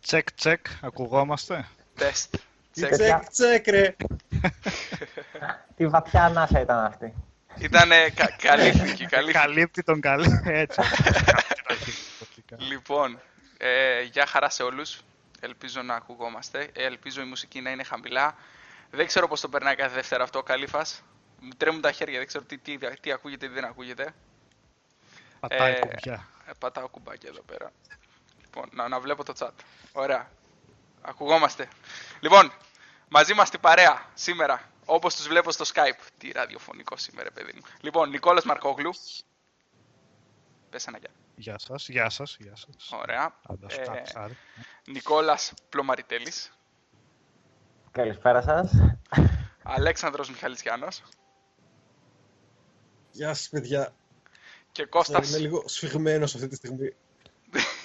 Τσεκ, τσεκ, ακουγόμαστε; Τεστ. Τσεκ, τσεκ, ρε. Τι βαθιά ανάσα ήταν αυτή. Ήταν κα, καλύφθηκε, Καλύπτει τον καλή. Έτσι. λοιπόν, ε, γεια χαρά σε όλους. Ελπίζω να ακουγόμαστε. Ε, ελπίζω η μουσική να είναι χαμηλά. Δεν ξέρω πώς το περνάει κάθε Δευτέρα αυτό ο Καλύφας. Μου τρέμουν τα χέρια, δεν ξέρω τι, τι, τι ακούγεται, τι δεν ακούγεται. Πατάει ε, κουμπιά. Ε, πατάω κουμπάκι εδώ πέρα. Λοιπόν, να, να βλέπω το chat. Ωραία. Ακουγόμαστε. Λοιπόν, μαζί μας την παρέα σήμερα, όπως τους βλέπω στο Skype. Τι ραδιοφωνικό σήμερα, παιδί μου. Λοιπόν, Νικόλας Μαρκόγλου. Πες ένα γεια. Γεια σας, γεια σας, γεια σας. Ωραία. Ε, Νικόλας Πλωμαριτέλης. Καλησπέρα σας. Αλέξανδρος Μιχαλητσιάνος. Γεια σας, παιδιά. Και Κώστας... Είμαι λίγο σφιγμένος αυτή τη στιγμή.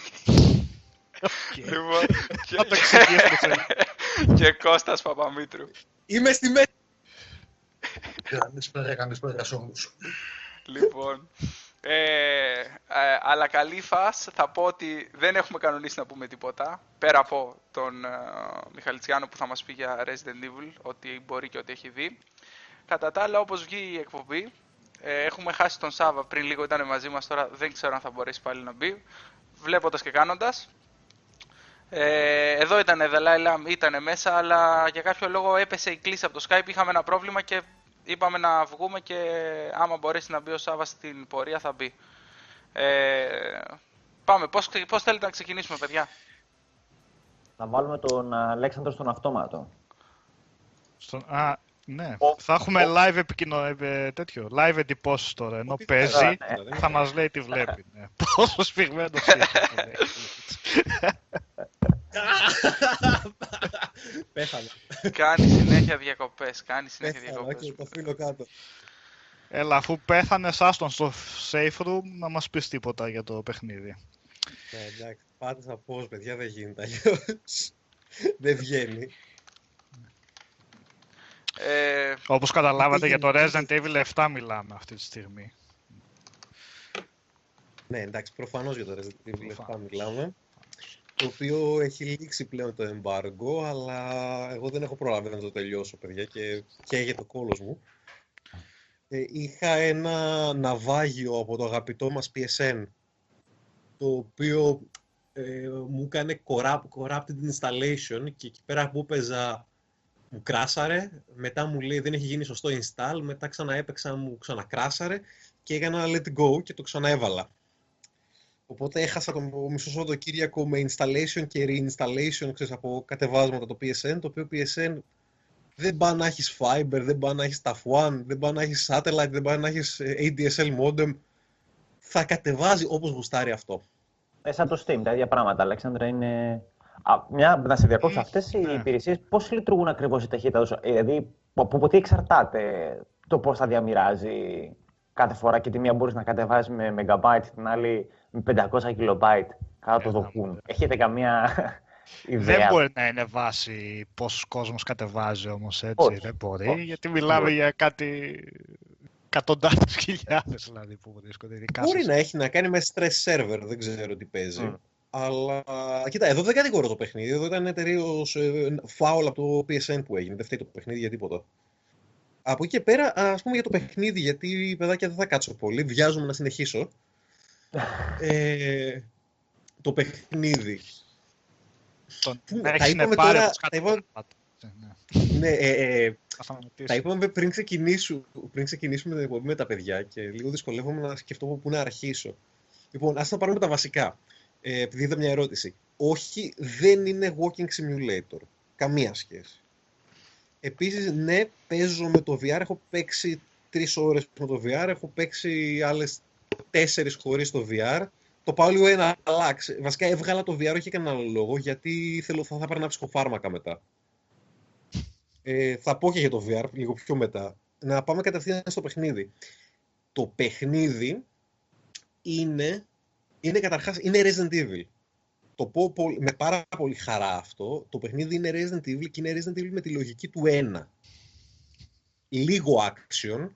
Λοιπόν, και Κώστας Παπαμήτρου. Είμαι στη μέση. Καλησπέρα, καλησπέρα σε όλους. Λοιπόν, ε, ε, αλλά καλή φας, θα πω ότι δεν έχουμε κανονίσει να πούμε τίποτα, πέρα από τον ε, Μιχαλητσιάνο που θα μας πει για Resident Evil, ότι μπορεί και ότι έχει δει. Κατά τα άλλα, όπως βγει η εκπομπή, ε, έχουμε χάσει τον Σάβα, πριν λίγο ήταν μαζί μας, τώρα δεν ξέρω αν θα μπορέσει πάλι να μπει. Βλέποντας και κάνοντας. Ε, εδώ ήταν Dalai Lama, ήταν μέσα, αλλά για κάποιο λόγο έπεσε η κλίση από το Skype, είχαμε ένα πρόβλημα και είπαμε να βγούμε και άμα μπορέσει να μπει ο Σάβα στην πορεία θα μπει. Ε, πάμε, πώς, πώς θέλετε να ξεκινήσουμε παιδιά; Να βάλουμε τον Αλέξανδρο στον αυτόματο. Στον, α, ναι. θα έχουμε live επικοινο... Ε, τέτοιο, live εντυπώσεις τώρα, ενώ παίζει, ναι. θα μας λέει τι βλέπει. Ναι. Πόσο σφιγμένος είναι. Πέθανα. Κάνει συνέχεια διακοπές. Κάνει συνέχεια διακοπές. και το φίλο κάτω. Έλα, αφού πέθανε άστον στο safe room, να μας πεις τίποτα για το παιχνίδι. Ναι, εντάξει. Πάτε πώ, παιδιά, δεν γίνεται αλλιώς. δεν βγαίνει. Ε, Όπως καταλάβατε για το Resident Evil 7 μιλάμε αυτή τη στιγμή. Ναι, εντάξει, προφανώς για το Resident Evil 7 μιλάμε το οποίο έχει λήξει πλέον το embargo, αλλά εγώ δεν έχω προλάβει να το τελειώσω, παιδιά, και καίγεται το κόλος μου. Ε, είχα ένα ναυάγιο από το αγαπητό μας PSN, το οποίο ε, μου έκανε corrupted installation και εκεί πέρα που έπαιζα μου κράσαρε, μετά μου λέει δεν έχει γίνει σωστό install, μετά ξαναέπαιξα μου ξανακράσαρε και έκανα let go και το ξαναέβαλα. Οπότε έχασα το μισό Σαββατοκύριακο με installation και reinstallation ξέρεις, από κατεβάσματα το PSN, το οποίο PSN δεν πάει να έχεις fiber, δεν πάει να έχεις TAF One, δεν πάει να έχεις satellite, δεν πάει να έχεις ε, ADSL modem. Θα κατεβάζει όπως γουστάρει αυτό. Ε, σαν το Steam, τα ίδια πράγματα, Αλέξανδρα, είναι... Α, μια, να σε διακόψω, αυτές οι ναι. υπηρεσίες πώς λειτουργούν ακριβώς η ταχύτητα, δηλαδή από, από τι εξαρτάται το πώς θα διαμοιράζει κάθε φορά και τη μία μπορείς να κατεβάζεις με megabyte, την άλλη με 500 kilobyte κάτω το δοκούν. Έχετε καμία ιδέα; Δεν μπορεί να είναι βάση πόσος κόσμος κατεβάζει όμως έτσι. δεν μπορεί, γιατί μιλάμε για κάτι εκατοντάδες χιλιάδες δηλαδή που βρίσκονται. Μπορεί να έχει να κάνει με stress server, δεν ξέρω τι παίζει. Αλλά κοίτα, εδώ δεν κατηγορώ το παιχνίδι. Εδώ ήταν εταιρείο φάουλ από το PSN που έγινε. Δεν φταίει το παιχνίδι για τίποτα. Από εκεί και πέρα, ας πούμε για το παιχνίδι, γιατί παιδάκια δεν θα κάτσω πολύ. Βιάζομαι να συνεχίσω ε, το παιχνίδι. Τον... Τα είπαμε τώρα... Τα είπαμε... ναι, ε, ε, τα είπαμε πριν, ξεκινήσουμε, πριν ξεκινήσουμε την εκπομπή με τα παιδιά και λίγο δυσκολεύομαι να σκεφτώ πού να αρχίσω. Λοιπόν, ας τα πάρουμε τα βασικά. Ε, επειδή είδα μια ερώτηση. Όχι, δεν είναι walking simulator. Καμία σχέση. Επίσης, ναι, παίζω με το VR. Έχω παίξει τρεις ώρες με το VR. Έχω παίξει άλλες τέσσερις χωρίς το VR. Το πάω λίγο ένα αλλάξει. Βασικά έβγαλα το VR, όχι κανένα λόγο, γιατί θέλω, θα, θα πάρω ένα ψυχοφάρμακα μετά. Ε, θα πω και για το VR λίγο πιο μετά. Να πάμε κατευθείαν στο παιχνίδι. Το παιχνίδι είναι, είναι καταρχάς, είναι Resident Evil. Το πω με πάρα πολύ χαρά αυτό. Το παιχνίδι είναι Resident Evil και είναι Resident Evil με τη λογική του 1. Λίγο action,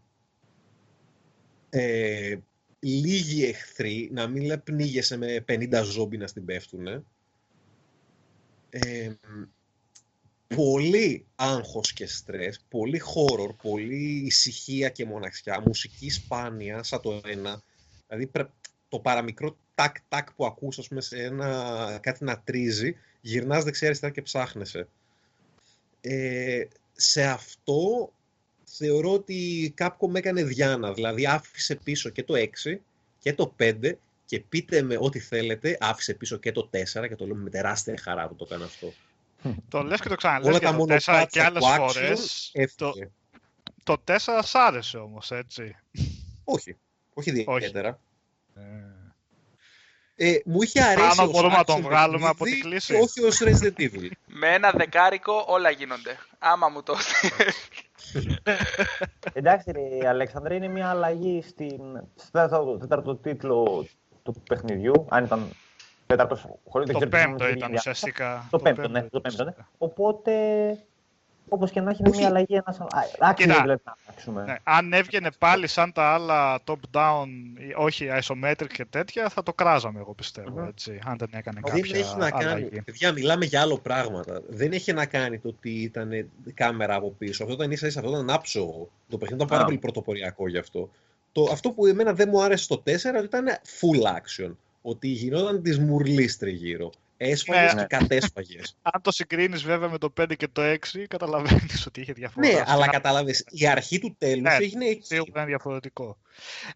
ε, λίγοι εχθροί, να μην πνίγεσαι με 50 ζόμπι να στην πέφτουνε. Ε, πολύ άγχος και στρες, πολύ horror, πολύ ησυχία και μοναξιά, μουσική σπάνια σαν το ένα. Δηλαδή το παραμικρό τάκ-τάκ που ακούς ας πούμε, σε ένα, κάτι να τρίζει, γυρνάς δεξιά-αριστερά και ψάχνεσαι. Ε, σε αυτό θεωρώ ότι η Capcom έκανε διάνα, δηλαδή άφησε πίσω και το 6 και το 5 και πείτε με ό,τι θέλετε, άφησε πίσω και το 4 και το λέμε με τεράστια χαρά που το κάνω αυτό. Το λες και το ξαναλες Όλα το 4 και άλλες φορές. Το, το 4 σ' άρεσε όμως, έτσι. Όχι, όχι ιδιαίτερα. Ε, ε, μου είχε αρέσει Πάνω μπορούμε να τον βγάλουμε από την κλίση. Όχι ως Resident Evil. Με ένα δεκάρικο όλα γίνονται. Άμα μου το Εντάξει, ρε, Αλέξανδρε, είναι μια αλλαγή στην... στο τέταρτο τίτλο του παιχνιδιού. Αν ήταν τέταρτος, χωρίς το πέμπτο ήταν ουσιαστικά. Το, πέμπτο, ναι, το πέμπτο, ναι. Οπότε Όπως και να έχει είναι μια αλλαγή, ένα άξιο δηλαδή να αλλάξουμε. Ναι, αν έβγαινε πάλι σαν τα άλλα top-down, όχι isometric και τέτοια, θα το κράζαμε εγώ πιστεύω, έτσι, αν δεν έκανε κάποια Δεν έχει να κάνει, παιδιά, μιλάμε για άλλο πράγματα. Δεν έχει να κάνει το ότι ήταν κάμερα από πίσω. Αυτό ήταν ίσα ίσα, αυτό ήταν άψογο. Το παιχνίδι ήταν πάρα πολύ πρωτοποριακό γι' αυτό. Το, αυτό που εμένα δεν μου άρεσε στο 4 ήταν full action. Ότι γινόταν της μουρλής τριγύρω. Έσφαγες ναι. και κατέσφαγες. Αν το συγκρίνεις βέβαια με το 5 και το 6, καταλαβαίνεις ότι είχε διαφορά. Ναι, αλλά κατάλαβες. Η αρχή του τέλους ναι, έγινε εκεί. Σίγουρα ήταν διαφορετικό.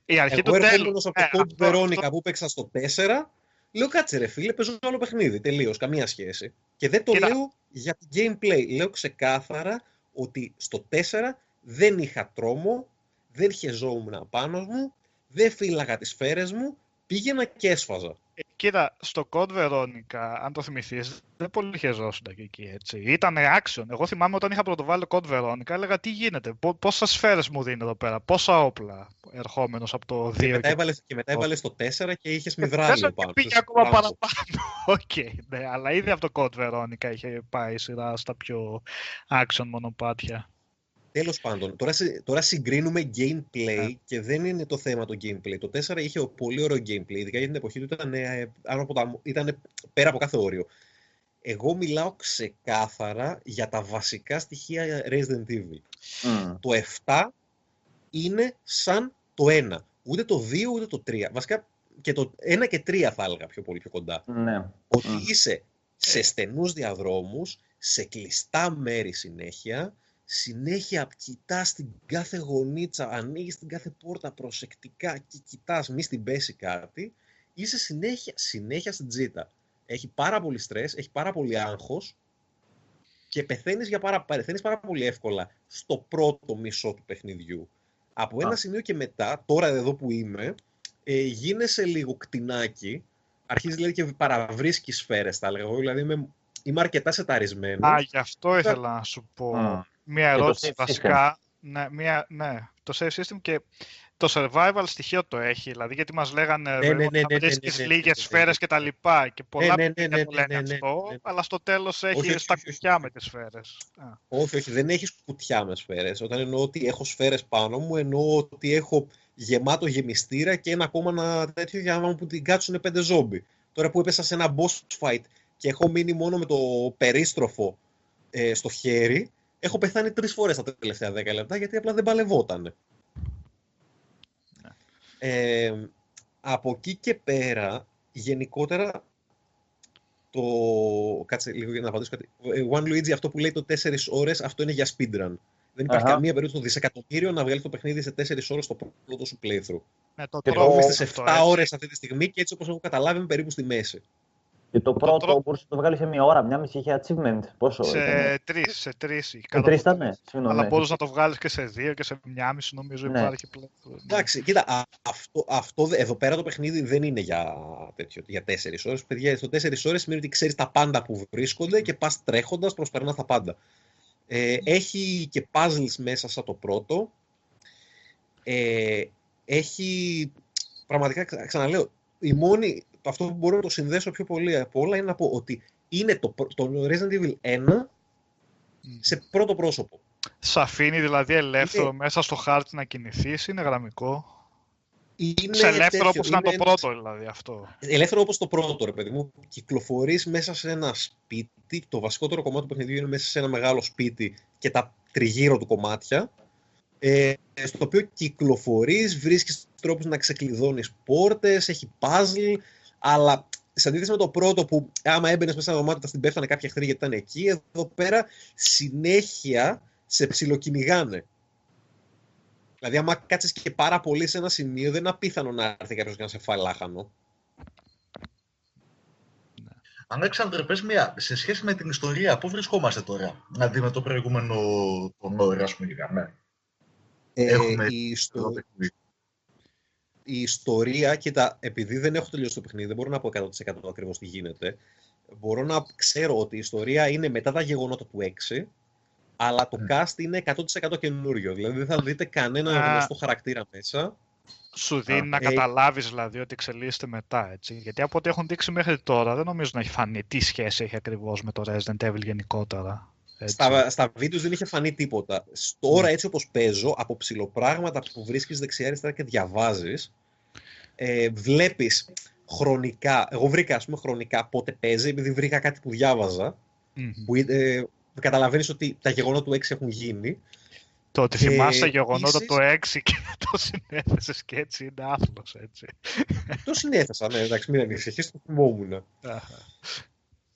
Η αρχή Εγώ του τέλου. από το Code Veronica που παίξα στο 4, λέω κάτσε ρε φίλε, παίζω άλλο παιχνίδι. Τελείως, καμία σχέση. Και δεν το λέω για το gameplay. Λέω ξεκάθαρα ότι στο 4 δεν είχα τρόμο, δεν χεζόμουν πάνω μου, δεν φύλαγα τις σφαίρες μου, πήγαινα και έσφαζα. Ε, κοίτα, στο Code Veronica, αν το θυμηθείς, δεν πολύ χεζόσουν και εκεί έτσι. Ήταν action. Εγώ θυμάμαι όταν είχα πρωτοβάλει Code Veronica, έλεγα τι γίνεται, πόσα σφαίρες μου δίνει εδώ πέρα, πόσα όπλα ερχόμενος από το 2. Και μετά, έβαλες, και μετά έβαλες το 4 και είχες μυδράλιο πάνω. Και πήγε ακόμα παραπάνω. Οκέι, okay, ναι, αλλά ήδη από το Code Veronica είχε πάει σειρά στα πιο action μονοπάτια. Τέλος πάντων, τώρα, τώρα συγκρίνουμε gameplay και δεν είναι το θέμα το gameplay. Το 4 είχε πολύ ωραίο gameplay, ειδικά για την εποχή του ήταν, ε, ήταν πέρα από κάθε όριο. Εγώ μιλάω ξεκάθαρα για τα βασικά στοιχεία Resident Evil. Το 7 είναι σαν το 1. Ούτε το 2 ούτε το 3. Βασικά και το 1 και 3 θα έλεγα πιο πολύ πιο κοντά. Ναι. Ότι είσαι σε στενούς διαδρόμους, σε κλειστά μέρη συνέχεια, συνέχεια κοιτά την κάθε γωνίτσα, ανοίγεις την κάθε πόρτα προσεκτικά και κοιτάς μη στην πέσει κάτι, είσαι συνέχεια, συνέχεια στην τζίτα. Έχει πάρα πολύ στρες, έχει πάρα πολύ άγχος και πεθαίνεις, για πάρα, πεθαίνεις πάρα πολύ εύκολα στο πρώτο μισό του παιχνιδιού. Από ένα σημείο και μετά, τώρα εδώ που είμαι, ε, γίνεσαι λίγο κτηνάκι, αρχίζεις δηλαδή και παραβρίσκεις σφαίρες, θα έλεγα. Δηλαδή είμαι, είμαι αρκετά σεταρισμένος. Α, γι' αυτό ήθελα να σου πω μία ερώτηση βασικά. Ναι, μία, ναι, το save system και το survival στοιχείο το έχει, δηλαδή γιατί μας λέγανε ναι, ναι, ναι, ναι, βρίσκεις λίγες σφαίρες και τα λοιπά και πολλά ναι, ναι, ναι, λένε αυτό, αλλά στο τέλος έχεις τα κουτιά με τις σφαίρες. Όχι, όχι, δεν έχεις κουτιά με σφαίρες. Όταν εννοώ ότι έχω σφαίρες πάνω μου, εννοώ ότι έχω γεμάτο γεμιστήρα και ένα ακόμα ένα τέτοιο για να μου την κάτσουν πέντε ζόμπι. Τώρα που έπεσα σε ένα boss fight και έχω μείνει μόνο με το περίστροφο ε, στο χέρι, έχω πεθάνει τρεις φορές τα τελευταία δέκα λεπτά γιατί απλά δεν παλευόταν. Ε, από εκεί και πέρα, γενικότερα, το... Κάτσε λίγο για να απαντήσω κάτι. Ε, One Luigi, αυτό που λέει το 4 ώρες, αυτό είναι για speedrun. Δεν υπάρχει Αχα. καμία περίπτωση το δισεκατομμύριο να βγάλει το παιχνίδι σε 4 ώρες στο πρώτο σου playthrough. Ναι, το τρόπο σε 7 ώρες αυτή τη στιγμή και έτσι όπως έχω καταλάβει είμαι περίπου στη μέση. Και το, πρώτο τρόπο... μπορούσε να το βγάλει σε μία ώρα, μια μισή είχε achievement. Πόσο σε τρεις, σε τρεις. Σε τρεις ήταν, ναι. Αλλά ναι. μπορούσες να το βγάλεις και σε δύο και σε μια μισή, νομίζω ναι. υπάρχει πλέον. Εντάξει, κοίτα, αυτό, αυτό, εδώ πέρα το παιχνίδι δεν είναι για, τέτοιο, για τέσσερις ώρες. Παιδιά, στο τέσσερις ώρες σημαίνει ότι ξέρεις τα πάντα που βρίσκονται και πας τρέχοντας προσπερνάς τα πάντα. Ε, έχει και puzzles μέσα σαν το πρώτο. Ε, έχει, πραγματικά ξαναλέω, η μόνη, αυτό που μπορώ να το συνδέσω πιο πολύ από όλα είναι να πω ότι είναι το, το Resident Evil 1 σε πρώτο πρόσωπο. Σ' αφήνει δηλαδή ελεύθερο μέσα στο χάρτη να κινηθείς, είναι γραμμικό. Είναι σε ελεύθερο όπως ήταν το πρώτο δηλαδή αυτό. Ελεύθερο όπως το πρώτο ρε παιδί μου. Κυκλοφορείς μέσα σε ένα σπίτι γιατί το βασικότερο κομμάτι του παιχνιδιού είναι μέσα σε ένα μεγάλο σπίτι και τα τριγύρω του κομμάτια, ε, στο οποίο κυκλοφορείς, βρίσκεις τρόπους να ξεκλειδώνεις πόρτες, έχει puzzle, αλλά σε αντίθεση με το πρώτο που άμα έμπαινες μέσα στα δωμάτια θα στην πέφτανε κάποια εχθροί γιατί ήταν εκεί, εδώ πέρα συνέχεια σε ψιλοκυνηγάνε. Δηλαδή, άμα κάτσεις και πάρα πολύ σε ένα σημείο, δεν είναι απίθανο να έρθει κάποιος και να σε φάει λάχανο. Αλέξανδρε, πες μια, σε σχέση με την ιστορία, πού βρισκόμαστε τώρα, να δούμε το προηγούμενο τον ώρα, ας πούμε, ε, Έχουμε η, ιστο... η ιστορία, κοίτα, επειδή δεν έχω τελειώσει το παιχνίδι, δεν μπορώ να πω 100% ακριβώς τι γίνεται. Μπορώ να ξέρω ότι η ιστορία είναι μετά τα γεγονότα του 6, αλλά το cast είναι 100% καινούριο. Δηλαδή δεν θα δείτε κανένα γνωστό χαρακτήρα μέσα. Σου δίνει να ε... καταλάβεις δηλαδή ότι εξελίσσεται μετά. Έτσι. Γιατί από ό,τι έχουν δείξει μέχρι τώρα, δεν νομίζω να έχει φανεί τι σχέση έχει ακριβώς με το Resident Evil γενικότερα. Έτσι. Στα, στα βίντεο δεν είχε φανεί τίποτα. Τώρα, έτσι όπω παίζω, από ψηλοπράγματα που βρίσκει δεξιά-αριστερά και διαβάζει, ε, βλέπει χρονικά. Εγώ βρήκα, α πούμε, χρονικά πότε παίζει, επειδή βρήκα κάτι που διάβαζα. Mm-hmm. Που, ε, καταλαβαίνει ότι τα γεγονότα του 6 έχουν γίνει. Το ότι θυμάσαι τα γεγονότα του 6 και το συνέθεσε και έτσι είναι άθλο, έτσι. Το συνέθεσα, ναι, εντάξει, μην ανησυχεί, το θυμόμουν.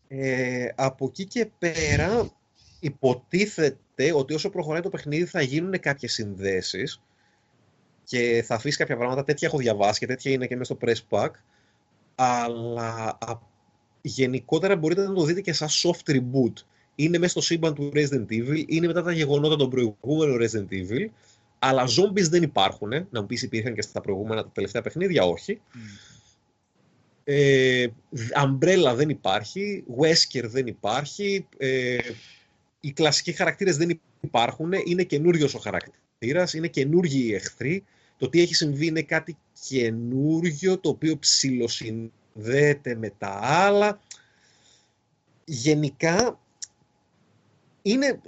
ε, από εκεί και πέρα υποτίθεται ότι όσο προχωράει το παιχνίδι θα γίνουν κάποιες συνδέσεις και θα αφήσει κάποια πράγματα. Τέτοια έχω διαβάσει και τέτοια είναι και μέσα στο press pack. Αλλά γενικότερα μπορείτε να το δείτε και σαν soft reboot είναι μέσα στο σύμπαν του Resident Evil, είναι μετά τα γεγονότα των προηγούμενων Resident Evil, αλλά zombies δεν υπάρχουν. Να μου πεις υπήρχαν και στα προηγούμενα τα τελευταία παιχνίδια, όχι. Mm. Ε, Umbrella δεν υπάρχει, Wesker δεν υπάρχει, ε, οι κλασικοί χαρακτήρες δεν υπάρχουν, είναι καινούριος ο χαρακτήρας, είναι καινούργιοι οι εχθροί. Το τι έχει συμβεί είναι κάτι καινούριο, το οποίο ψηλοσυνδέεται με τα άλλα. Γενικά είναι,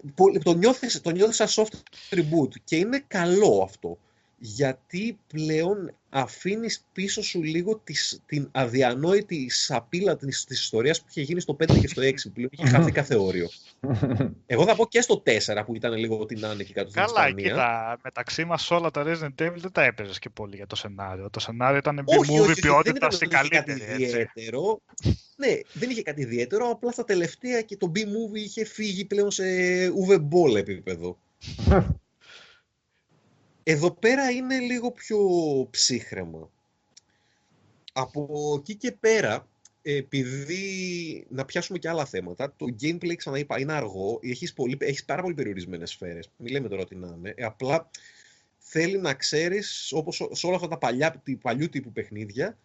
το, νιώθεις, το νιώθεις σαν soft reboot και είναι καλό αυτό γιατί πλέον αφήνεις πίσω σου λίγο τις, την αδιανόητη σαπίλα της, της ιστορίας που είχε γίνει στο 5 και στο 6 που είχε χαθεί κάθε όριο. Εγώ θα πω και στο 4 που ήταν λίγο την άνεκη κάτω στην Καλά, κοίτα, μεταξύ μας όλα τα Resident Evil δεν τα έπαιζες και πολύ για το σενάριο. Το σενάριο ήταν B-movie ποιότητα στην καλύτερη. Ιδιαίτερο. ναι, δεν είχε κάτι ιδιαίτερο, απλά στα τελευταία και το B-movie είχε φύγει πλέον σε Uwe Boll επίπεδο. Εδώ πέρα είναι λίγο πιο ψύχρεμα. Από εκεί και πέρα, επειδή να πιάσουμε και άλλα θέματα, το gameplay ξαναείπα είναι αργό, έχεις, πολύ, έχεις πάρα πολύ περιορισμένες σφαίρες, μη λέμε τώρα τι να είναι, ε, απλά θέλει να ξέρεις, όπως σε όλα αυτά τα παλιά, παλιού τύπου παιχνίδια,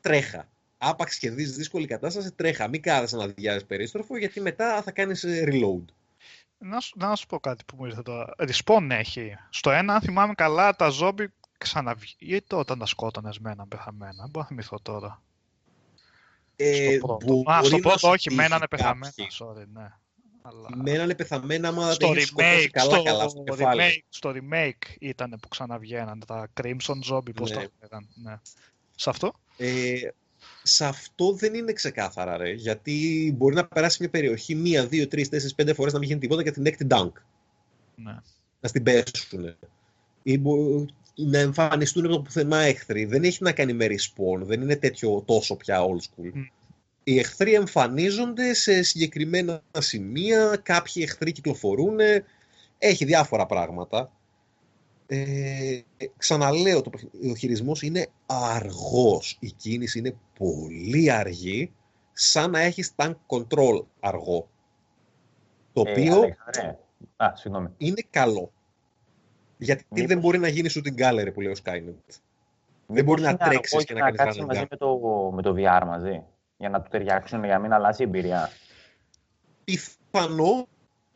τρέχα. Άπαξ και δεις δύσκολη κατάσταση, τρέχα. Μην κάθεσαι να διάβεις περίστροφο, γιατί μετά θα κάνεις ε, reload. Να, να σου πω κάτι που μου ήρθε τώρα. Respawn έχει. Στο ένα, αν θυμάμαι καλά, τα ζόμπι ξαναβγείτε όταν τα σκότωνες με έναν πεθαμένα. Δεν μπορώ να θυμηθώ τώρα. Ε, στο πρώτο. Α, στο πρώτο όχι, μένανε πεθαμένα. Sorry, ναι. Αλλά... Μένανε πεθαμένα, άμα στο δεν remake, καλά στο, καλά στο remake, στο remake ήταν που ξαναβγαίναν τα Crimson Zombie, πώς ναι. το λέγανε. Ναι. Σε αυτό; Ε, σε αυτό δεν είναι ξεκάθαρα, ρε. Γιατί μπορεί να περάσει μια περιοχή μία, δύο, τρεις, τέσσερις, πέντε φορές να μην γίνει τίποτα και την έκτη dunk. Ναι. Να στην πέσουν. Ή να εμφανιστούν από το πουθενά εχθροί. Δεν έχει να κάνει με respawn. Δεν είναι τέτοιο τόσο πια old school. Mm. Οι εχθροί εμφανίζονται σε συγκεκριμένα σημεία. Κάποιοι εχθροί κυκλοφορούν. Έχει διάφορα πράγματα. Ε, ξαναλέω, το, ο χειρισμός είναι αργός. Η κίνηση είναι πολύ αργή, σαν να έχεις tank control αργό. Το ε, οποίο Α, είναι καλό. Γιατί Μήπως... δεν μπορεί να γίνει shooting gallery που λέει ο Skynet. Δεν μπορεί να τρέξεις και να, κάνεις κάτι. μαζί με το, με το VR μαζί, για να του ταιριάξουν, για να μην αλλάζει η εμπειρία. Πιθανό,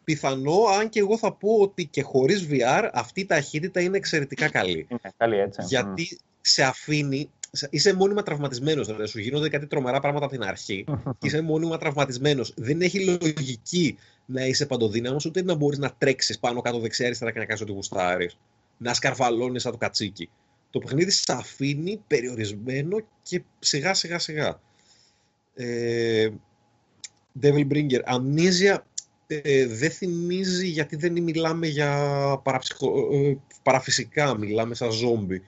πιθανό, αν και εγώ θα πω ότι και χωρίς VR αυτή η ταχύτητα είναι εξαιρετικά καλή. Είναι καλή έτσι. Γιατί σε αφήνει, είσαι μόνιμα τραυματισμένος, δηλαδή σου γίνονται κάτι τρομερά πράγματα από την αρχή και είσαι μόνιμα τραυματισμένος. Δεν έχει λογική να είσαι παντοδύναμος, ούτε να μπορείς να τρέξεις πάνω κάτω δεξιά αριστερά και να κάνεις ό,τι γουστάρεις. Να σκαρφαλώνεις σαν το κατσίκι. Το παιχνίδι σε αφήνει περιορισμένο και σιγά σιγά σιγά. Ε, Devil Bringer. Amnesia ε, δεν θυμίζει γιατί δεν μιλάμε για παραψυχο, ε, παραφυσικά, μιλάμε σαν ζόμπι.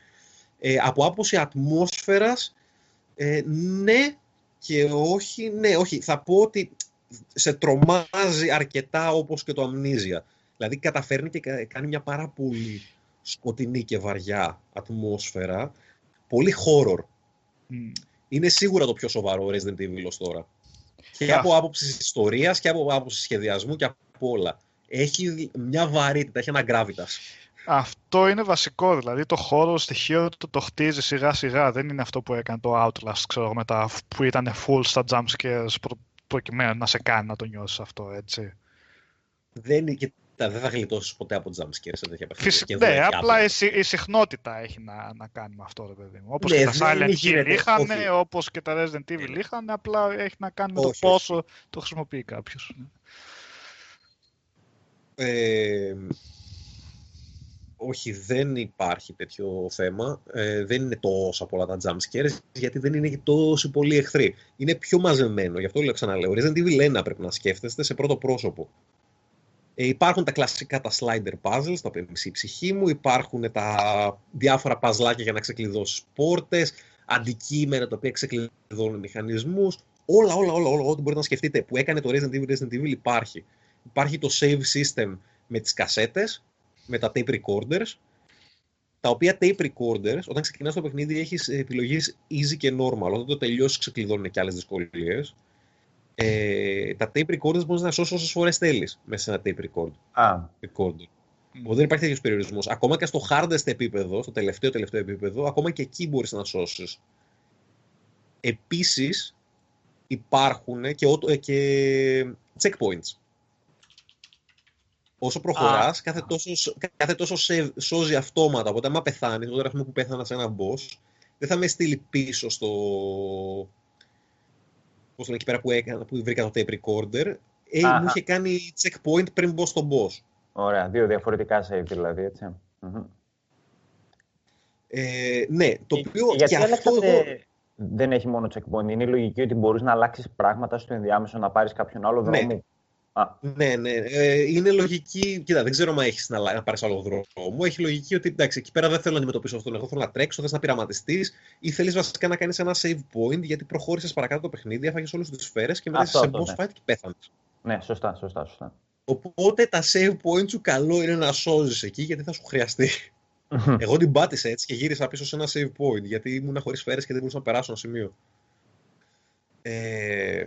Ε, από άποψη ατμόσφαιρας, ε, ναι και όχι, ναι, όχι. Θα πω ότι σε τρομάζει αρκετά όπως και το Amnesia. Δηλαδή καταφέρνει και κάνει μια πάρα πολύ σκοτεινή και βαριά ατμόσφαιρα. Πολύ horror. Είναι σίγουρα το πιο σοβαρό Resident Evil ως τώρα. Και από άποψης ιστορίας και από άποψης σχεδιασμού και από όλα. Έχει μια βαρύτητα, έχει ένα gravitas. Αυτό είναι βασικό, δηλαδή το χώρο στοιχείο το, το χτίζει σιγά σιγά, δεν είναι αυτό που έκανε το Outlast, ξέρω, μετά, που ήταν full στα jump scares προ, προκειμένου να σε κάνει να το νιώσεις αυτό, έτσι. Δεν, είναι δεν θα γλιτώσεις ποτέ από jumpscares σε τέτοια παιχνίδια. Φυσικά, ναι, απλά η, η, συχνότητα έχει να, να κάνει με αυτό, ρε παιδί μου. Όπως ναι, και τα Silent Hill είχαν, όπως και τα Resident Evil ναι. είχαν, απλά έχει να κάνει με το πόσο το χρησιμοποιεί κάποιος. Ε, όχι, δεν υπάρχει τέτοιο θέμα. Ε, δεν είναι τόσα πολλά τα jumpscares, γιατί δεν είναι τόσο πολλοί εχθροί. Είναι πιο μαζεμένο, γι' αυτό λέω ξαναλέω. Resident Evil 1 πρέπει να σκέφτεστε σε πρώτο πρόσωπο. Ε, υπάρχουν τα κλασικά τα slider puzzles, τα οποία είναι η ψυχή μου, υπάρχουν τα διάφορα παζλάκια για να ξεκλειδώσεις πόρτες, αντικείμενα τα οποία ξεκλειδώνουν μηχανισμούς. Όλα, όλα, όλα, όλα, ό,τι μπορείτε να σκεφτείτε που έκανε το Resident Evil, Resident Evil υπάρχει. Υπάρχει το save system με τις κασέτες, με τα tape recorders, τα οποία tape recorders, όταν ξεκινάς το παιχνίδι, έχεις επιλογές easy και normal. Όταν το τελειώσεις, ξεκλειδώνουν και άλλες δυσκολίες ε, τα tape recorders μπορείς να σώσεις όσες φορές θέλεις μέσα σε ένα tape record. Α. Recorder. Mm. Δεν υπάρχει τέτοιος περιορισμός. Ακόμα και στο hardest επίπεδο, στο τελευταίο τελευταίο επίπεδο, ακόμα και εκεί μπορείς να σώσεις. Επίσης, υπάρχουν και, και checkpoints. Όσο προχωράς, κάθε τόσο, κάθε τόσο σε, σώζει αυτόματα. Οπότε, άμα πεθάνεις, τώρα που πέθανα σε ένα boss, δεν θα με στείλει πίσω στο, πώ εκεί πέρα που, έκανα, που βρήκα το tape recorder, ε, μου είχε κάνει checkpoint πριν μπω στον boss. Ωραία, δύο διαφορετικά save δηλαδή, έτσι. Ε, ναι, το οποίο και, και αυτό εγώ... δεν έχει μόνο checkpoint. Είναι η λογική ότι μπορείς να αλλάξεις πράγματα στο ενδιάμεσο, να πάρεις κάποιον άλλο ναι. Δρόμο. Ναι, ναι. Ε, είναι λογική. Κοίτα, δεν ξέρω αν έχεις να, να πάρεις άλλο δρόμο. Έχει λογική ότι εντάξει, εκεί πέρα δεν θέλω να αντιμετωπίσω αυτόν. Εγώ θέλω να τρέξω, θες να πειραματιστείς ή θέλεις βασικά να κάνεις ένα save point γιατί προχώρησες παρακάτω το παιχνίδι, έφαγες όλες τις σφαίρες και μετά σε boss ναι. fight και πέθανες. Ναι, σωστά, σωστά, σωστά. Οπότε τα save point σου καλό είναι να σώζεις εκεί γιατί θα σου χρειαστεί. Εγώ την πάτησα έτσι και γύρισα πίσω σε ένα save point γιατί ήμουν χωρίς σφαίρες και δεν μπορούσα να περάσω ένα σημείο. Ε,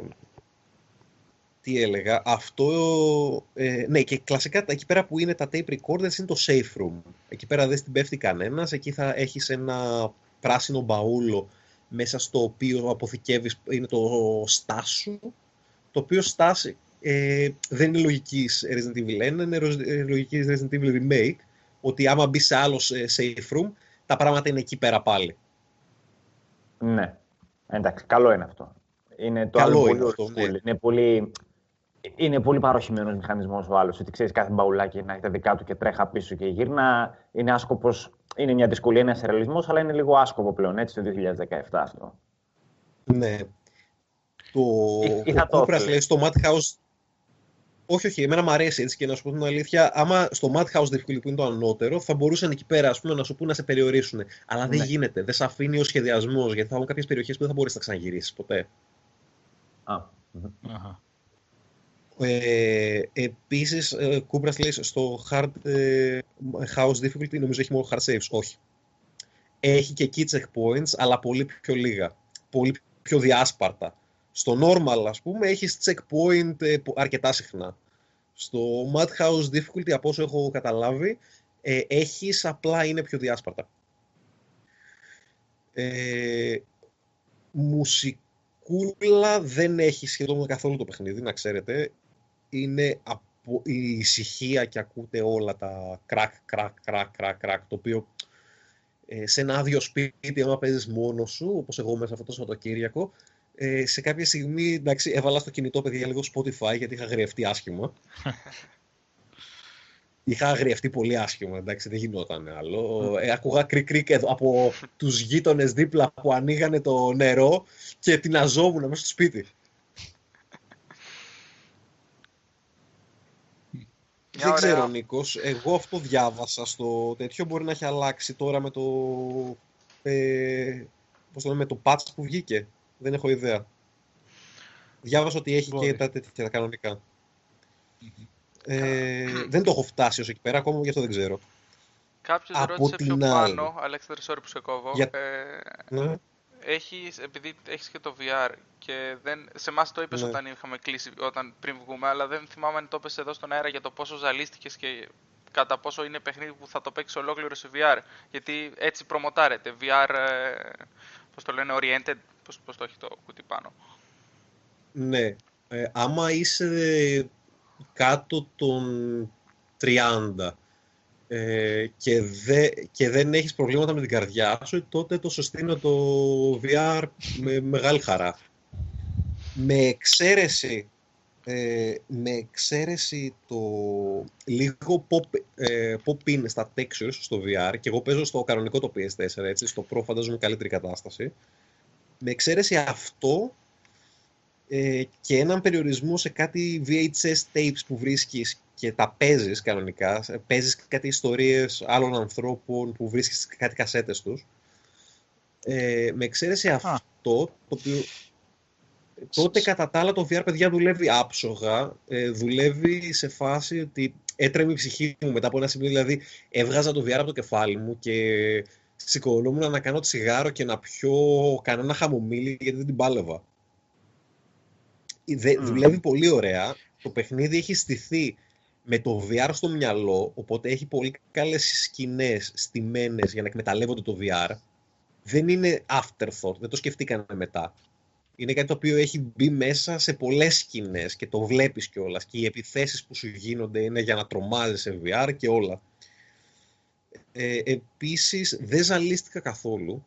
τι έλεγα, αυτό, ε, ναι και κλασικά εκεί πέρα που είναι τα tape recorders είναι το safe room. Εκεί πέρα δεν στην πέφτει κανένας, εκεί θα έχεις ένα πράσινο μπαούλο μέσα στο οποίο αποθηκεύεις, είναι το στάσου, το οποίο στάση ε, δεν είναι λογική Resident Evil 1, είναι ε, λογική Resident Evil Remake, ότι άμα μπει σε άλλο ε, safe room, τα πράγματα είναι εκεί πέρα πάλι. Ναι. Εντάξει, καλό είναι αυτό. Είναι το καλό άλλο είναι, αυτό, ναι. είναι πολύ είναι πολύ παροχημένος μηχανισμός ο άλλος. Ότι ξέρεις κάθε μπαουλάκι να έχει τα δικά του και τρέχα πίσω και γύρνα. Είναι άσκοπος. Είναι μια δυσκολία, ένας ρεαλισμός, αλλά είναι λίγο άσκοπο πλέον έτσι το 2017 αυτό. Ναι. Το. Ή, ή το λέει στο Madhouse. Όχι, όχι, εμένα μου αρέσει έτσι και να σου πω την αλήθεια. Άμα στο Madhouse difficulty που είναι το ανώτερο, θα μπορούσαν εκεί πέρα ας πούμε, να σου πούνε να σε περιορίσουν. Αλλά δεν ναι. γίνεται. Δεν σε αφήνει ο σχεδιασμός γιατί θα έχουν κάποιες περιοχές που δεν θα μπορείς να ξαναγυρίσεις ποτέ. Α. Ε, επίσης, ε, Κούμπρας λέει στο hard ε, house difficulty νομίζω έχει μόνο hard saves. Όχι. Έχει και key checkpoints, αλλά πολύ πιο λίγα. Πολύ πιο διάσπαρτα. Στο normal, ας πούμε, έχεις checkpoint ε, αρκετά συχνά. Στο Madhouse difficulty, από όσο έχω καταλάβει, ε, έχεις απλά είναι πιο διάσπαρτα. Ε, μουσικούλα δεν έχει σχεδόν καθόλου το παιχνίδι, να ξέρετε είναι από η ησυχία και ακούτε όλα τα κρακ, κρακ, κρακ, κρακ, κρακ, το οποίο ε, σε ένα άδειο σπίτι, άμα παίζεις μόνος σου, όπως εγώ μέσα αυτό το Σαββατοκύριακο, ε, σε κάποια στιγμή, εντάξει, έβαλα στο κινητό, παιδιά, λίγο Spotify, γιατί είχα γρευτεί άσχημα. είχα αγριευτεί πολύ άσχημα, εντάξει, δεν γινόταν άλλο. Ε, ακούγα κρικ κρικ από τους γείτονες δίπλα που ανοίγανε το νερό και την αζόμουν μέσα στο σπίτι. Δεν ξέρω, Νίκος. Εγώ αυτό διάβασα στο τέτοιο. Μπορεί να έχει αλλάξει τώρα με το. Ε, πώς το λέμε, με το patch που βγήκε. Δεν έχω ιδέα. Διάβασα ότι έχει και τα τέτοια τα κανονικα Ε, δεν το έχω φτάσει ως εκεί πέρα ακόμα, γι' αυτό δεν ξέρω. Κάποιος ρώτησε πιο άλλη. πάνω, Αλέξανδρε, sorry που σε κόβω. Για... Ε, ναι. Έχεις, επειδή έχεις και το VR και δεν, σε εμάς το είπες ναι. όταν είχαμε κλείσει, όταν πριν βγούμε, αλλά δεν θυμάμαι αν το είπες εδώ στον αέρα για το πόσο ζαλίστηκες και κατά πόσο είναι παιχνίδι που θα το παίξεις ολόκληρο σε VR. Γιατί έτσι προμοτάρεται. VR, ε, πώς το λένε, oriented, πώς, πώς το έχει το κουτί πάνω. Ναι. Ε, άμα είσαι κάτω των 30 ε, και, δε, και δεν έχεις προβλήματα με την καρδιά σου, τότε το είναι το VR με μεγάλη χαρά. Με εξαίρεση, ε, με εξαίρεση το λίγο pop, ε, pop in στα textures στο VR και εγώ παίζω στο κανονικό το PS4, έτσι, στο Pro φαντάζομαι καλύτερη κατάσταση. Με εξαίρεση αυτό ε, και έναν περιορισμό σε κάτι VHS tapes που βρίσκεις και τα παίζεις κανονικά. Παίζεις κάτι ιστορίες άλλων ανθρώπων που βρίσκεις κάτι κασέτες τους. Ε, με εξαίρεση αυτό, το οποίο. Τότε κατά τα άλλα το VR παιδιά δουλεύει άψογα. Ε, δουλεύει σε φάση ότι έτρεμε η ψυχή μου μετά από ένα σημείο. Δηλαδή έβγαζα το VR από το κεφάλι μου και σηκωνόμουν να κάνω τσιγάρο και να πιω κανένα χαμομήλι γιατί δεν την πάλευα. Δουλεύει πολύ ωραία. Το παιχνίδι έχει στηθεί με το VR στο μυαλό, οπότε έχει πολύ καλές σκηνές στημένες για να εκμεταλλεύονται το VR. Δεν είναι afterthought, δεν το σκεφτήκανε μετά. Είναι κάτι το οποίο έχει μπει μέσα σε πολλές σκηνές και το βλέπεις κιόλας και οι επιθέσεις που σου γίνονται είναι για να τρομάζεις σε VR και όλα. Ε, επίσης δεν ζαλίστηκα καθόλου.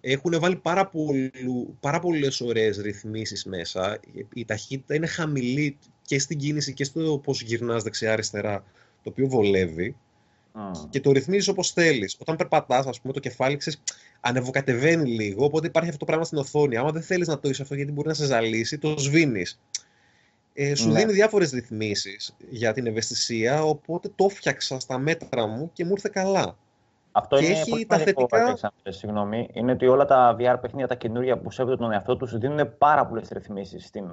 Έχουν βάλει πάρα, πολλού, πάρα πολλές ωραίες ρυθμίσεις μέσα. Η ταχύτητα είναι χαμηλή και στην κίνηση και στο πώς γυρνάς δεξιά-αριστερά, το οποίο βολεύει. Και το ρυθμίζεις όπως θέλεις. Όταν περπατάς, ας πούμε, το κεφάλι ξέρεις, ανεβοκατεβαίνει λίγο, οπότε υπάρχει αυτό το πράγμα στην οθόνη. Άμα δεν θέλεις να το είσαι αυτό, γιατί μπορεί να σε ζαλίσει, το σβήνεις. Ε, σου ναι. δίνει διάφορες ρυθμίσεις για την ευαισθησία, οπότε το φτιάξα στα μέτρα μου και μου ήρθε καλά. Αυτό και είναι έχει πολύ τα θετικά. Συγγνώμη, είναι ότι όλα τα VR παιχνίδια, τα καινούργια που σέβονται τον εαυτό τους, δίνουν πάρα πολλές ρυθμίσεις στην,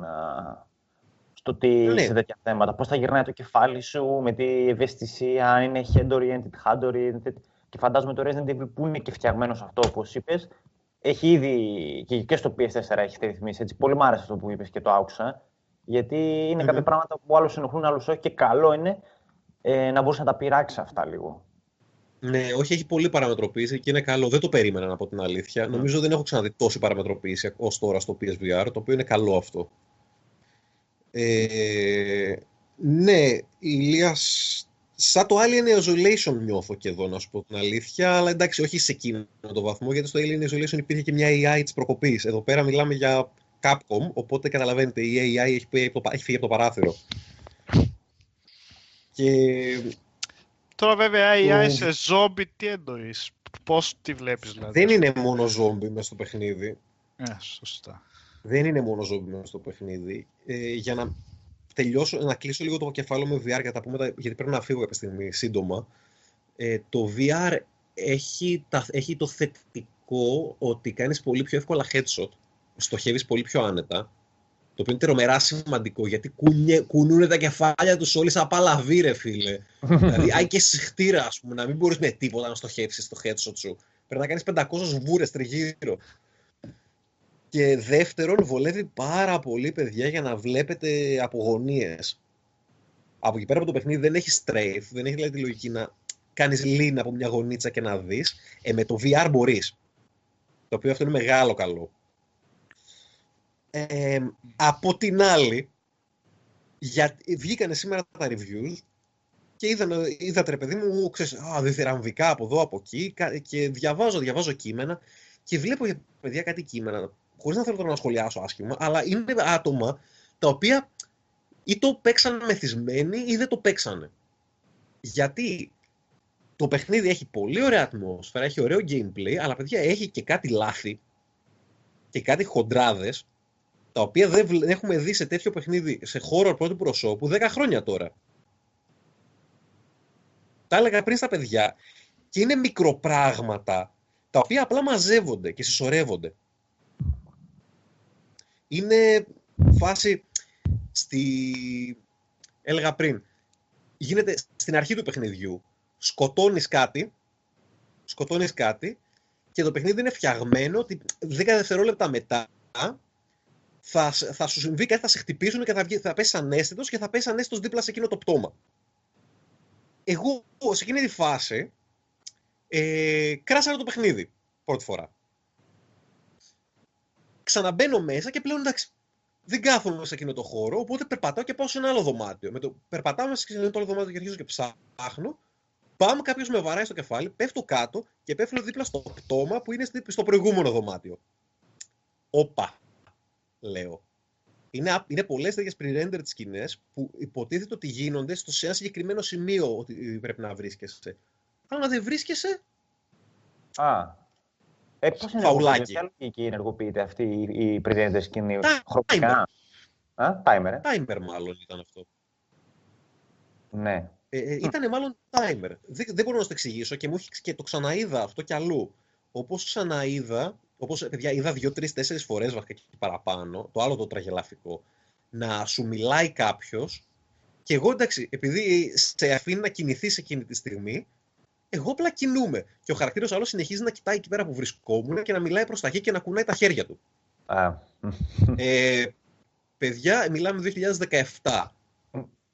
στο τι ναι. σε τέτοια θέματα. Πώς θα γυρνάει το κεφάλι σου με τη ευαισθησία, αν είναι head-oriented, hand-oriented. Και φαντάζομαι το Resident Evil που είναι και φτιαγμένο αυτό, όπως είπες, έχει ήδη και στο PS4 έχει ρυθμίσεις. Έτσι. Πολύ μου άρεσε αυτό που είπες και το άκουσα. Γιατί είναι κάποια πράγματα που άλλους ενοχλούν, άλλους όχι. Και καλό είναι ε, να μπορείς να τα πειράξεις αυτά λίγο. Ναι, όχι, έχει πολύ παραμετροποίηση και είναι καλό. Δεν το περίμενα από την αλήθεια. Νομίζω δεν έχω ξαναδεί τόση παραμετροποίηση ως τώρα στο PSVR, το οποίο είναι καλό αυτό. Ε, ναι, η Ηλίας, σαν το Alien Isolation νιώθω και εδώ, να σου πω την αλήθεια, αλλά εντάξει, όχι σε εκείνο το βαθμό, γιατί στο Alien Isolation υπήρχε και μια AI της προκοπής. Εδώ πέρα μιλάμε για Capcom, οπότε καταλαβαίνετε, η AI έχει, έχει φύγει από το παράθυρο. Και... Τώρα βέβαια η AI σε zombie τι εννοείς, πώς τη βλέπεις δηλαδή. Δεν είναι μόνο zombie μέσα στο παιχνίδι. Ε, σωστά δεν είναι μόνο ζόμπι στο παιχνίδι. Ε, για να τελειώσω, να κλείσω λίγο το κεφάλαιο με VR για τα πούμε, γιατί πρέπει να φύγω κάποια στιγμή σύντομα. Ε, το VR έχει, τα, έχει το θετικό ότι κάνεις πολύ πιο εύκολα headshot, στοχεύεις πολύ πιο άνετα, το οποίο είναι τρομερά σημαντικό, γιατί κουνιέ, κουνούν τα κεφάλια τους όλοι σαν παλαβή, ρε φίλε. δηλαδή, αν και συχτήρα, ας πούμε, να μην μπορείς με τίποτα να στοχεύσεις το headshot σου. Πρέπει να κάνεις 500 βούρες τριγύρω. Και δεύτερον, βολεύει πάρα πολύ, παιδιά, για να βλέπετε απογωνίες. Από εκεί πέρα από το παιχνίδι δεν έχει strafe, δεν έχει δηλαδή τη λογική να κάνεις lean από μια γωνίτσα και να δεις. Ε, με το VR μπορείς. Το οποίο αυτό είναι μεγάλο καλό. Ε, από την άλλη, για, βγήκανε σήμερα τα reviews και είδα, είδατε ρε παιδί μου, ξέρεις, α, διθυραμβικά από εδώ, από εκεί και διαβάζω, διαβάζω κείμενα και βλέπω για παιδιά κάτι κείμενα χωρίς να θέλω τώρα να σχολιάσω άσχημα, αλλά είναι άτομα τα οποία ή το παίξαν μεθυσμένοι ή δεν το παίξανε. Γιατί το παιχνίδι έχει πολύ ωραία ατμόσφαιρα, έχει ωραίο gameplay, αλλά παιδιά έχει και κάτι λάθη και κάτι χοντράδες, τα οποία δεν έχουμε δει σε τέτοιο παιχνίδι, σε χώρο πρώτου προσώπου, 10 χρόνια τώρα. τα έλεγα πριν στα παιδιά, και είναι μικροπράγματα τα οποία απλά μαζεύονται και συσσωρεύονται. Είναι φάση στη... έλεγα πριν, γίνεται στην αρχή του παιχνιδιού, σκοτώνεις κάτι, σκοτώνεις κάτι και το παιχνίδι είναι φτιαγμένο ότι 10 δευτερόλεπτα μετά θα, θα σου συμβεί κάτι, θα σε χτυπήσουν και θα, βγει, θα πέσει ανέστητος και θα πέσει ανέστητος δίπλα σε εκείνο το πτώμα. Εγώ σε εκείνη τη φάση ε, κράσαρα το παιχνίδι πρώτη φορά. Ξαναμπαίνω μέσα και πλέον εντάξει, δεν κάθομαι σε εκείνο το χώρο, οπότε περπατάω και πάω σε ένα άλλο δωμάτιο. Με το περπατάω μέσα σε ένα άλλο δωμάτιο και αρχίζω και ψάχνω. Πάμε, κάποιος με βαράει στο κεφάλι, πέφτω κάτω και πέφτω δίπλα στο πτώμα που είναι στο προηγούμενο δωμάτιο. Όπα, λέω. Είναι, είναι πολλές τέτοιες pre-rendered σκηνές που υποτίθεται ότι γίνονται στο, σε ένα συγκεκριμένο σημείο ότι πρέπει να βρίσκεσαι. Αλλά δεν βρίσκεσαι. Α. Ε, πώς είναι Φαουλάκι. Ποια ενεργοποιείται αυτή η pre-rendered σκηνή, χρονικά. Α, timer, ε; Timer μάλλον ήταν αυτό. Ναι. Ε, ε, ήταν μάλλον timer. Δεν, δεν μπορώ να το εξηγήσω και μου έχει και το ξαναείδα αυτό κι αλλού. Όπως ξαναείδα Όπως ε, παιδιά, είδα δύο, τρει, τέσσερι φορές βασικά και παραπάνω, το άλλο το τραγελαφικό, να σου μιλάει κάποιος και εγώ εντάξει, επειδή σε αφήνει να κινηθείς εκείνη τη στιγμή, εγώ απλά κινούμαι. Και ο χαρακτήρας άλλος συνεχίζει να κοιτάει εκεί πέρα που βρισκόμουν και να μιλάει προς τα γη και να κουνάει τα χέρια του. Α. Ε, παιδιά, μιλάμε 2017.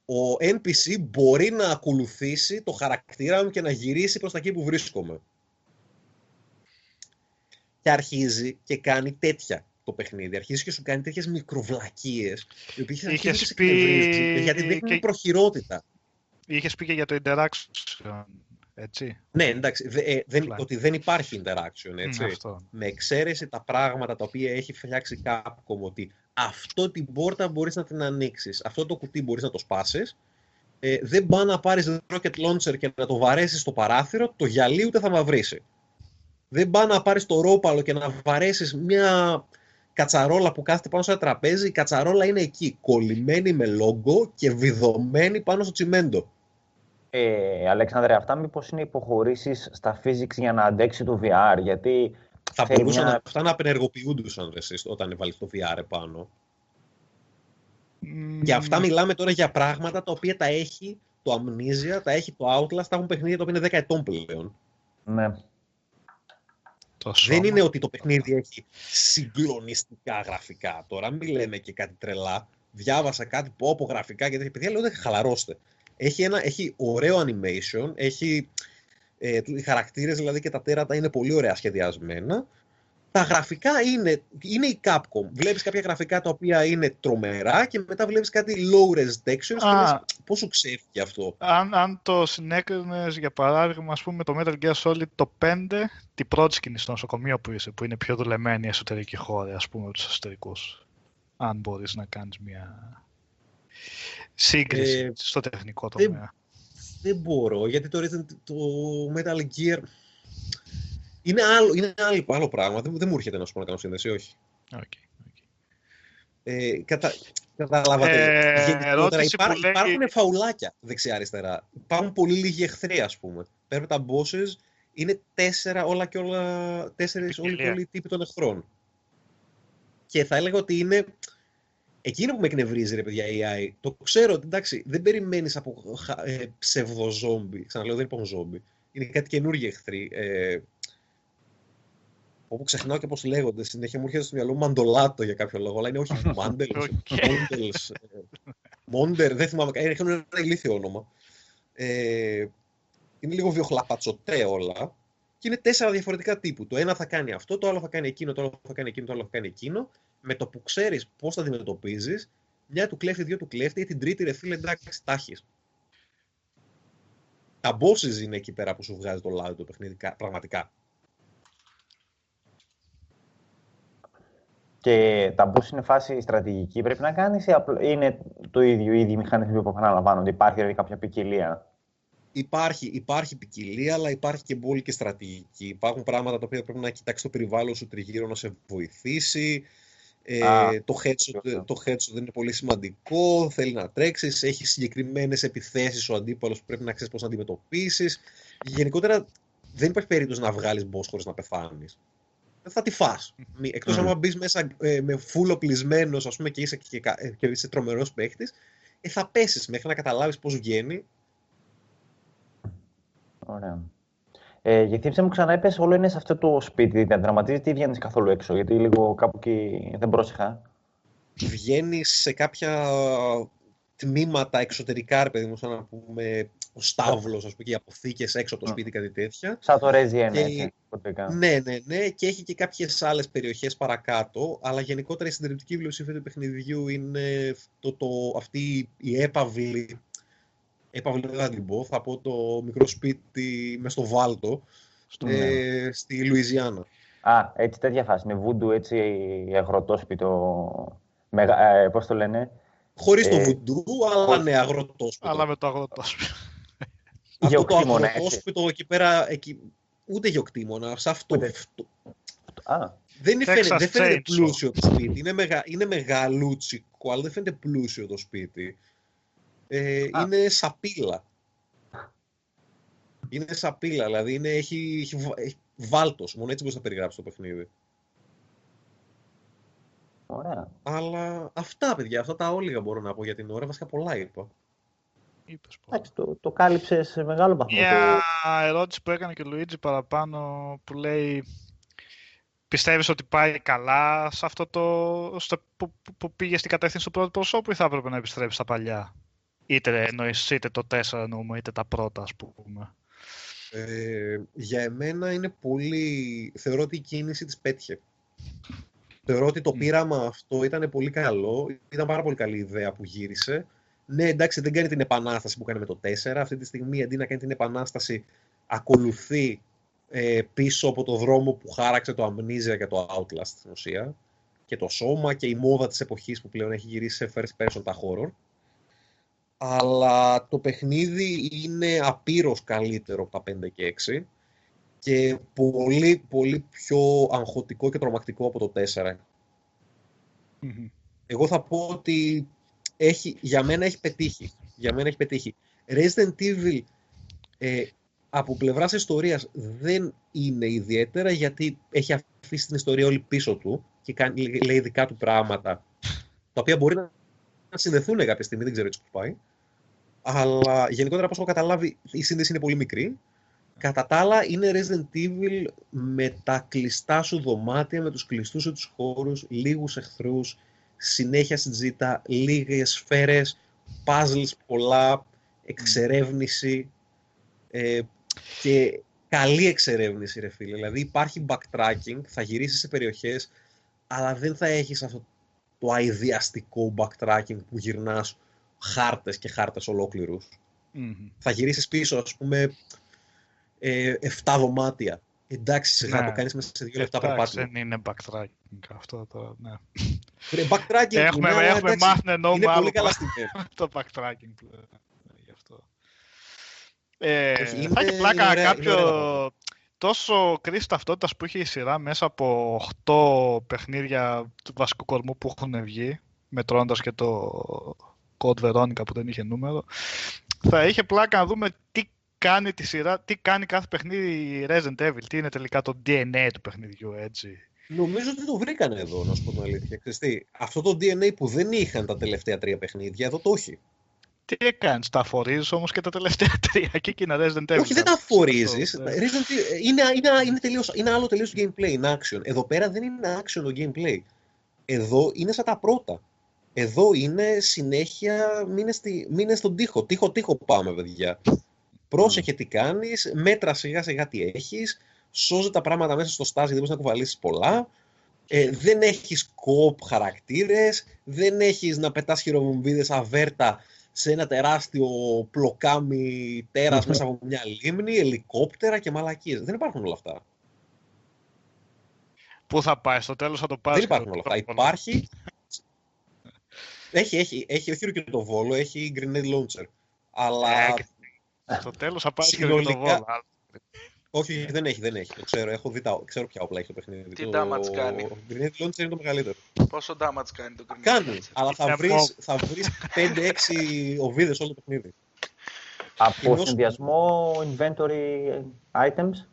Ο NPC μπορεί να ακολουθήσει το χαρακτήρα μου και να γυρίσει προς τα εκεί που βρίσκομαι και αρχίζει και κάνει τέτοια το παιχνίδι. Αρχίζει και σου κάνει τέτοιες μικροβλακίες. Οι οποίες αρχίζει πει... γιατί δείχνει και... προχειρότητα. Είχες πει και για το interaction. Έτσι; Ναι, εντάξει, δε, ε, δεν, ότι δεν υπάρχει interaction, έτσι. Mm, Με εξαίρεση τα πράγματα τα οποία έχει φτιάξει Capcom, ότι αυτό την πόρτα μπορείς να την ανοίξεις, αυτό το κουτί μπορείς να το σπάσεις, ε, δεν πάει να πάρεις rocket launcher και να το βαρέσεις στο παράθυρο, το γυαλί ούτε θα μαυρίσει. Δεν πάει να πάρεις το ρόπαλο και να βαρέσεις μια κατσαρόλα που κάθεται πάνω σε ένα τραπέζι. Η κατσαρόλα είναι εκεί, κολλημένη με λόγκο και βιδωμένη πάνω στο τσιμέντο. Ε, Αλέξανδρε, αυτά μήπως είναι υποχωρήσεις στα physics για να αντέξει το VR, γιατί... Θα μπορούσαν μια... αυτά να απενεργοποιούνται εσείς όταν βάλει το VR επάνω. Mm. Και αυτά μιλάμε τώρα για πράγματα τα οποία τα έχει το Amnesia, τα έχει το Outlast, τα έχουν παιχνίδια τα οποία είναι 10 ετών πλέον. Ναι. Δεν είναι ότι το παιχνίδι έχει συγκλονιστικά γραφικά. Τώρα μην λέμε και κάτι τρελά. Διάβασα κάτι που από γραφικά και τέτοια παιδιά λέω δεν χαλαρώστε. Έχει, ένα, έχει ωραίο animation, έχει ε, οι χαρακτήρες δηλαδή και τα τέρατα είναι πολύ ωραία σχεδιασμένα τα γραφικά είναι, είναι η Capcom. Βλέπεις κάποια γραφικά τα οποία είναι τρομερά και μετά βλέπεις κάτι low-res textures και λες πόσο ξέφυγε αυτό; Αν, αν το συνέκρινες για παράδειγμα ας πούμε το Metal Gear Solid το 5 την πρώτη σκηνή στο νοσοκομείο που είσαι που είναι πιο δουλεμένη η εσωτερική χώρα ας πούμε από τους εσωτερικούς. Αν μπορείς να κάνεις μια σύγκριση ε, στο τεχνικό τομέα. Δεν, δεν μπορώ γιατί το, το Metal Gear είναι άλλο, είναι άλλο, άλλο πράγμα. Δεν, δεν μου έρχεται να σου πω να κάνω σύνδεση, όχι. Okay, okay. Ε, κατα, καταλάβατε. Ε, υπά, Υπάρχουν φαουλάκια δεξιά-αριστερά. Υπάρχουν πολύ λίγοι εχθροί, ας πούμε. Παίρνουμε τα bosses, είναι τέσσερα όλα και όλα, τέσσερις όλοι και όλοι οι τύποι των εχθρών. Και θα έλεγα ότι είναι εκείνο που με εκνευρίζει, ρε παιδιά, η AI. Το ξέρω ότι εντάξει, δεν περιμένεις από ε, ψευδοζόμπι. Ξαναλέω, δεν υπάρχουν ζόμπι. Είναι κάτι καινούργιο εχθροί. Ε, όπου ξεχνάω και πώς λέγονται. Συνέχεια μου έρχεται στο μυαλό μαντολάτο για κάποιο λόγο, αλλά είναι όχι μάντελς. Μόντερ, δεν θυμάμαι. Έχουν ένα ηλίθιο όνομα. Ε, είναι λίγο βιοχλαπατσοτέ όλα. Και είναι τέσσερα διαφορετικά τύπου. Το ένα θα κάνει αυτό, το άλλο θα κάνει εκείνο, το άλλο θα κάνει εκείνο, το άλλο θα κάνει εκείνο. Με το που ξέρεις πώς θα αντιμετωπίζεις, μια του κλέφτη, δύο του κλέφτη, ή την τρίτη ρε φίλε εντάξει, τάχει. Τα bosses είναι εκεί πέρα που σου βγάζει το λάδι το παιχνίδι, πραγματικά. Και τα boost είναι φάση στρατηγική πρέπει να κάνεις ή είναι το ίδιο, οι ίδιοι μηχανισμοί που επαναλαμβάνονται, υπάρχει δηλαδή κάποια ποικιλία; Υπάρχει, υπάρχει ποικιλία, αλλά υπάρχει και πολύ και στρατηγική. Υπάρχουν πράγματα τα οποία πρέπει να κοιτάξεις το περιβάλλον σου τριγύρω να σε βοηθήσει. Ε, το, headshot, το headshot δεν είναι πολύ σημαντικό, θέλει να τρέξεις, έχεις συγκεκριμένες επιθέσεις ο αντίπαλος που πρέπει να ξέρεις πώς να αντιμετωπίσεις. Γενικότερα δεν υπάρχει περίπτωση να βγάλεις boss χωρίς να πεθάνεις. Θα τη φας. Εκτός mm. αν μπεις μέσα ε, με full οπλισμένος ας πούμε, και είσαι, και, και, και είσαι τρομερός παίχτης, ε, θα πέσεις μέχρι να καταλάβεις πώς βγαίνει. Ωραία. Ε, γιατί μου ξανά είπες, όλο είναι σε αυτό το σπίτι, δεν δραματίζεται ή βγαίνεις καθόλου έξω, γιατί λίγο κάπου εκεί δεν πρόσεχα. Βγαίνεις σε κάποια τμήματα εξωτερικά, ρε παιδί μου, σαν να πούμε ο στάβλο, ας πούμε, και οι αποθήκες έξω από το σπίτι, κάτι τέτοια. Σαν το Resi και... ναι, ναι, ναι, και έχει και κάποιες άλλες περιοχές παρακάτω, αλλά γενικότερα η συντηρητική βιβλιοσύνη του παιχνιδιού είναι το, το, αυτή η έπαυλη. Έπαυλη δεν θα την πω, θα πω το μικρό σπίτι μες στο Βάλτο, ε, στη Λουιζιάννα. Α, έτσι τέτοια φάση, με βούντου, έτσι αγροτόσπιτο, μεγα, ε, πώς το λένε, Χωρίς ε, το βουντού, αλλά ναι, αγροτόσπιτο. Αλλά με το αγροτόσπιτο. Αυτό το αγροτόσπιτο εκεί πέρα, εκεί, ούτε γεωκτήμονα, σε αυτό. Ούτε. Α. Δεν φαίνεται, δεν φαίνεται πλούσιο το σπίτι. Είναι, μεγα, είναι μεγαλούτσικο, αλλά δεν φαίνεται πλούσιο το σπίτι. Ε, είναι σαπίλα. Είναι σαπίλα, δηλαδή είναι, έχει, έχει, έχει βάλτος. Μόνο έτσι μπορείς να περιγράψεις το παιχνίδι. Ωραία. Αλλά αυτά, παιδιά, αυτά τα όλιγα μπορώ να πω για την ώρα. Βασικά πολλά είπα. Είπες Εντάξει, το, το κάλυψε σε μεγάλο βαθμό. Μια ερώτηση που έκανε και ο Λουίτζι παραπάνω που λέει Πιστεύεις ότι πάει καλά σε αυτό το στο, που, που, πήγε στην κατεύθυνση του πρώτου προσώπου ή θα έπρεπε να επιστρέψει στα παλιά; Είτε εννοείς είτε το 4 εννοούμε είτε τα πρώτα ας πούμε. Ε, για εμένα είναι πολύ... Θεωρώ ότι η κίνηση της πέτυχε. Θεωρώ ότι το πείραμα αυτό ήταν πολύ καλό. Ήταν πάρα πολύ καλή ιδέα που γύρισε. Ναι, εντάξει, δεν κάνει την επανάσταση που κάνει με το 4. Αυτή τη στιγμή, αντί να κάνει την επανάσταση, ακολουθεί ε, πίσω από το δρόμο που χάραξε το Amnesia και το Outlast στην ουσία. Και το σώμα και η μόδα της εποχής που πλέον έχει γυρίσει σε first person τα horror. Αλλά το παιχνίδι είναι απείρως καλύτερο από τα 5 και 6 και πολύ, πολύ πιο αγχωτικό και τρομακτικό από το 4. Εγώ θα πω ότι έχει, για μένα έχει πετύχει. Για μένα έχει πετύχει. Resident Evil ε, από πλευράς ιστορίας δεν είναι ιδιαίτερα γιατί έχει αφήσει την ιστορία όλη πίσω του και κάνει, λέει δικά του πράγματα τα οποία μπορεί να συνδεθούν κάποια στιγμή, δεν ξέρω έτσι που πάει. Αλλά γενικότερα, όπω έχω καταλάβει, η σύνδεση είναι πολύ μικρή Κατά τα άλλα, είναι Resident Evil με τα κλειστά σου δωμάτια, με τους κλειστούς σου τους χώρους, λίγους εχθρούς, συνέχεια συζήτα, λίγες σφαίρες, puzzles πολλά, εξερεύνηση ε, και καλή εξερεύνηση, ρε φίλε. Δηλαδή υπάρχει backtracking, θα γυρίσεις σε περιοχές, αλλά δεν θα έχεις αυτό το αειδιαστικό backtracking που γυρνάς χάρτες και χάρτες Θα γυρίσεις πίσω, ας πούμε, ε, 7 δωμάτια. Εντάξει, σιγά ναι. το κάνεις μέσα σε δύο λεπτά περπάτημα. Δεν είναι backtracking αυτό το. Ναι. backtracking έχουμε, ναι, έχουμε μάθει να εννοούμε είναι πολύ καλά το backtracking πλέον. Γι' αυτό. Ε, είναι, θα έχει πλάκα ωραία, κάποιο τόσο κρίση ταυτότητας που είχε η σειρά μέσα από 8 παιχνίδια του βασικού κορμού που έχουν βγει, μετρώντας και το Code Veronica που δεν είχε νούμερο. Θα είχε πλάκα να δούμε τι κάνει τη σειρά, τι κάνει κάθε παιχνίδι Resident Evil, τι είναι τελικά το DNA του παιχνιδιού, έτσι. Νομίζω ότι το βρήκανε εδώ, να σου πω την αλήθεια. Ξεστή, αυτό το DNA που δεν είχαν τα τελευταία τρία παιχνίδια, εδώ το έχει. Τι έκανες, τα φορίζει όμως και τα τελευταία τρία και εκείνα Resident Evil. Όχι, δεν τα φορίζει. Ναι. Είναι, είναι, είναι, τελείως, είναι άλλο τελείως gameplay, είναι action. Εδώ πέρα δεν είναι action το gameplay. Εδώ είναι σαν τα πρώτα. Εδώ είναι συνέχεια, μείνε, στον τοίχο. Τοίχο, τοίχο πάμε, παιδιά. Πρόσεχε τι κάνεις, μέτρα σιγά σιγά τι έχεις, σώζε τα πράγματα μέσα στο στάζι, δεν μπορείς να κουβαλήσεις πολλά. Ε, δεν έχεις κοπ χαρακτήρες, δεν έχεις να πετάς χειροβομβίδες αβέρτα σε ένα τεράστιο πλοκάμι τέρας μέσα από μια λίμνη, ελικόπτερα και μαλακίες. Δεν υπάρχουν όλα αυτά. Πού θα πάεις, στο τέλος θα το πάρει. Δεν υπάρχουν όλα αυτά. Υπάρχει... έχει, έχει, έχει, όχι και το βόλο, έχει grenade launcher. Αλλά ε, στο τέλος θα πάει και το βόλο. Όχι, δεν έχει, δεν έχει. Το ξέρω, έχω δει τα, ξέρω ποια όπλα έχει το παιχνίδι. Τι το... damage κάνει. Το Grenade Launcher είναι το μεγαλύτερο. Πόσο damage κάνει το Grenade Κάνει, αλλά θα βρεις, θα βρεις 5-6 οβίδες όλο το παιχνίδι. Από συνδυασμό inventory items;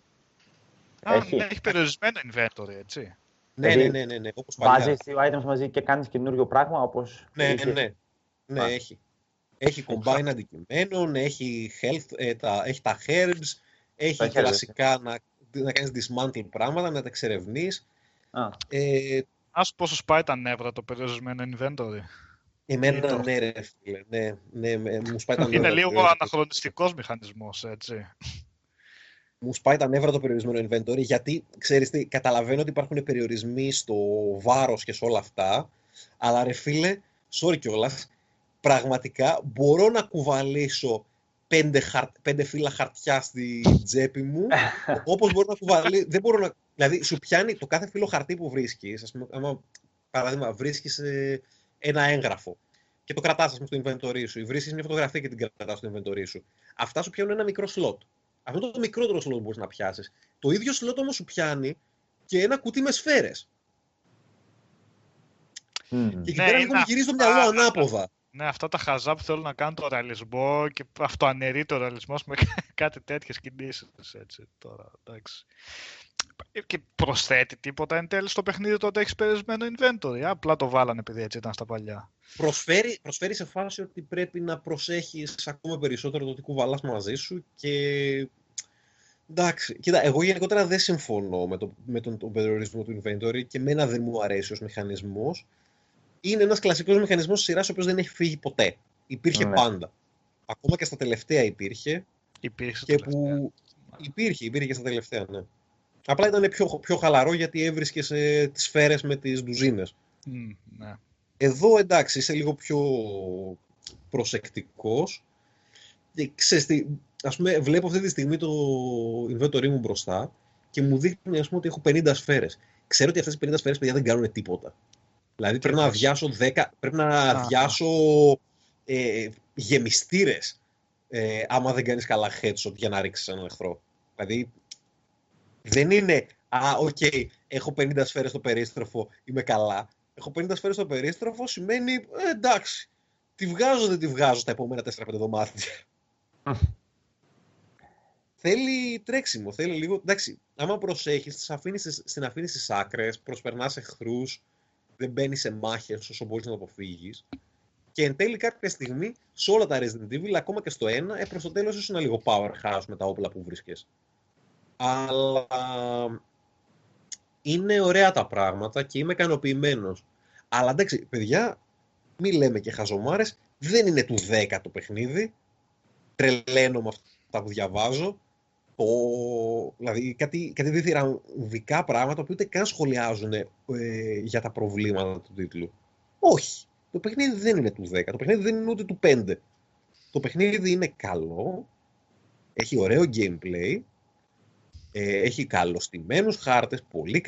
Α, έχει. Ναι, έχει περιορισμένο inventory, έτσι. Ναι, ναι, ναι, ναι, ναι, όπως Βάζεις δύο items μαζί και κάνεις καινούριο πράγμα, όπως... Ναι, ναι, ναι, ναι, έχει. Έχει combine αντικειμένων, έχει health, ε, τα, έχει τα herbs, έχει τα κλασικά να, να κάνεις dismantle πράγματα, να τα εξερευνείς. Α. Ε, Ας πόσο σπάει τα νεύρα το περιορισμένο inventory. Εμένα ναι, ρε φίλε. Ναι, ναι, μου σπάει τα νεύρα. Είναι λίγο αναχρονιστικός μηχανισμός, έτσι. Μου σπάει τα νεύρα το περιορισμένο inventory, γιατί, ξέρεις τι, καταλαβαίνω ότι υπάρχουν περιορισμοί στο βάρος και σε όλα αυτά, αλλά ρε φίλε, sorry κιόλας, πραγματικά μπορώ να κουβαλήσω πέντε, χαρ... πέντε φύλλα χαρτιά στη τσέπη μου, όπως μπορώ να κουβαλήσω, δεν μπορώ να... Δηλαδή, σου πιάνει το κάθε φύλλο χαρτί που βρίσκεις, ας πούμε, άμα, παράδειγμα, βρίσκεις ε, ένα έγγραφο και το κρατάς, ας πούμε, στο inventory σου, ή βρίσκεις μια φωτογραφία και την κρατάς στο inventory σου. Αυτά σου πιάνουν ένα μικρό slot. Αυτό είναι το μικρότερο slot που μπορείς να πιάσεις. Το ίδιο slot όμως σου πιάνει και ένα κουτί με σφαίρες. Mm. Και εκεί ναι, πέρα λίγο γυρίζει το μυαλό ανάποδα. Ναι, αυτά τα χαζά που θέλουν να κάνουν το ρεαλισμό και αυτό αναιρεί το ρεαλισμό με κάτι τέτοιες κινήσεις. Έτσι, τώρα, εντάξει. Και προσθέτει τίποτα εν τέλει στο παιχνίδι το ότι έχεις περισμένο inventory. Απλά το βάλανε επειδή έτσι ήταν στα παλιά. Προσφέρει, προσφέρει σε φάση ότι πρέπει να προσέχεις ακόμα περισσότερο το τι κουβαλάς μαζί σου και. Εντάξει, κοίτα, εγώ γενικότερα δεν συμφωνώ με, το, με τον, τον περιορισμό του inventory και μένα δεν μου αρέσει ως μηχανισμός είναι ένας κλασικός μηχανισμός τη σειράς ο οποίος δεν έχει φύγει ποτέ. Υπήρχε ναι. πάντα. Ακόμα και στα τελευταία υπήρχε. Υπήρχε και που... Υπήρχε, υπήρχε και στα τελευταία, ναι. Απλά ήταν πιο, πιο χαλαρό γιατί έβρισκες ε, τις σφαίρες με τις ντουζίνες. Mm, ναι. Εδώ εντάξει, είσαι λίγο πιο προσεκτικός. Και ξέρεις τι, ας πούμε, βλέπω αυτή τη στιγμή το inventory μου μπροστά και μου δείχνει ας πούμε, ότι έχω 50 σφαίρες. Ξέρω ότι αυτές οι 50 σφαίρες, παιδιά, δεν κάνουν τίποτα. Δηλαδή πρέπει να αδειάσω 10, πρέπει να αδειάσω ε, γεμιστήρες ε, άμα δεν κάνεις καλά headshot για να ρίξεις έναν εχθρό. Δηλαδή δεν είναι «Α, οκέι, okay, έχω 50 σφαίρες στο περίστροφο, είμαι καλά». Έχω 50 σφαίρες στο περίστροφο σημαίνει ε, «εντάξει, τη βγάζω δεν τη βγάζω στα επόμενα 4-5 εβδομάδια». θέλει τρέξιμο, θέλει λίγο. Εντάξει, άμα προσέχεις, στην αφήνεις στις άκρες, προσπερνάς εχθρούς, δεν μπαίνει σε μάχες όσο μπορείς να το αποφύγεις. Και εν τέλει κάποια στιγμή σε όλα τα Resident Evil, ακόμα και στο 1, ε, προς το τέλος ήσουν λίγο powerhouse με τα όπλα που βρίσκες. Αλλά είναι ωραία τα πράγματα και είμαι ικανοποιημένος. Αλλά εντάξει, παιδιά, μην λέμε και χαζομάρες, δεν είναι του 10 το παιχνίδι. Τρελαίνω με αυτά που διαβάζω το, δηλαδή κάτι, κάτι διθυραμβικά πράγματα που ούτε καν σχολιάζουν ε, για τα προβλήματα του τίτλου. Όχι. Το παιχνίδι δεν είναι του 10. Το παιχνίδι δεν είναι ούτε του 5. Το παιχνίδι είναι καλό. Έχει ωραίο gameplay. Ε, έχει καλωστημένους χάρτες. Πολύ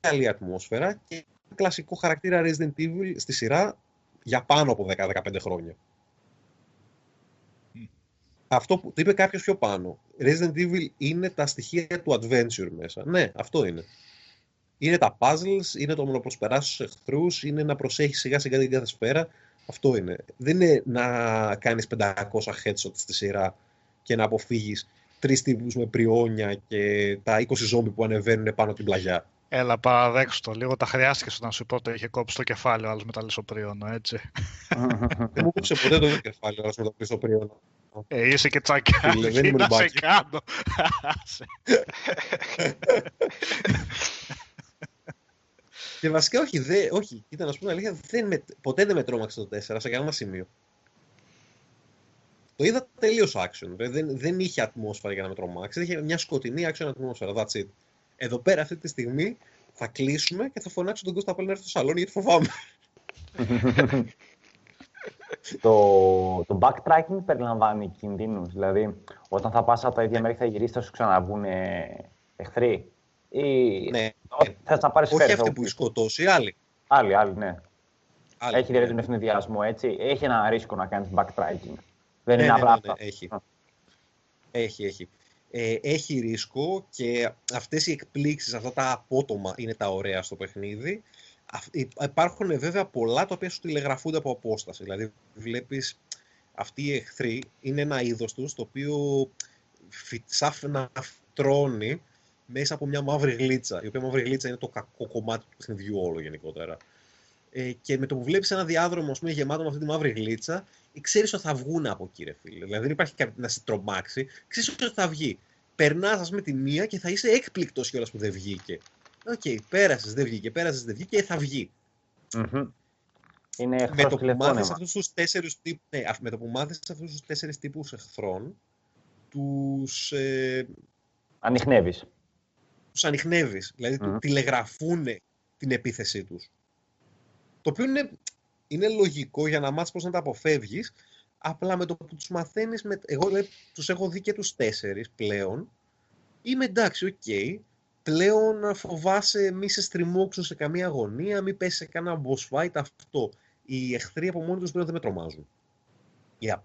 καλή ατμόσφαιρα. Και κλασικό χαρακτήρα Resident Evil στη σειρά για πάνω από 10-15 χρόνια αυτό που είπε κάποιος πιο πάνω. Resident Evil είναι τα στοιχεία του adventure μέσα. Ναι, αυτό είναι. Είναι τα puzzles, είναι το να προσπεράσει του εχθρούς, είναι να προσέχεις σιγά σιγά την κάθε σφαίρα. Αυτό είναι. Δεν είναι να κάνεις 500 headshots στη σειρά και να αποφύγεις τρεις τύπους με πριόνια και τα 20 ζόμπι που ανεβαίνουν πάνω την πλαγιά. Έλα, παραδέξου το λίγο. Τα χρειάστηκε να σου πω ότι είχε κόψει το κεφάλι ο άλλο με τα λισοπρίωνα, έτσι. Δεν μου κόψε ποτέ το κεφάλι ο άλλο με τα λισοπρίωνα. Ε, είσαι και τσακάκι, να σε κάνω. και βασικά όχι, δε, όχι, ήταν να πούμε αλήθεια, δεν με, ποτέ δεν με τρόμαξε το 4 σε κανένα σημείο. Το είδα τελείως action. Δεν, δεν είχε ατμόσφαιρα για να με τρομάξει. Είχε μια σκοτεινή action ατμόσφαιρα. That's it. Εδώ πέρα αυτή τη στιγμή θα κλείσουμε και θα φωνάξω τον Κώστα να έρθει στο σαλόνι γιατί φοβάμαι. το, το backtracking περιλαμβάνει κινδύνους. Δηλαδή, όταν θα πας από τα ίδια μέρη θα γυρίσεις, θα σου ξαναβγούν εχθροί. Ή ναι. θες να πάρεις Όχι αυτοί που σκοτώσει, άλλοι. Άλλοι, άλλοι, ναι. Άλλοι, έχει δηλαδή τον ευνηδιασμό, έτσι. Έχει ένα ρίσκο να κάνεις backtracking. Δεν ναι, είναι ναι, απλά ναι, ναι, έχει. έχει, έχει. Ε, έχει ρίσκο και αυτές οι εκπλήξεις, αυτά τα απότομα είναι τα ωραία στο παιχνίδι. Υπάρχουν βέβαια πολλά τα οποία σου τηλεγραφούνται από απόσταση. Δηλαδή βλέπεις αυτοί οι εχθροί είναι ένα είδος τους το οποίο σαν να τρώνε μέσα από μια μαύρη γλίτσα. Η οποία μαύρη γλίτσα είναι το κακό κομμάτι του παιχνιδιού όλο γενικότερα. Ε, και με το που βλέπεις ένα διάδρομο πούμε, γεμάτο με αυτή τη μαύρη γλίτσα, ξέρεις ότι θα βγουν από εκεί, ρε φίλε. Δηλαδή δεν υπάρχει κάτι να σε τρομάξει, ξέρεις ότι θα βγει. Περνάς, ας πούμε, τη μία και θα είσαι έκπληκτος κιόλας που δεν βγήκε. Οκέι, okay, πέρασες, δεν βγήκε, πέρασες, δεν βγήκε και θα βγει. Mm-hmm. Είναι με το που μάθει αυτούς τους τέσσερις τύπους. Ναι, με το που μάθει αυτούς τους τέσσερις τύπους εχθρών, τους. Ε, Ανοιχνεύεις. Τους ανοιχνεύεις. Δηλαδή mm. τηλεγραφούν την επίθεσή τους. Το οποίο είναι, είναι λογικό για να μάθεις πώς να τα αποφεύγεις. Απλά με το που τους μαθαίνεις. Με... Εγώ δηλαδή, τους έχω δει και τους τέσσερις πλέον. Είμαι εντάξει, οκέι. Okay. Πλέον φοβάσαι μη σε στριμώξουν σε καμία γωνία, μη πέσει σε κανένα boss fight αυτό. Οι εχθροί από μόνοι τους πλέον δεν με τρομάζουν.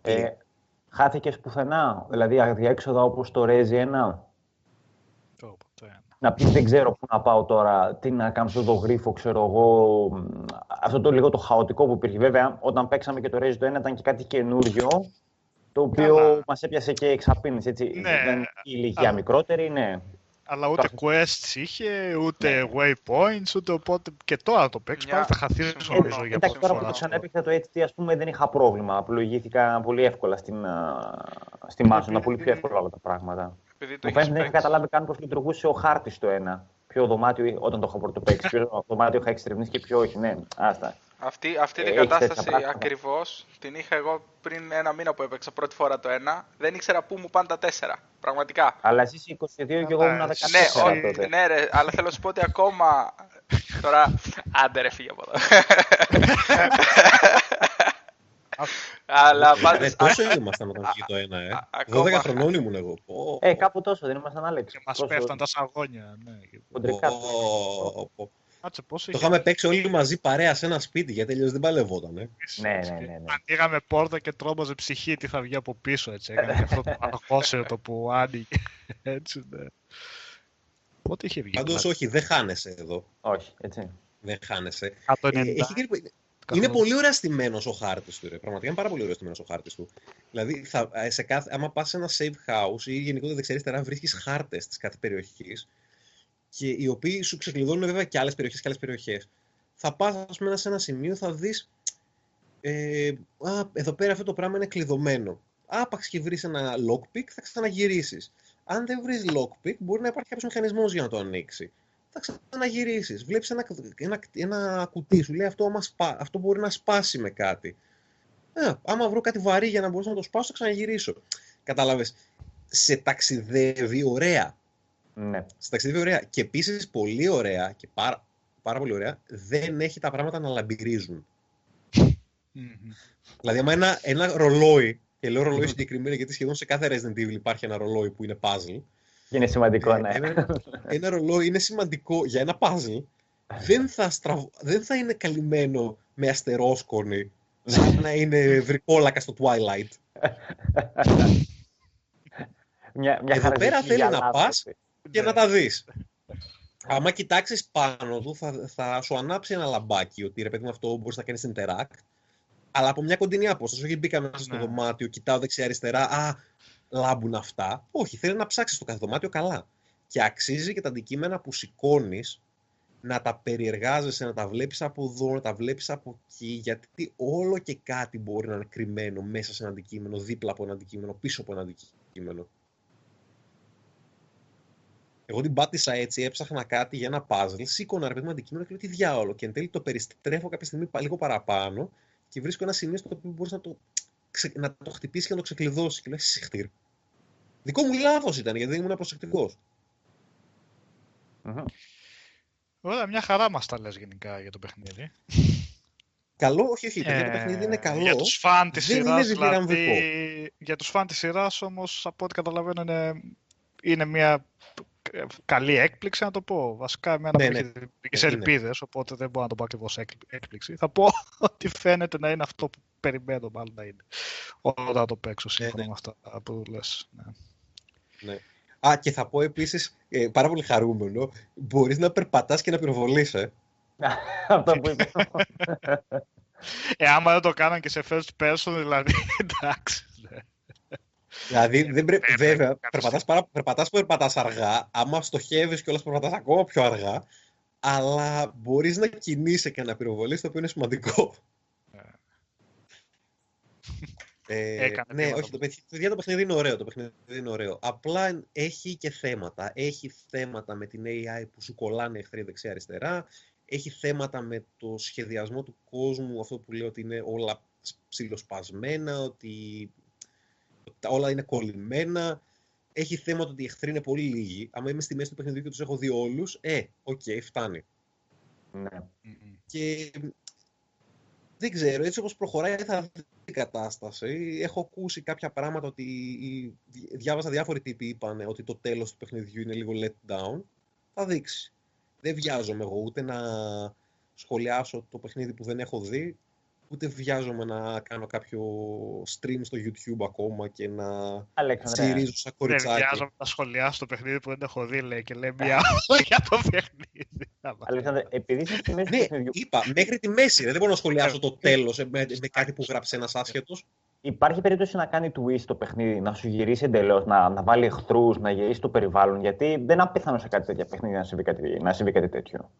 Ε, Χάθηκες πουθενά, δηλαδή αδιέξοδα όπως το Rezi 1. Το, το να πεις δεν ξέρω πού να πάω τώρα, τι να κάνω αυτό το γρίφο, ξέρω εγώ. Αυτό το λίγο το χαοτικό που υπήρχε. Βέβαια, όταν παίξαμε και το Rage το 1 ήταν και κάτι καινούριο, το οποίο μας έπιασε και εξαπίνηση. Έτσι. Ναι, ήταν η ηλικία μικρότερη, ναι. Αλλά ούτε quests είχε, ούτε ναι. waypoints, ούτε οπότε και τώρα το παίξεις. Πάλι θα χαθείς νομίζω για πρώτη φορά. Τώρα που το ξανέπαιξα το HT, ας πούμε, δεν είχα πρόβλημα. Απλοηγήθηκα πολύ εύκολα στην, στη μάχη, να πολύ πιο εύκολα όλα τα πράγματα. Μου φαίνεται δεν είχα καταλάβει καν πώ λειτουργούσε ο χάρτης το ένα. Ποιο δωμάτιο όταν το έχω παίξει, ποιο δωμάτιο είχα εξερευνήσει και ποιο όχι. Ναι, άστα. Αυτή, αυτή την κατάσταση ακριβώς την είχα εγώ πριν ένα μήνα που έπαιξα πρώτη φορά το ένα. Δεν ήξερα πού μου πάνε τα τέσσερα. Πραγματικά. Αλλά εσύ 22 και εγώ ήμουν 14. Ναι, ναι, ρε, αλλά θέλω να σου πω ότι ακόμα. Τώρα. Άντε ρε, φύγε από εδώ. Αλλά πάντως... Ε, τόσο ήμασταν όταν βγήκε το ένα, ε. 12 χρονών ήμουν εγώ. Ε, κάπου τόσο, δεν ήμασταν Άλεξ. Και μας πέφταν τα σαγόνια, ναι. Κοντρικά. Κάτσε, πόσο το είχαμε παίξει όλοι μαζί παρέα σε ένα σπίτι, γιατί τελείως δεν παλευόταν. Ε. Ναι, ναι, ναι, ναι. Ανοίγαμε πόρτα και τρόμαζε ψυχή τι θα βγει από πίσω, έτσι. Έκανε και αυτό το αργόσεο που άνοιγε. Έτσι, ναι. Πότε είχε βγει. Πάντως όχι, δεν χάνεσαι εδώ. Όχι, έτσι. Δεν χάνεσαι. Ε, έχει, είναι πολύ ωραία στημένο ο χάρτης του. Ρε. Πραγματικά είναι πάρα πολύ ωραία στημένο ο χάρτης του. Δηλαδή, θα, ε, σε κάθε, άμα πας σε ένα save house ή γενικότερα δεξιά-αριστερά, βρίσκεις χάρτες της κάθε περιοχής και οι οποίοι σου ξεκλειδώνουν βέβαια και άλλες περιοχές και άλλες περιοχές. Θα πας, ας πούμε, σε ένα σημείο, θα δεις. Ε, α, εδώ πέρα αυτό το πράγμα είναι κλειδωμένο. Άπαξ και βρεις ένα lockpick, θα ξαναγυρίσεις. Αν δεν βρεις lockpick, μπορεί να υπάρχει κάποιος μηχανισμός για να το ανοίξει θα ξαναγυρίσεις. Βλέπεις ένα, ένα, ένα κουτί, σου λέει αυτό, αυτό μπορεί να σπάσει με κάτι. Ε, άμα βρω κάτι βαρύ για να μπορέσω να το σπάσω, θα ξαναγυρίσω. Κατάλαβε. Σε ταξιδεύει ωραία. Ναι. Σε ταξιδεύει ωραία. Και επίσης πολύ ωραία και πάρα, πάρα πολύ ωραία, δεν έχει τα πράγματα να λαμπυριζουν Δηλαδή, άμα ένα, ένα ρολόι, και λέω ρολόι συγκεκριμένα γιατί σχεδόν σε κάθε Resident Evil υπάρχει ένα ρολόι που είναι puzzle. Είναι σημαντικό, ε, ναι. Ένα, ένα ρολόι είναι σημαντικό για ένα puzzle. Δεν θα, δεν θα είναι καλυμμένο με αστερόσκονη σαν να είναι βρικόλακα στο Twilight. μια, μια Εδώ πέρα θέλει να πας και να τα δεις. Άμα κοιτάξεις πάνω του, θα, θα σου ανάψει ένα λαμπάκι ότι ρε παιδί μου αυτό μπορείς να κάνεις interact. Αλλά από μια κοντινή απόσταση. Όχι μπήκα μέσα στο ναι. δωμάτιο, κοιτάω δεξιά-αριστερά. Α, λάμπουν αυτά. Όχι, θέλει να ψάξεις το κάθε δωμάτιο καλά. Και αξίζει και τα αντικείμενα που σηκώνεις να τα περιεργάζεσαι, να τα βλέπεις από εδώ, να τα βλέπεις από εκεί, γιατί όλο και κάτι μπορεί να είναι κρυμμένο μέσα σε ένα αντικείμενο, δίπλα από ένα αντικείμενο, πίσω από ένα αντικείμενο. Εγώ την πάτησα έτσι, έψαχνα κάτι για ένα puzzle, σήκωνα ρε παιδί μου αντικείμενο και λέω τι διάολο. Και εν τέλει το περιστρέφω κάποια στιγμή λίγο παραπάνω και βρίσκω ένα σημείο στο οποίο μπορείς να το ξε, να το χτυπήσει και να το ξεκλειδώσει. Και λέει συχτήρ. Δικό μου λάθος ήταν γιατί δεν ήμουν προσεκτικό. Ωραία, μια χαρά μας τα λες γενικά για το παιχνίδι. Καλό, όχι, όχι. Ε, το παιχνίδι είναι καλό. Για τους φαν της σειράς. Δηλαδή, για τους φαν της σειράς όμως, από ό,τι καταλαβαίνω, είναι, είναι μια καλή έκπληξη, να το πω. Βασικά, εμένα ναι, ναι. είχε ναι, ελπίδες, οπότε δεν μπορώ να το πω ακριβώς έκπληξη. Θα πω ότι φαίνεται να είναι αυτό που περιμένω μάλλον να είναι. Όταν το παίξω σύμφωνα ναι, ναι. με αυτά που λες. Ναι. ναι. Α, και θα πω επίσης ε, πάρα πολύ χαρούμενο, μπορείς να περπατάς και να πυροβολείς, ε. Αυτό που είπες. ε, άμα δεν το κάναν και σε first person, δηλαδή, εντάξει. Δηλαδή, δεν πρέπει, βέβαια, περπατάς, παρά, περπατάς που περπατάς αργά, άμα στοχεύεις και όλα περπατάς ακόμα πιο αργά, αλλά μπορείς να κινείσαι και να πυροβολείς, το οποίο είναι σημαντικό. Ε, ναι, όχι, το παιχνίδι, το παιχνίδι είναι ωραίο, το παιχνίδι είναι ωραίο. Απλά έχει και θέματα. Έχει θέματα με την AI που σου κολλάνε εχθροί δεξιά-αριστερά. Έχει θέματα με το σχεδιασμό του κόσμου, αυτό που λέω ότι είναι όλα ψηλοσπασμένα, ότι όλα είναι κολλημένα. Έχει θέματα ότι οι εχθροί είναι πολύ λίγοι. Αν είμαι στη μέση του παιχνιδιού και τους έχω δει όλους, ε, οκέι, okay, φτάνει. Ναι. Και δεν ξέρω, έτσι όπως προχωράει θα δει η κατάσταση. Έχω ακούσει κάποια πράγματα ότι διάβασα διάφοροι τύποι είπαν ότι το τέλος του παιχνιδιού είναι λίγο let down. Θα δείξει. Δεν βιάζομαι εγώ ούτε να σχολιάσω το παιχνίδι που δεν έχω δει, ούτε βιάζομαι να κάνω κάποιο stream στο YouTube ακόμα και να τσιρίζω σαν κοριτσάκι. Δεν βιάζομαι να σχολιάσω το παιχνίδι που δεν έχω δει, λέει, και λέει μια για το παιχνίδι. Αλέξανδρε, επειδή είσαι στη μέση ναι, του παιχνιδιού... είπα, μέχρι τη μέση, δεν μπορώ να σχολιάσω το τέλος με, με κάτι που γράψει ένας άσχετος. Υπάρχει περίπτωση να κάνει twist το παιχνίδι, να σου γυρίσει εντελώς, να, να βάλει εχθρούς, να γυρίσει το περιβάλλον, γιατί δεν είναι απίθανο σε κάτι τέτοια παιχνίδι να συμβεί κάτι, να συμβεί κάτι τέτοιο.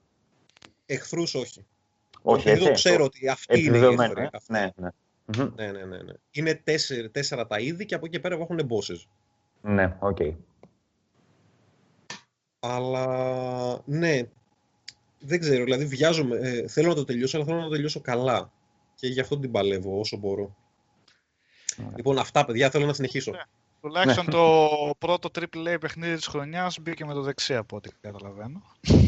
Εχθρούς όχι. Όχι, έτσι. Δεν ξέρω ότι αυτοί είναι οι εχθροί. Ναι, ναι. Ναι, ναι, ναι, ναι. Είναι τέσσερα, τέσσερα τα είδη και από εκεί πέρα έχουν bosses. Ναι, οκέι. Okay. Αλλά ναι, δεν ξέρω, δηλαδή βιάζομαι, ε, θέλω να το τελειώσω, αλλά θέλω να το τελειώσω καλά. Και γι' αυτό την παλεύω όσο μπορώ. Λοιπόν, αυτά παιδιά θέλω να συνεχίσω. Ναι. Τουλάχιστον ναι. το πρώτο AAA παιχνίδι της χρονιάς μπήκε με το δεξί από ό,τι καταλαβαίνω.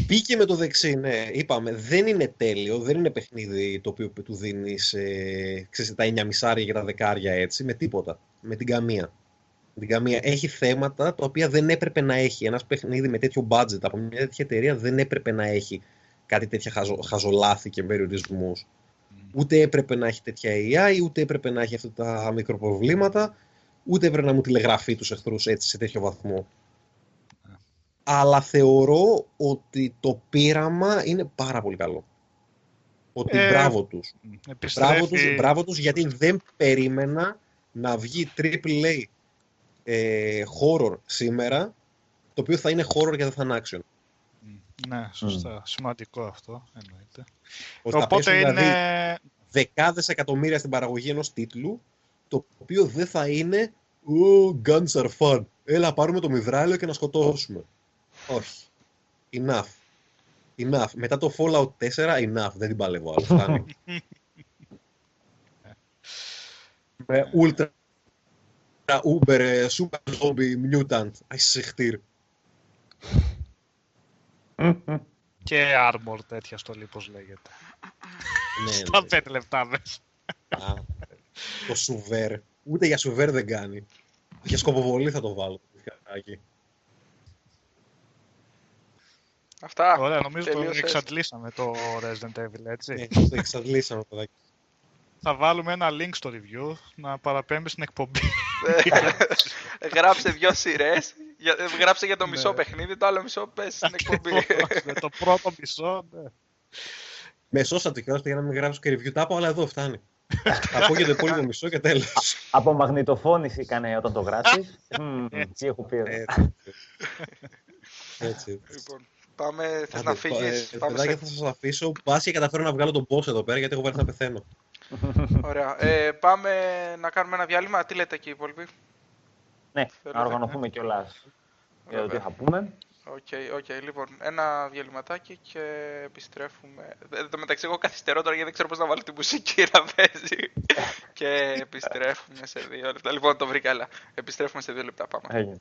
Μπήκε με το δεξί, ναι. Είπαμε, δεν είναι τέλειο, δεν είναι παιχνίδι το οποίο του δίνεις ε, ξέρεις, τα 9 μισάρια και τα δεκάρια έτσι, με τίποτα. Με την καμία. την καμία. Έχει θέματα τα οποία δεν έπρεπε να έχει. Ένας παιχνίδι με τέτοιο budget από μια τέτοια εταιρεία δεν έπρεπε να έχει κάτι τέτοια χαζο, χαζολάθη και περιορισμούς. Mm. Ούτε έπρεπε να έχει τέτοια AI, ούτε έπρεπε να έχει αυτά τα μικροπροβλήματα ούτε έπρεπε να μου τηλεγραφεί τους εχθρούς έτσι σε τέτοιο βαθμό. Αλλά θεωρώ ότι το πείραμα είναι πάρα πολύ καλό. Ότι ε, μπράβο τους. Μπράβο τους, μπράβο τους γιατί δεν περίμενα να βγει triple ε, horror σήμερα το οποίο θα είναι horror και δεν θα είναι action. Ναι, σωστά. Σημαντικό αυτό, εννοείται. Οπότε είναι... Δηλαδή, δεκάδες εκατομμύρια στην παραγωγή ενός τίτλου το οποίο δεν θα είναι «Ω, guns are fun. Έλα, πάρουμε το μυδράλιο και να σκοτώσουμε». Όχι. Enough. Enough. Μετά το Fallout 4, enough. Δεν την παλεύω άλλο. Φτάνει. Με ultra uber super zombie mutant. Αϊσυχτήρ. Και armor τέτοια στο πώς λέγεται. ναι, Στα πέντε λεπτά μέσα. το σουβέρ. Ούτε για σουβέρ δεν κάνει. Για σκοποβολή θα το βάλω. Αυτά. Ωραία, νομίζω το εξαντλήσαμε το Resident Evil, έτσι. Ναι, το εξαντλήσαμε, παιδάκι. Θα βάλουμε ένα link στο review να παραπέμπει στην εκπομπή. Γράψε δυο σειρές. Γράψε για το μισό ναι. παιχνίδι, το άλλο μισό πες στην εκπομπή. το πρώτο μισό, ναι. Με σώσατε κιόλας για να μην γράψω και review τάπο, αλλά εδώ φτάνει. Ακούγεται το υπόλοιπο μισό και τέλος. Από μαγνητοφώνηση έκανε όταν το γράφει. Τι έχω πει Έτσι. Λοιπόν, πάμε, θες να φύγεις. Παιδάκια θα σας αφήσω. Πας και καταφέρω να βγάλω τον boss εδώ πέρα γιατί έχω βάλει να πεθαίνω. Ωραία. Ε, πάμε να κάνουμε ένα διάλειμμα. Τι λέτε εκεί οι υπόλοιποι; Ναι, να οργανωθούμε κιόλας για το τι θα πούμε. Οκέι, okay, okay. λοιπόν, ένα διαλειμματάκι και επιστρέφουμε. Εν τω μεταξύ, εγώ καθυστερώ τώρα γιατί δεν ξέρω πώς να βάλω τη μουσική να παίζει. και επιστρέφουμε σε δύο λεπτά. Λοιπόν, το βρήκα, αλλά επιστρέφουμε σε δύο λεπτά. Πάμε.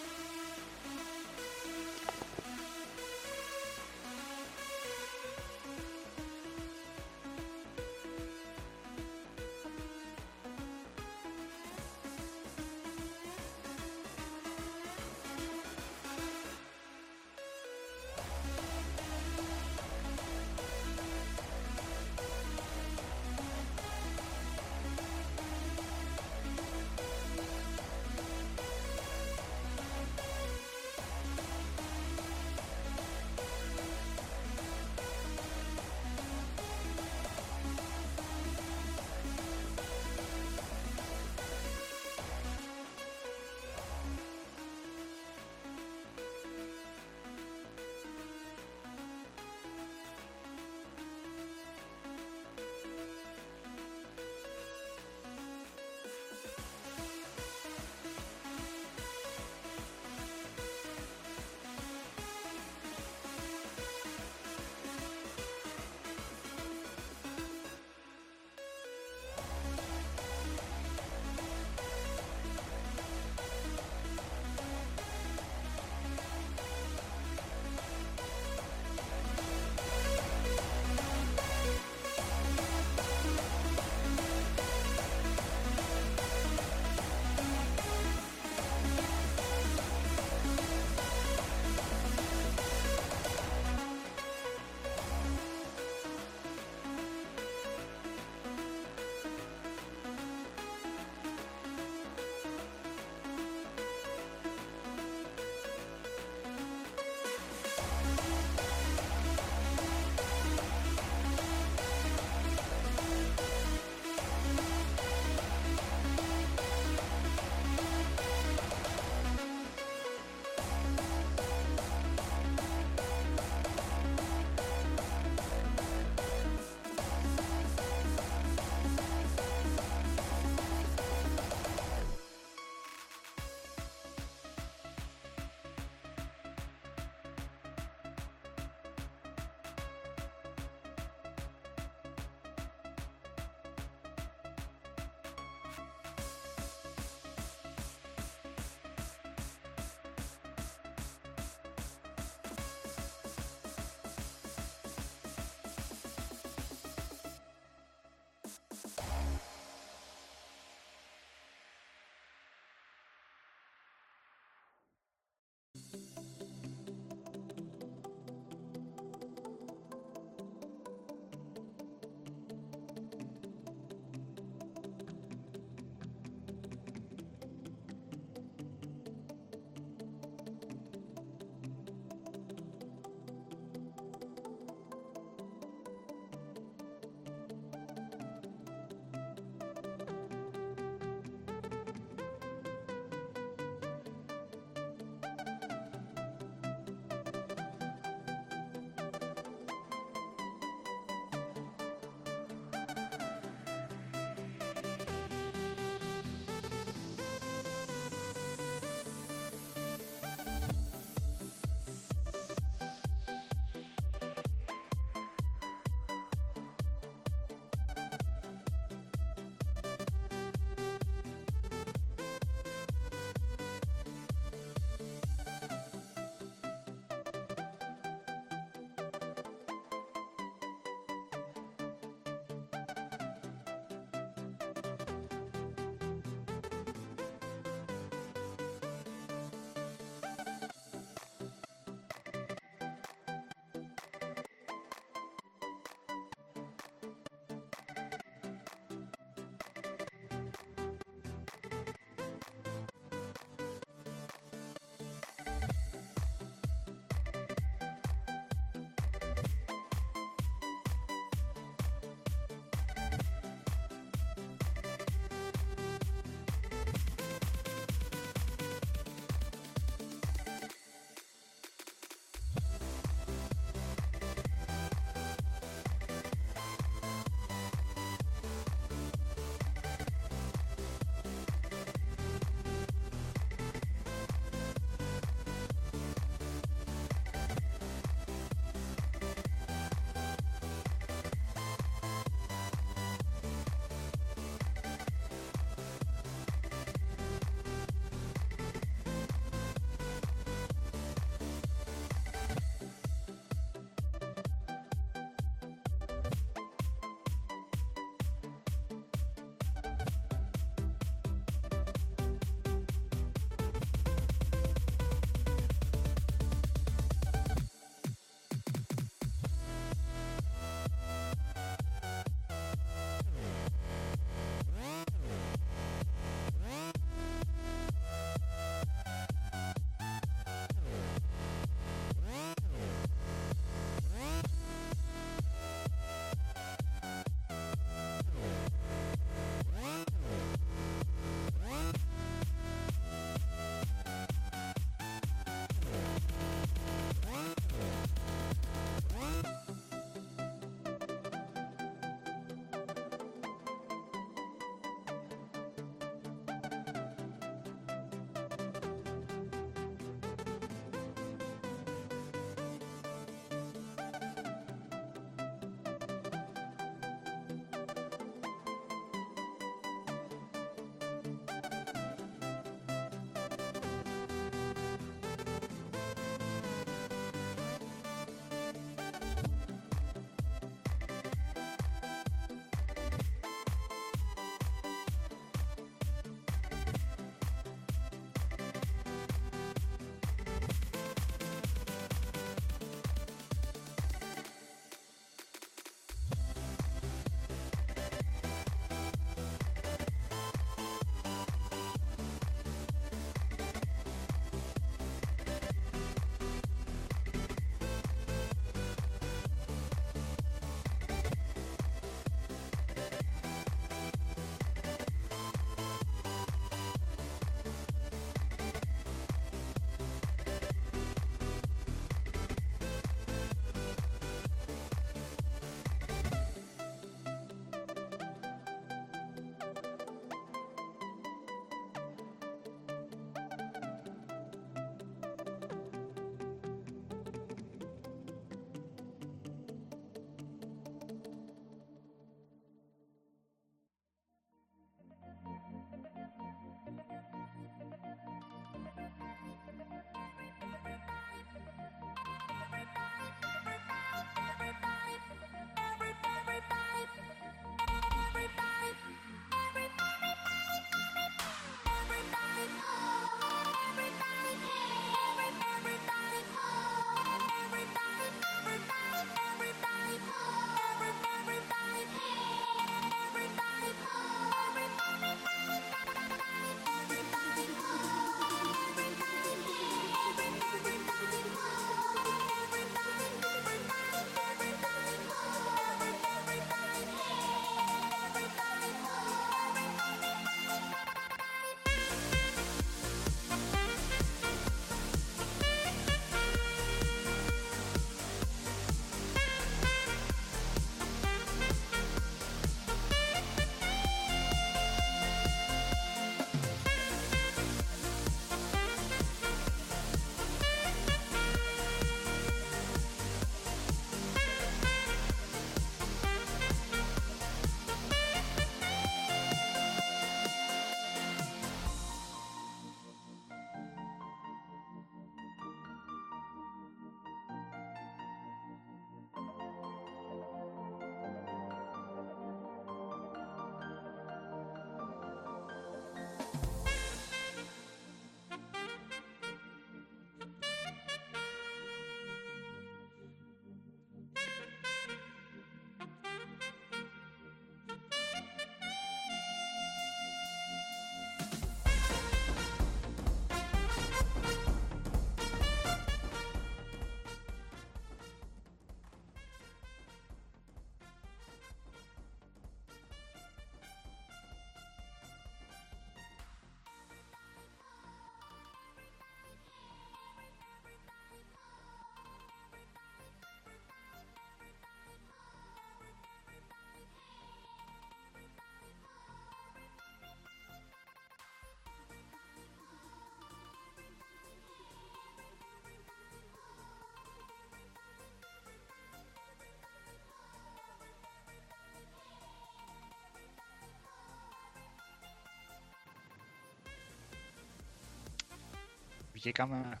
Βγήκαμε.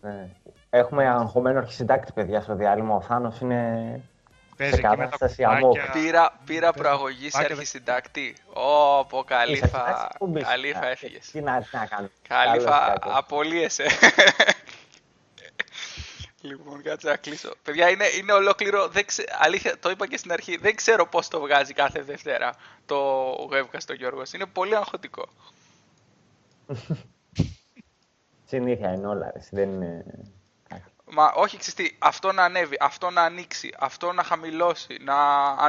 Ναι. Έχουμε αγχωμένο αρχισυντάκτη, παιδιά, στο διάλειμμα. Ο Θάνος είναι Παίζει σε κατάσταση αμόκ. Πήρα, πήρα προαγωγή σε αρχισυντάκτη. Ω, πω καλήφα. Καλήφα έφυγες. Τι να, τι να κάνω. Καλήφα, απολύεσαι. Λοιπόν, κάτσε να κλείσω. Παιδιά, είναι, είναι ολόκληρο. Δεν ξε... Αλήθεια, το είπα και στην αρχή. Δεν ξέρω πώς το βγάζει κάθε Δευτέρα το webcast στο Γιώργος. Είναι πολύ αγχωτικό. Συνήθεια είναι όλα. Ρε. Δεν είναι... Μα όχι, ξυστή, αυτό να ανέβει, αυτό να ανοίξει, αυτό να χαμηλώσει, να,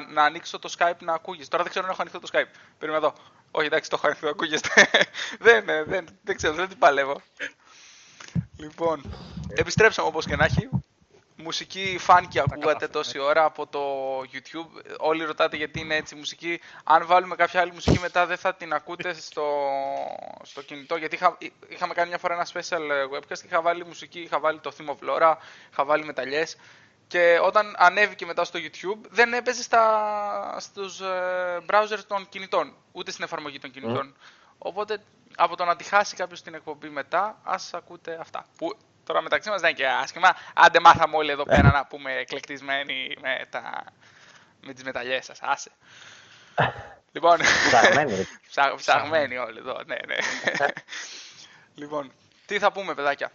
να ανοίξω το Skype να ακούγεσαι. Τώρα δεν ξέρω αν έχω ανοιχτό το Skype. Περίμενα εδώ. Όχι, εντάξει, το έχω ανοιχτό, ακούγεστε. δεν, δεν, δεν ξέρω, δεν την παλεύω. Λοιπόν, επιστρέψαμε όπως και να έχει. Μουσική φάνηκε ακούγατε τόση ώρα από το YouTube. Όλοι ρωτάτε γιατί είναι έτσι μουσική. Αν βάλουμε κάποια άλλη μουσική μετά δεν θα την ακούτε στο, στο κινητό. Γιατί είχα, είχαμε κάνει μια φορά ένα special webcast. Είχα βάλει μουσική, είχα βάλει το theme of Laura, είχα βάλει μεταλλιές. Και όταν ανέβηκε μετά στο YouTube δεν έπαιζε στα, στους ε, browsers των κινητών. Ούτε στην εφαρμογή των κινητών. Οπότε από το να τη χάσει κάποιος την εκπομπή μετά, ας ακούτε αυτά. Που τώρα μεταξύ μας δεν είναι και άσχημα. Άντε μάθαμε όλοι εδώ πέρα να πούμε εκλεκτισμένοι με, τα... με τις μεταλλιές σας. Άσε. λοιπόν. Ψαγμένοι. Ψαγμένοι όλοι εδώ. Ναι, ναι. λοιπόν, τι θα πούμε, παιδάκια;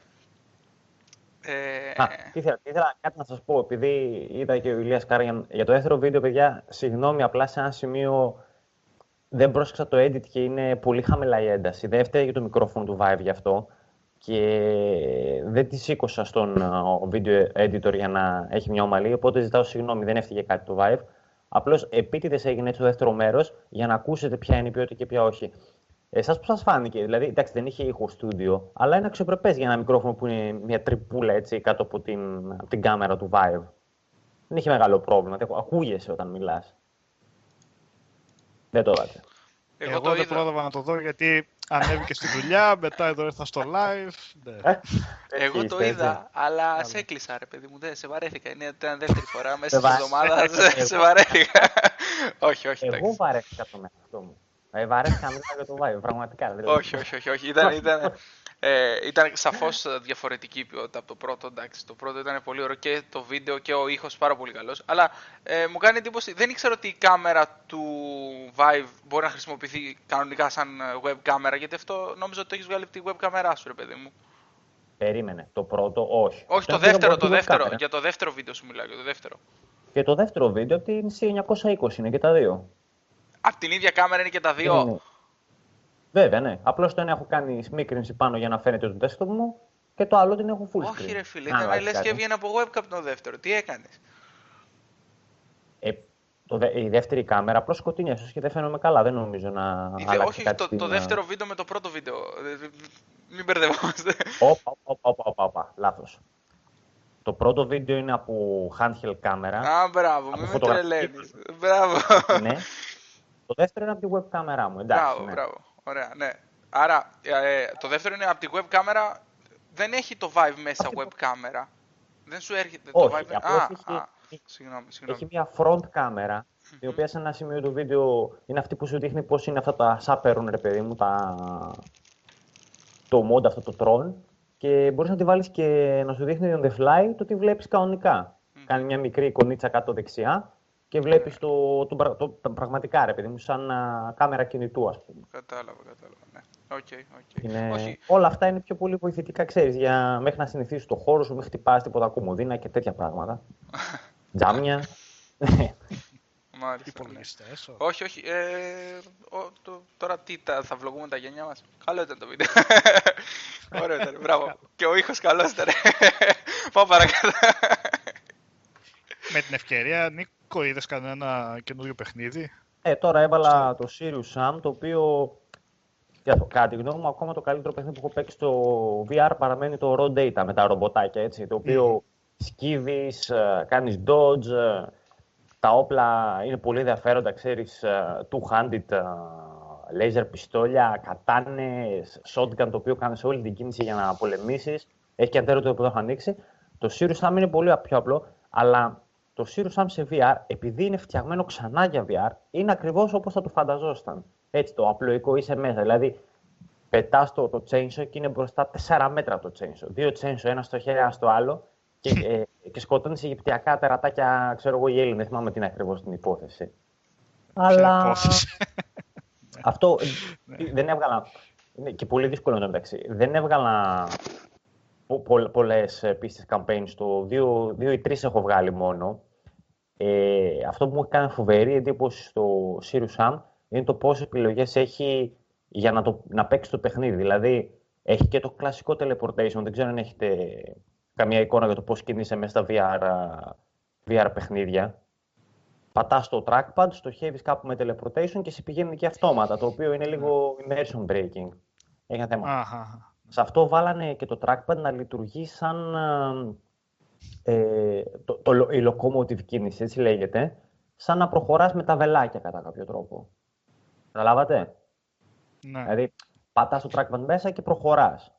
Ε... Α, τι ήθελα, ήθελα κάτι να σας πω, επειδή είδα και ο Ηλίας Κάριαν για το δεύτερο βίντεο, παιδιά, συγγνώμη, απλά σε ένα σημείο δεν πρόσεξα το edit και είναι πολύ χαμηλά η ένταση. Δεν έφταιγε το μικρόφωνο του Vive γι' αυτό και δεν τη σήκωσα στον video editor για να έχει μια ομαλή, οπότε ζητάω συγγνώμη, δεν έφταιγε κάτι το Vive. Απλώς επίτηδες έγινε έτσι το δεύτερο μέρος για να ακούσετε ποια είναι η ποιότητα και ποια όχι. Εσάς πώς σας φάνηκε, δηλαδή, εντάξει, δεν είχε ήχο στούντιο, αλλά είναι αξιοπρεπές για ένα μικρόφωνο που είναι μια τρυπούλα έτσι κάτω από την, από την κάμερα του Vive. Δεν είχε μεγάλο πρόβλημα. Ακούγεσαι όταν μιλάς. Δεν το είδατε. Εγώ, Εγώ το δεν πρόλαβα να το δω γιατί ανέβηκε στη δουλειά, μετά εδώ ήρθα στο live. Ναι. Ε, Εγώ το είδα, αλλά σε έκλεισα ρε παιδί μου, δεν σε βαρέθηκα. Είναι ήταν δεύτερη φορά μέσα στην εβδομάδα, σε βαρέθηκα. όχι, όχι. Εγώ βαρέθηκα τον εαυτό μου. Ε, βαρέθηκα μετά για το live, πραγματικά. Όχι, όχι, όχι. Ήταν, ήταν, ε, ήταν σαφώς διαφορετική η ποιότητα από το πρώτο. Εντάξει, το πρώτο ήταν πολύ ωραίο και το βίντεο και ο ήχος πάρα πολύ καλός. Αλλά ε, μου κάνει εντύπωση, δεν ήξερα ότι η κάμερα του Vive μπορεί να χρησιμοποιηθεί κανονικά σαν ε, web κάμερα. Γιατί αυτό νόμιζα ότι το έχεις βγάλει από τη web κάμερά σου, ρε παιδί μου. Περίμενε. Το πρώτο, όχι. Όχι, το, δεύτερο, το δεύτερο. Για το δεύτερο βίντεο σου μιλάω, για το δεύτερο. Και το δεύτερο βίντεο από την C920 είναι και τα δύο. Από την ίδια κάμερα είναι και τα δύο. Βέβαια, ναι. Απλώς το ένα έχω κάνει σμίκρινση πάνω για να φαίνεται το desktop μου και το άλλο την έχω full screen. Όχι, ρε φίλε, ήταν λες και έβγαινε από webcam το δεύτερο. Τι έκανες; Ε, το, η δεύτερη κάμερα απλώς σκοτεινή, ίσως και δεν φαίνομαι καλά. Δεν νομίζω να. Δε, όχι, το, το δεύτερο βίντεο με το πρώτο βίντεο. Μην μπερδευόμαστε. Όπα, όπα, όπα, όπα, λάθος. Το πρώτο βίντεο είναι από handheld κάμερα. Α, μπράβο, μην με τρελαίνεις. Μπράβο. Ναι. Το δεύτερο είναι από τη web κάμερά μου. Εντάξει, μπράβο, ναι. μπράβο. Ωραία, ναι. Άρα, ε, το δεύτερο είναι από τη web κάμερα. Δεν έχει το Vive μέσα web κάμερα. Δεν σου έρχεται Όχι, το Vive. Α, έχει, α, συγγνώμη, συγγνώμη. Έχει μια front κάμερα, η οποία σε ένα σημείο του βίντεο είναι αυτή που σου δείχνει πώς είναι αυτά τα σάπερουν, ρε παιδί μου, τα... το mod αυτό το Tron και μπορείς να τη βάλεις και να σου δείχνει on the fly το τι βλέπεις κανονικά. Κάνει μια μικρή εικονίτσα κάτω δεξιά και βλέπεις το, το, το, το, πραγματικά ρε παιδί μου, σαν α, κάμερα κινητού, ας πούμε. Κατάλαβα, κατάλαβα. Ναι. Okay, okay. Είναι... Όχι. Όλα αυτά είναι πιο πολύ βοηθητικά, ξέρεις, για... μέχρι να συνηθίσεις το χώρο σου, μέχρι χτυπάς τίποτα κομμωδίνα και τέτοια πράγματα. Τζάμια. Μάλιστα. Υπολογιστές. Ναι. Όχι, όχι. Ε, ο, το, τώρα τι τα, θα βλογούμε τα γενιά μας; Καλό ήταν το βίντεο. Ωραίο ήταν. Μπράβο. και ο ήχος καλός ήταν. Πάω παρακάτω. Με την ευκαιρία, Νίκο, είδες κανένα καινούριο παιχνίδι; Ε, τώρα έβαλα το Sirius Sam, το οποίο για το κάτι γνώμη μου, ακόμα το καλύτερο παιχνίδι που έχω παίξει στο VR παραμένει το Raw Data με τα ρομποτάκια, έτσι, το οποίο mm. σκύβεις, ε, κάνεις dodge, ε, τα όπλα είναι πολύ ενδιαφέροντα, ξέρεις, ε, two-handed laser πιστόλια, κατάνες, shotgun, το οποίο κάνεις όλη την κίνηση για να πολεμήσεις. Έχει και αντέρωτο που έχω ανοίξει. Το Sirius Sam είναι πολύ πιο απλό, αλλά το Sirius Sam σε VR, επειδή είναι φτιαγμένο ξανά για VR, είναι ακριβώς όπως θα το φανταζόσταν. Έτσι, το απλοϊκό είσαι μέσα. Δηλαδή, πετάς το, το chainsaw και είναι μπροστά 4 μέτρα το chainsaw. Δύο chainsaw, ένα στο χέρι, ένα στο άλλο και, ε, και σκοτώνεις σε Αιγυπτιακά τερατάκια, ξέρω εγώ, οι Έλληνες. Δεν θυμάμαι την ακριβώς την υπόθεση. Αλλά. αυτό ναι. δεν έβγαλα. Είναι και πολύ δύσκολο να μεταξύ. Δεν έβγαλα πο, πολλές πίστες campaigns. Το δύο, δύο ή τρεις έχω βγάλει μόνο. Ε, αυτό που μου έκανε φοβερή εντύπωση στο Sirius Sam είναι το πόσες επιλογές έχει για να, το, να παίξει το παιχνίδι. Δηλαδή, έχει και το κλασικό teleportation. Δεν ξέρω αν έχετε καμία εικόνα για το πώς κινείσαι μέσα στα VR, VR παιχνίδια. Πατάς το trackpad, στοχεύεις κάπου με teleportation και σε πηγαίνει και αυτόματα, το οποίο είναι λίγο immersion breaking. Έχει ένα θέμα. Αχα. Σε αυτό βάλανε και το trackpad να λειτουργεί σαν ε, το, το, η locomotive κίνηση, έτσι λέγεται, σαν να προχωράς με τα βελάκια κατά κάποιο τρόπο. Καταλάβατε; Ναι. Δηλαδή, πατάς το trackpad μέσα και προχωράς.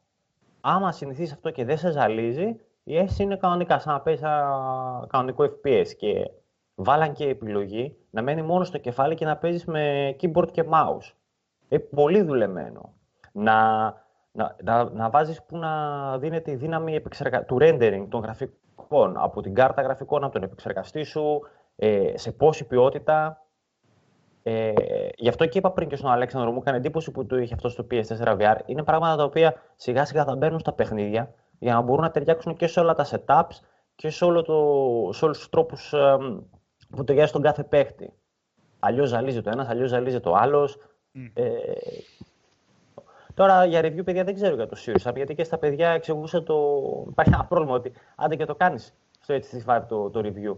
Άμα συνηθίσεις αυτό και δεν σε ζαλίζει, η αίσθηση είναι κανονικά, σαν να παίζει ένα κανονικό FPS. Και βάλαν και επιλογή να μένει μόνο στο κεφάλι και να παίζεις με keyboard και mouse. Ε, πολύ δουλεμένο. Να, να, να, να βάζεις που να δίνεται η δύναμη του rendering των γραφικών, από την κάρτα γραφικών, από τον επεξεργαστή σου, ε, σε πόση ποιότητα. Ε, γι' αυτό και είπα πριν και στον Αλέξανδρο, μου έκανε εντύπωση που του είχε αυτό στο PS4 VR. Είναι πράγματα τα οποία σιγά σιγά θα μπαίνουν στα παιχνίδια για να μπορούν να ταιριάξουν και σε όλα τα setups και σε, όλο το, σε όλους τους τρόπους ε, που ταιριάζει στον κάθε παίχτη. Αλλιώς ζαλίζει το ένας, αλλιώς ζαλίζει το άλλος. Ε, τώρα για review, παιδιά, δεν ξέρω για το Sirius γιατί και στα παιδιά εξηγούσε το... Υπάρχει ένα πρόβλημα ότι άντε και το κάνεις στο HTC το, το review.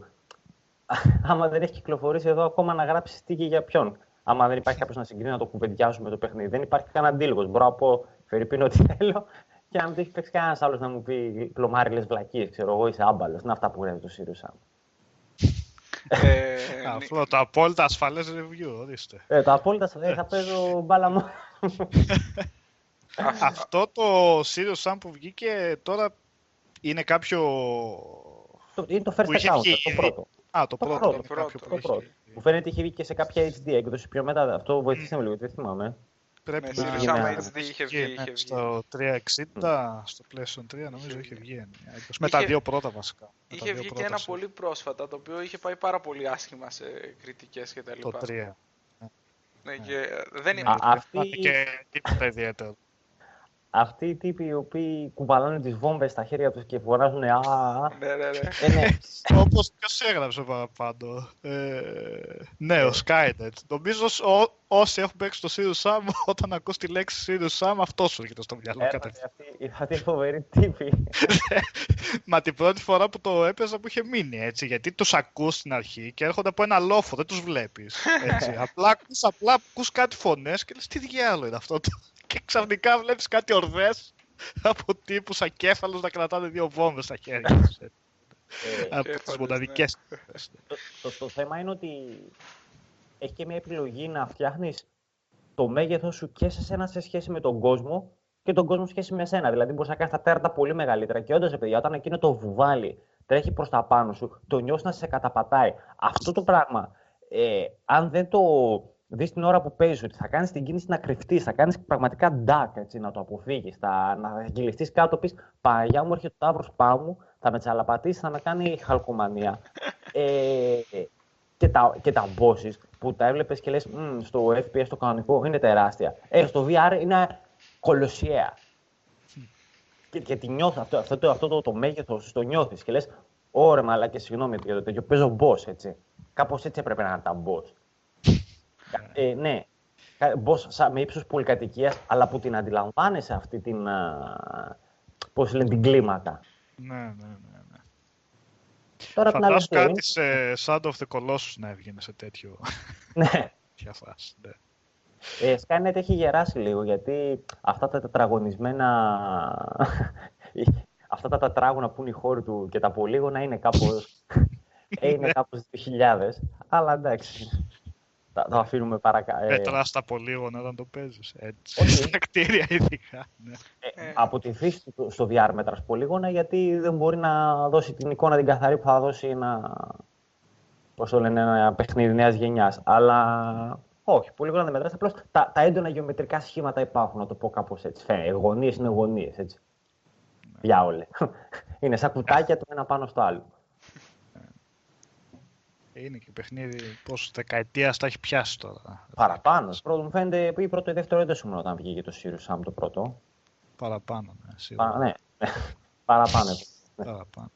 Άμα δεν έχει κυκλοφορήσει εδώ ακόμα να γράψεις τι και για ποιον. Άμα δεν υπάρχει κάποιος να συγκρίνει να το κουβεντιάσουμε το παιχνίδι. Δεν υπάρχει κανένα αντίλογο. Μπορώ να πω Φερρυπίνο ό,τι θέλω και αν δεν έχει παίξει κανένας άλλος να μου πει πλωμάριλε βλακίες, ξέρω εγώ, είσαι άμπαλος. Είναι αυτά που γράφει το Sirius ε, Αυτό το απόλυτα ασφαλές review, ορίστε. Ε, το απόλυτα ασφαλές θα παίζω μπάλα μου. Αυτό το Sirius Sam που βγήκε τώρα είναι κάποιο. Είναι το first account, το πρώτο. Α, το, πρώτο. Το πρώτο. Το πρώτο. Μου φαίνεται είχε βγει και σε κάποια HD έκδοση πιο μετά. Αυτό βοηθήσε με λίγο, δεν θυμάμαι. Πρέπει ναι, να είναι HD είχε βγει. Ναι, στο 360, στο PlayStation 3 νομίζω είχε βγει. Με τα δύο πρώτα βασικά. Είχε βγει και ένα πολύ πρόσφατα, το οποίο είχε πάει πάρα πολύ άσχημα σε κριτικές και τα λοιπά. Το 3. Ναι, ναι, και δεν είναι... Αυτή... Και τίποτα ιδιαίτερο αυτοί οι τύποι οι οποίοι κουβαλάνε τις βόμβες στα χέρια τους και φωνάζουν «Α, ναι, ναι, ναι. Ε, ναι. Όπως ποιος έγραψε παραπάνω. Ε, ναι, ο Skynet. Νομίζω ό, όσοι έχουν παίξει το Sirius Sam, όταν ακούς τη λέξη Sirius Sam, αυτός σου έρχεται στο μυαλό ε, κατευθείαν. Αυτή η φοβερή τύπη. Μα την πρώτη φορά που το έπαιζα που είχε μείνει, έτσι, γιατί τους ακούς στην αρχή και έρχονται από ένα λόφο, δεν τους βλέπεις. Έτσι. απλά ακούς, απλά ακούς κάτι φωνές και λες τι διάλογο είναι αυτό και ξαφνικά βλέπεις κάτι ορδές από τύπους ακέφαλους να κρατάνε δύο βόμβες στα χέρια τους. Ε, από τις μοναδικές. Το, το, θέμα είναι ότι έχει και μια επιλογή να φτιάχνεις το μέγεθος σου και σε σένα σε σχέση με τον κόσμο και τον κόσμο σε σχέση με σένα. Δηλαδή, μπορείς να κάνεις τα τέρτα πολύ μεγαλύτερα. Και όντως, παιδιά, όταν εκείνο το βουβάλι τρέχει προς τα πάνω σου, το νιώσεις να σε καταπατάει. Αυτό το πράγμα, ε, αν δεν το δεις την ώρα που παίζεις ότι θα κάνεις την κίνηση να κρυφτείς, θα κάνεις πραγματικά duck, έτσι, να το αποφύγεις, να γυλιστείς κάτω, πει Παγιά μου έρχεται ο τάβρο πάνω μου, θα με τσαλαπατήσει, θα με κάνει χαλκομανία. ε, και τα, και τα bosses που τα έβλεπες και λες στο FPS το κανονικό είναι τεράστια. Ε, στο VR είναι κολοσιαία. και, και τη νιώθω αυτό, αυτό, το, αυτό το, το μέγεθος, το νιώθεις και λες, Ωρε μαλάκι, συγγνώμη για το τέτοιο. Παίζω boss έτσι. Κάπως έτσι έπρεπε να είναι τα boss. Ε, ναι, Πώς, με ύψος πολυκατοικίας, αλλά που την αντιλαμβάνεσαι αυτή την, πώς λένε, την κλίμακα. Ναι, ναι, ναι. ναι. Τώρα Φαντάσου κάτι σε Shadow of the Colossus να έβγαινε σε τέτοιο... Ναι. φάση, ναι. Ε, Skynet έχει γεράσει λίγο, γιατί αυτά τα τετραγωνισμένα... αυτά τα τετράγωνα που είναι οι χώροι του και τα πολύγωνα είναι κάπως... Ε, είναι κάπως 2000, αλλά εντάξει θα το αφήνουμε παρακάτω. Ε, Πετράς τα πολύγωνα όταν το παίζεις, έτσι. Όχι. Στα κτίρια ειδικά. Ναι. Ε, από τη φύση του στο VR μέτρας πολύγωνα, γιατί δεν μπορεί να δώσει την εικόνα την καθαρή που θα δώσει ένα, πώς το λένε, ένα παιχνίδι νέας γενιάς. Αλλά Όχι, πολύ γρήγορα δεν μετράς. Απλώς τα, τα έντονα γεωμετρικά σχήματα υπάρχουν, να το πω κάπως έτσι. Φαίνεται. Γωνίες είναι γωνίες, έτσι. Για όλες. είναι σαν κουτάκια το ένα πάνω στο άλλο. Είναι και παιχνίδι πόσο δεκαετίας τα έχει πιάσει τώρα. Παραπάνω. Πρώτο μου φαίνεται ή πρώτο ή δεύτερο δεν σου όταν βγήκε το Sirius Sam το πρώτο. Παραπάνω, ναι. Σίγουρα. Πα, ναι. Παραπάνω. Παραπάνω.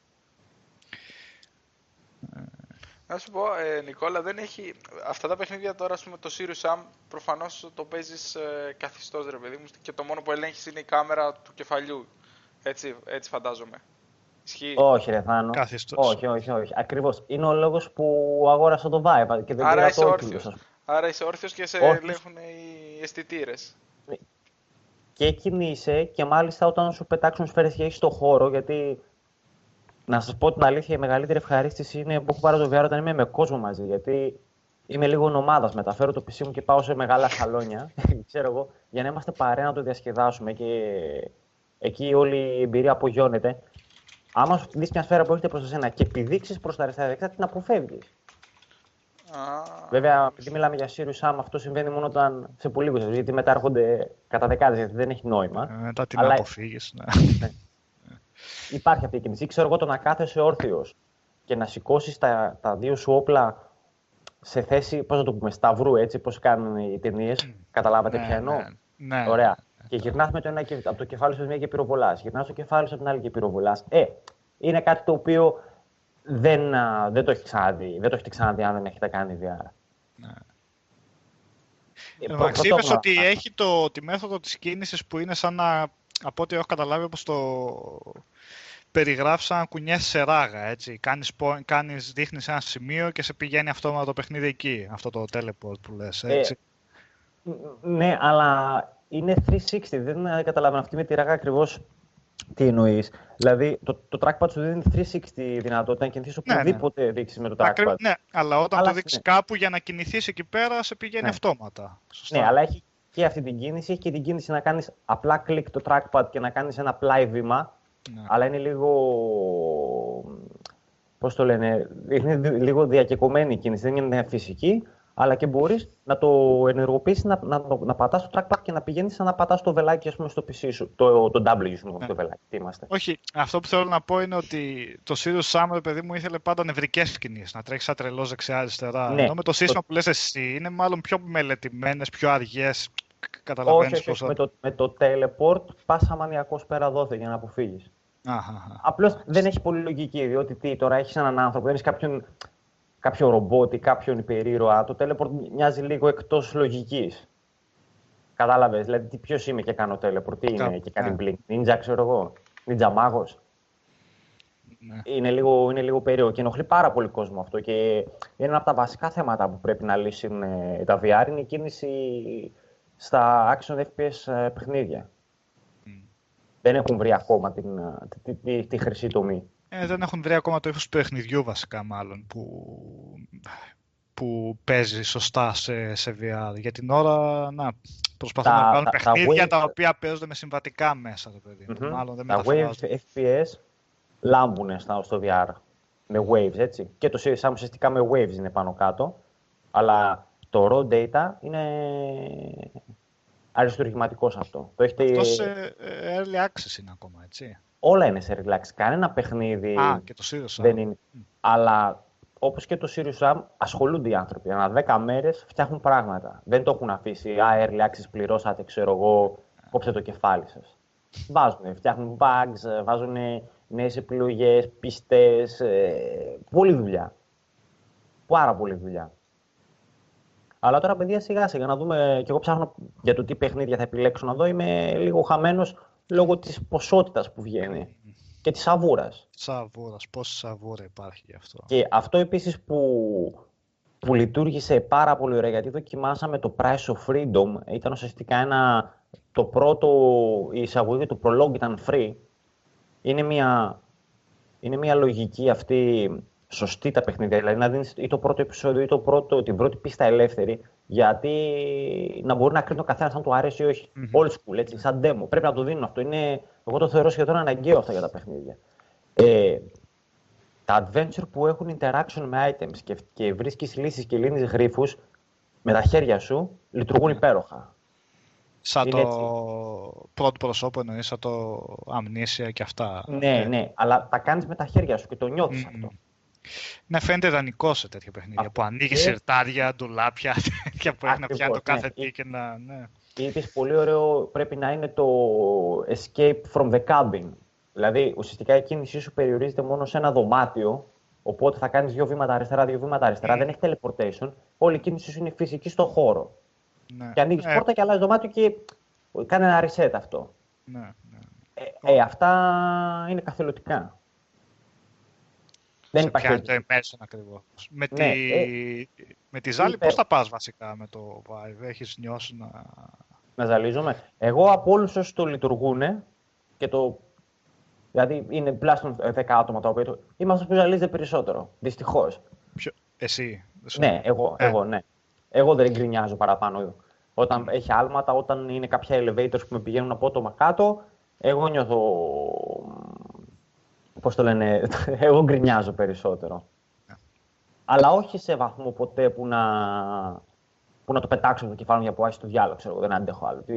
Να σου πω, ε, Νικόλα, δεν έχει... αυτά τα παιχνίδια τώρα, πούμε, το Sirius Sam, προφανώς το παίζεις ε, καθιστός, ρε παιδί μου, και το μόνο που ελέγχεις είναι η κάμερα του κεφαλιού. Έτσι, έτσι φαντάζομαι. Ισχύει. Όχι, ρε Θάνο. Όχι, όχι, όχι. Ακριβώς. Είναι ο λόγος που αγόρασα το Vive και δεν Άρα είσαι όρθιος. Άρα είσαι όρθιος και σε Όρθιος. ελέγχουν οι αισθητήρες. Και κινείσαι και μάλιστα όταν σου πετάξουν σφαίρες και έχεις το χώρο, γιατί να σας πω την αλήθεια, η μεγαλύτερη ευχαρίστηση είναι που έχω πάρει το VR όταν είμαι με κόσμο μαζί. Γιατί είμαι λίγο ομάδα. Μεταφέρω το PC μου και πάω σε μεγάλα σαλόνια, ξέρω εγώ, για να είμαστε παρέα να το διασκεδάσουμε και εκεί όλη η εμπειρία απογειώνεται άμα σου δει μια σφαίρα που έρχεται προς εσένα και επιδείξεις προς τα αριστερά την αποφεύγεις. Βέβαια, επειδή μιλάμε για Sirius Sam, αυτό συμβαίνει μόνο όταν σε πολύ λίγο γιατί μετά έρχονται κατά δεκάδες, γιατί δεν έχει νόημα. Ε, μετά την Αλλά... αποφύγεις. Ναι. ναι. Υπάρχει αυτή η κίνηση. Ξέρω εγώ το να κάθεσαι όρθιος και να σηκώσεις τα, τα δύο σου όπλα σε θέση, πώς να το πούμε, σταυρού, έτσι, πώς κάνουν οι ταινίες. Καταλάβατε ναι, ποια εννοώ; Ναι, ναι, Ωραία. Και γυρνάς με το ένα από το κεφάλι σου μία και πυροβολάς. Γυρνάς το κεφάλι σου από την άλλη και πυροβολάς. Ε, είναι κάτι το οποίο δεν, δεν το έχεις ξαναδεί. Δεν το έχετε ξαναδεί αν δεν έχετε κάνει VR. Ναι. Ε, Εντάξει, είπες ότι έχει το, τη μέθοδο της κίνησης που είναι σαν να, από ό,τι έχω καταλάβει όπως το περιγράφεις σαν κουνιές σε ράγα, έτσι. Κάνεις, κάνεις, δείχνεις ένα σημείο και σε πηγαίνει αυτόματα το παιχνίδι εκεί, αυτό το teleport που λες, ε, έτσι. Ε, ναι, αλλά είναι 360. Δεν καταλαβαίνω αυτή με τη ράγα ακριβώς τι εννοείς. Δηλαδή, το, το trackpad σου δίνει 360 δυνατότητα να κινηθείς ναι, οπουδήποτε ναι. δείξεις με το trackpad. ναι, αλλά όταν αλλά, το δείξεις ναι. κάπου για να κινηθείς εκεί πέρα, σε πηγαίνει ναι. αυτόματα. Σωστά. Ναι, αλλά έχει και αυτή την κίνηση, έχει και την κίνηση να κάνεις απλά κλικ το trackpad και να κάνεις ένα πλάι βήμα. Ναι. Αλλά είναι λίγο. Πώς το λένε, είναι λίγο διακεκομένη η κίνηση. Δεν είναι φυσική, αλλά και μπορείς να το ενεργοποιήσεις, να, να, να πατάς το trackpad και να πηγαίνεις σαν να πατάς το βελάκι ας πούμε, στο PC σου. Το, το W σου, ναι. το βελάκι. Τι είμαστε. Όχι, αυτό που θέλω να πω είναι ότι το Sirius Sam, παιδί μου, ήθελε πάντα νευρικές κινήσει. Να τρέχει σαν τρελός δεξιά-αριστερά. Ναι. Ενώ με το σύστημα το... που λες εσύ είναι μάλλον πιο μελετημένες, πιο αργές. Καταλαβαίνεις πώς. Με, το, με το teleport πας αμανιακός πέρα δόθε για να αποφύγεις. Απλώς δεν έχει πολύ λογική, διότι τι, τώρα έχεις έναν άνθρωπο, δεν έχεις κάποιον κάποιο ρομπότ ή κάποιον υπερήρωα, το teleport μοιάζει λίγο εκτός λογικής. Κατάλαβες, δηλαδή ποιος είμαι και κάνω teleport, τι είναι και κάνει blink, ninja ξέρω εγώ, ninja μάγος. Ναι. Είναι, λίγο, είναι λίγο περίεργο και ενοχλεί πάρα πολύ κόσμο αυτό. Και είναι ένα από τα βασικά θέματα που πρέπει να λύσουν ε, τα VR είναι η κίνηση στα action FPS ε, παιχνίδια. Δεν έχουν βρει ακόμα την, ε, τη, τη, τη χρυσή τομή. Ε, δεν έχουν βρει ακόμα το ύφος του παιχνιδιού βασικά μάλλον που, που παίζει σωστά σε, σε VR. Για την ώρα να, προσπαθούν να κάνουν παιχνίδια τα, οποία παίζονται με συμβατικά μέσα. Το παιδί. Mm-hmm. Μάλλον δεν τα Wave FPS λάμπουν στο VR με waves, έτσι. Και το Series Sam ουσιαστικά με waves είναι πάνω κάτω. Αλλά το raw data είναι αριστουργηματικό αυτό. Το έχετε... Αυτός ε, ε, early access είναι ακόμα, έτσι όλα είναι σε relax. Κανένα παιχνίδι Α, και το Sirius δεν είναι. Αλλά όπως και το Sirius Sam, ασχολούνται οι άνθρωποι. Ανά 10 μέρες φτιάχνουν πράγματα. Δεν το έχουν αφήσει. Α, early access πληρώσατε, ξέρω εγώ, κόψε το κεφάλι σας. Βάζουν, φτιάχνουν bugs, βάζουν νέες επιλογές, πιστέ. Ε, πολλή δουλειά. Πάρα πολλή δουλειά. Αλλά τώρα, παιδιά, σιγά σιγά να δούμε. Και εγώ ψάχνω για το τι παιχνίδια θα επιλέξω να δω. Είμαι λίγο χαμένος λόγω της ποσότητας που βγαίνει και της σαβούρας. Σαβούρας, πόση σαβούρα υπάρχει γι' αυτό. Και αυτό επίσης που, που λειτουργήσε πάρα πολύ ωραία, γιατί δοκιμάσαμε το Price of Freedom, ήταν ουσιαστικά ένα, το πρώτο, η εισαγωγή του Prologue ήταν free. Είναι μια, είναι μια λογική αυτή σωστή τα παιχνίδια, δηλαδή να δίνεις ή το πρώτο επεισόδιο ή το πρώτο, την πρώτη πίστα ελεύθερη γιατί να μπορεί να κρίνει ο καθένας αν του αρέσει ή όχι. Mm-hmm. Old school, έτσι, σαν demo. Πρέπει να το δίνουν αυτό. Είναι, εγώ το θεωρώ σχεδόν αναγκαίο αυτά για τα παιχνίδια. Ε, τα adventure που έχουν interaction με items και, και βρίσκεις λύσεις και λύνεις γρήφου με τα χέρια σου λειτουργούν ναι. υπέροχα. Σαν το πρώτο προσώπο εννοείς, σαν το αμνήσια και αυτά. Ναι, ε. ναι, αλλά τα κάνεις με τα χέρια σου και το νιώθεις αυτό. Ναι, φαίνεται ιδανικό σε τέτοια παιχνίδια. Που ανοίγει σιρτάρια, ντουλάπια και που έχει να πιάνει το κάθε ναι. τι και να. Ναι. Είπες πολύ ωραίο πρέπει να είναι το escape from the cabin. Δηλαδή, ουσιαστικά η κίνησή σου περιορίζεται μόνο σε ένα δωμάτιο, οπότε θα κάνεις δύο βήματα αριστερά, δύο βήματα αριστερά. Mm. Δεν έχει teleportation. Όλη η κίνησή σου είναι φυσική στο χώρο. Ναι. Και ανοίγεις ε. πόρτα και αλλάζεις δωμάτιο και κάνει ένα reset αυτό. Ναι, ναι. Ε, ε, αυτά είναι καθελωτικά. Δεν υπάρχει. το immersion ακριβώς. Με, ναι, τη... Ε, με τη ζάλη, υπέρ... πώς θα πας βασικά με το Vive, έχεις νιώσει να. Να ζαλίζομαι. Εγώ από όλους όσους το λειτουργούν και το. Δηλαδή είναι τουλάχιστον 10 άτομα τα οποία. Είμαι αυτός που ζαλίζεται περισσότερο. Δυστυχώς. Ποιο... Εσύ. Ναι, εγώ, ε. εγώ, ναι. Εγώ δεν γκρινιάζω παραπάνω. Όταν έχει άλματα, όταν είναι κάποια elevators που με πηγαίνουν απότομα κάτω, εγώ νιώθω Πώς το λένε, εγώ γκρινιάζω περισσότερο. Yeah. Αλλά όχι σε βαθμό ποτέ που να, που να το πετάξω το κεφάλι μου για που άσει το διάλογο, ξέρω, δεν αντέχω άλλο. Τι,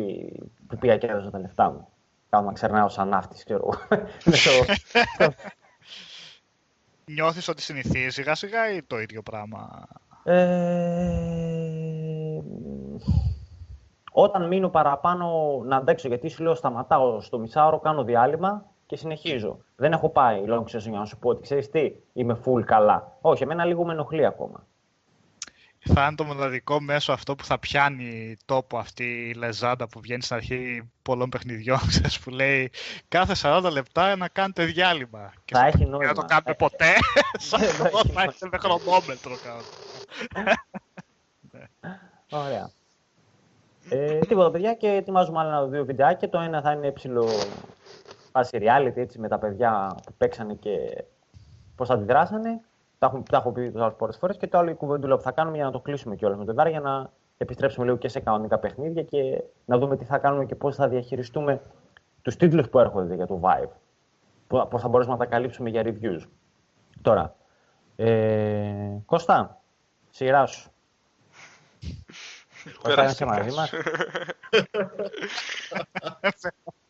που πήγα και έδωσα τα λεφτά μου. Κάνω να ξερνάω σαν ναύτης, ξέρω. Νιώθεις ότι συνηθίζεις σιγά σιγά ή το ίδιο πράγμα; Ε... Όταν μείνω παραπάνω να αντέξω, γιατί σου λέω σταματάω στο μισάωρο, κάνω διάλειμμα και συνεχίζω. Δεν έχω πάει long session για να σου πω ότι ξέρεις τι, είμαι full καλά. Όχι, εμένα λίγο με ενοχλεί ακόμα. Θα είναι το μοναδικό μέσο αυτό που θα πιάνει τόπο αυτή η λεζάντα που βγαίνει στην αρχή πολλών παιχνιδιών, ξέρεις, που λέει κάθε 40 λεπτά να κάνετε διάλειμμα. Και θα έχει νόημα. να το κάνουμε ποτέ, σαν αυτό θα έχετε με χρονόμετρο κάτω. Ωραία. Ε, τίποτα παιδιά και ετοιμάζουμε άλλα δύο βιντεάκια. Το ένα θα είναι ψηλό φάση reality έτσι, με τα παιδιά που παίξανε και πώς αντιδράσανε. Τα, έχουμε, τα έχω πει πολλές φορές. Και το άλλο η κουβέντουλα που θα κάνουμε για να το κλείσουμε κιόλας με το Δάρα για να επιστρέψουμε λίγο και σε κανονικά παιχνίδια και να δούμε τι θα κάνουμε και πώς θα διαχειριστούμε τους τίτλους που έρχονται για το Vive. Πώς θα μπορέσουμε να τα καλύψουμε για reviews. Τώρα, ε, Κώστα, σειρά σου. Κώστα, είσαι μαζί μας;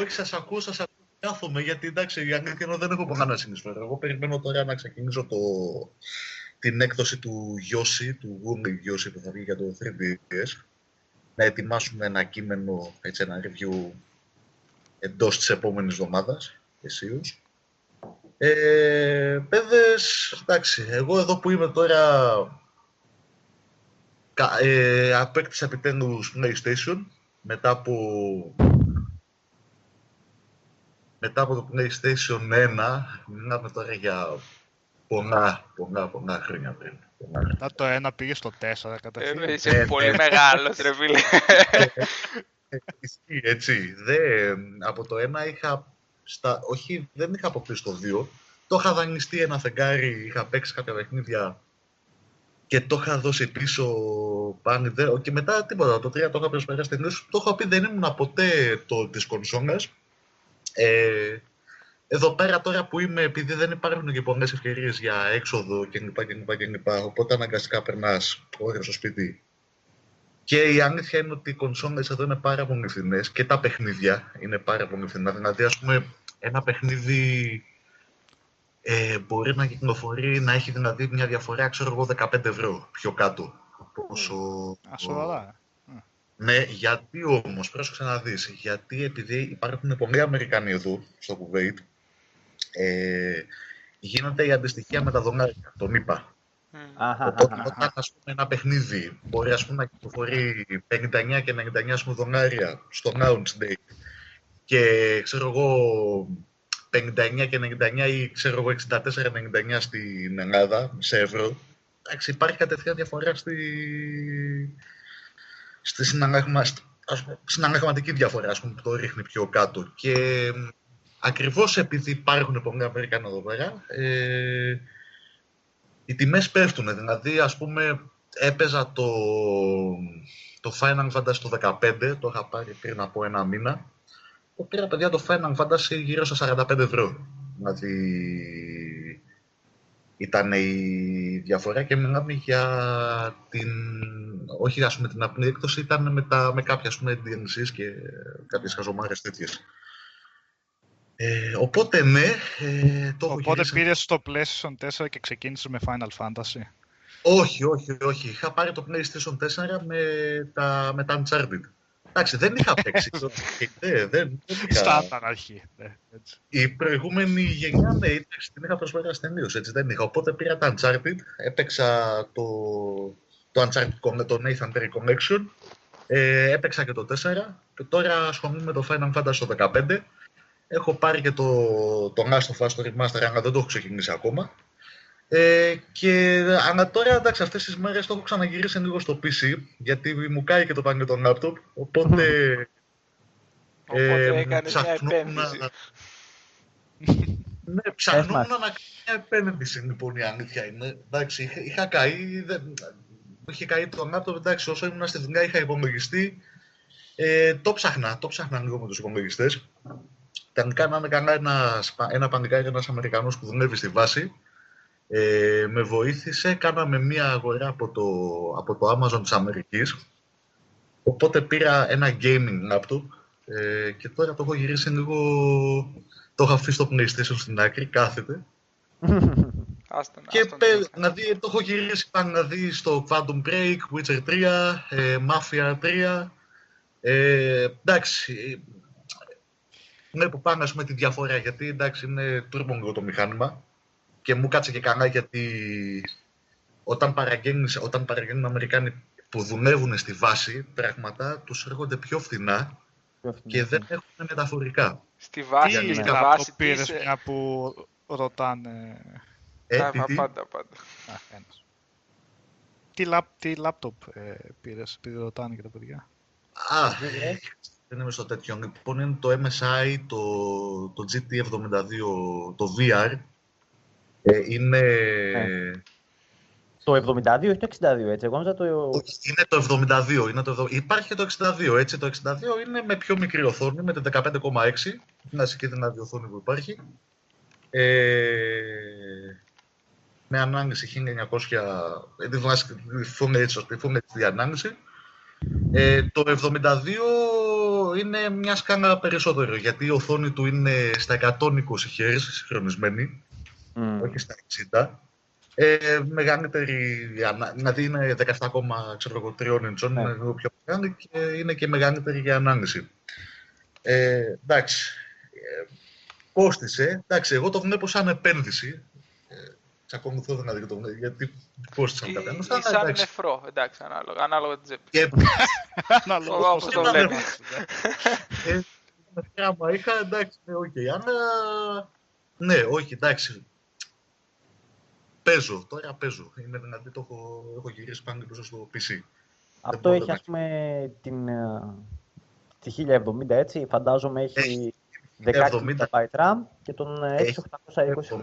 Όχι, σας ακούω, σας ακούω. Κάθομαι γιατί εντάξει, για αλήθεια δεν έχω πολλά να συνεισφέρω. Εγώ περιμένω τώρα να ξεκινήσω το, την έκδοση του Γιώση, του Google Γιώση που θα βγει για το 3DS. Να ετοιμάσουμε ένα κείμενο, έτσι, ένα review εντός της επόμενης εβδομάδας, εσείω. Ε, παιδες, εντάξει, εγώ εδώ που είμαι τώρα ε, απέκτησα επιτέλους PlayStation μετά από μετά από το PlayStation 1, μιλάμε τώρα για πολλά, πολλά, πολλά χρόνια πριν. Μετά το 1 πήγε στο 4 καταρχήν. Ε, είσαι ε, πολύ ε, μεγάλος, ρε φίλε. Ισχύει, έτσι. Δε, από το 1 είχα, στα, όχι, δεν είχα αποκτήσει το 2. Το είχα δανειστεί ένα φεγγάρι, είχα παίξει κάποια παιχνίδια και το είχα δώσει πίσω πάλι. Και μετά τίποτα, το 3 το είχα προσπεράσει τελείως. Το είχα πει δεν ήμουν ποτέ το της κονσόνας. Ε, εδώ πέρα τώρα που είμαι, επειδή δεν υπάρχουν και πολλές ευκαιρίες για έξοδο κλπ. κλπ, κλπ οπότε αναγκαστικά περνάς ώρε στο σπίτι. Και η αλήθεια είναι ότι οι κονσόλες εδώ είναι πάρα πολύ φθηνές και τα παιχνίδια είναι πάρα πολύ φθηνά. Δηλαδή, ας πούμε, ένα παιχνίδι ε, μπορεί να κυκλοφορεί, να έχει δηλαδή μια διαφορά, ξέρω εγώ, 15 ευρώ πιο κάτω. Όσο... Α, ναι, γιατί όμως, πρόσεξε να δει. Γιατί επειδή υπάρχουν πολλοί Αμερικανοί εδώ, στο Κουβέιτ, ε, γίνεται η αντιστοιχεία με τα δολάρια, τον είπα. Οπότε όταν ας πούμε, ένα παιχνίδι μπορεί ας πούμε, να κυκλοφορεί 59 και 99 πούμε, δολάρια στο launch day και ξέρω εγώ 59 και 99 ή ξέρω εγώ 64-99 στην Ελλάδα σε ευρώ, εντάξει, υπάρχει κατευθείαν διαφορά στη, στη συναλλαγματική διαφορά, ας πούμε, που το ρίχνει πιο κάτω. Και ακριβώς επειδή υπάρχουν πολλοί Αμερικανοί εδώ πέρα, ε, οι τιμές πέφτουν. Δηλαδή, ας πούμε, έπαιζα το, το Final Fantasy το 15, το είχα πάρει πριν από ένα μήνα. Το πήρα, παιδιά, το Final Fantasy γύρω στα 45 ευρώ. Δηλαδή, ήταν η διαφορά και μιλάμε για την, όχι ας πούμε την απλή έκδοση, ήταν με, τα, με κάποια ας πούμε DNCs και κάποιες χαζομάρες τέτοιες. Ε, οπότε ναι, ε, το Οπότε γυρίσει... πήρες το PlayStation 4 και ξεκίνησες με Final Fantasy. Όχι, όχι, όχι. Είχα πάρει το PlayStation 4 με τα, με τα Uncharted. Εντάξει, δεν είχα παίξει. ε, δεν, είχα... αρχή. Ναι, Η προηγούμενη γενιά, ναι, την είχα προσφέρει ταινίως, έτσι δεν είχα. Οπότε πήρα τα Uncharted, έπαιξα το, το Uncharted, το Nathan Drake Connection, ε, έπαιξα και το 4 και τώρα ασχολούμαι με το Final Fantasy 15. Έχω πάρει και το, το Last of Us, το Remaster, αλλά δεν το έχω ξεκινήσει ακόμα. Ε, και ανά τώρα, εντάξει, αυτές τις μέρες το έχω ξαναγυρίσει λίγο στο PC, γιατί μου κάει και το πάνε το laptop, οπότε... οπότε ε, έκανες μια επένδυση. Να... ναι, ψαχνόμουν να κάνω μια επένδυση, λοιπόν, η αλήθεια είναι. Εντάξει, είχα, είχα καεί, δεν... μου είχε καεί το laptop, εντάξει, όσο ήμουν στη δουλειά είχα υπομεγιστεί. Ε, το ψάχνα, το ψάχνα λίγο με τους υπομεγιστές. Τελικά να είναι κανένα ένας, ένα πανικάρι, ένας Αμερικανός που δουλεύει στη βάση, ε, με βοήθησε, κάναμε μία αγορά από το, από το Amazon της Αμερικής, οπότε πήρα ένα gaming laptop ε, και τώρα το έχω γυρίσει λίγο, το έχω αφήσει στο PlayStation στην άκρη, κάθεται. και να δει, το έχω γυρίσει πάνω να δει στο Quantum Break, Witcher 3, ε, Mafia 3. Ε, εντάξει, βλέπω πάνω ας πούμε, τη διαφορά γιατί εντάξει είναι turbo το μηχάνημα και μου κάτσε και κανένα γιατί όταν παραγγέλνουν, όταν παραγγέλνουν Αμερικάνοι που δουλεύουν στη βάση πράγματα, τους έρχονται πιο φθηνά και δεν έχουν μεταφορικά. Στη βάση, τι, στη βάση πήρες μια που ρωτάνε... Ε, τι, πάντα, πάντα. Α, Τι, λάπ, τι λάπτοπ ε, πήρες, επειδή ρωτάνε και τα παιδιά; Α, δεν είμαι στο τέτοιο. Λοιπόν, είναι το MSI, το, το GT72, το VR, ε, είναι... Ε. Το 72 ή το 62, έτσι. Εγώ νόμιζα το... Είναι το 72. Είναι το... Υπάρχει και το 62, έτσι. Το 62 είναι με πιο μικρή οθόνη, με την 15,6. Την αστική δυνατή οθόνη που υπάρχει. Ε... Με ανάγνηση 1900... Ε, τη Full HD ανάγνηση. Ε, το 72 είναι μια σκάνα περισσότερο, γιατί η οθόνη του είναι στα 120 Hz συγχρονισμένη mm. όχι στα 60. Ε, μεγαλύτερη, δηλαδή είναι 17,3 inch, ναι. είναι λίγο πιο μεγάλη και είναι και μεγαλύτερη για ανάλυση. Ε, εντάξει, ε, κόστισε. Εντάξει, εγώ το βλέπω σαν επένδυση. Ε, Τσάκω μου θω δηλαδή το βλέπω, γιατί κόστησαν κάποια Ή σαν νεφρό, εντάξει, ανάλογα, ανάλογα την τσέπη. Και... ανάλογα όπως το βλέπεις. Ε, άμα είχα, εντάξει, ναι, οκ. Αλλά, ναι, όχι, εντάξει, Παίζω, τώρα παίζω. Είναι δηλαδή το έχω, έχω γυρίσει πάνω πίσω στο PC. Αυτό έχει, ας πούμε, την, ε, τη 1070, έτσι, φαντάζομαι έχει 16 GB RAM και τον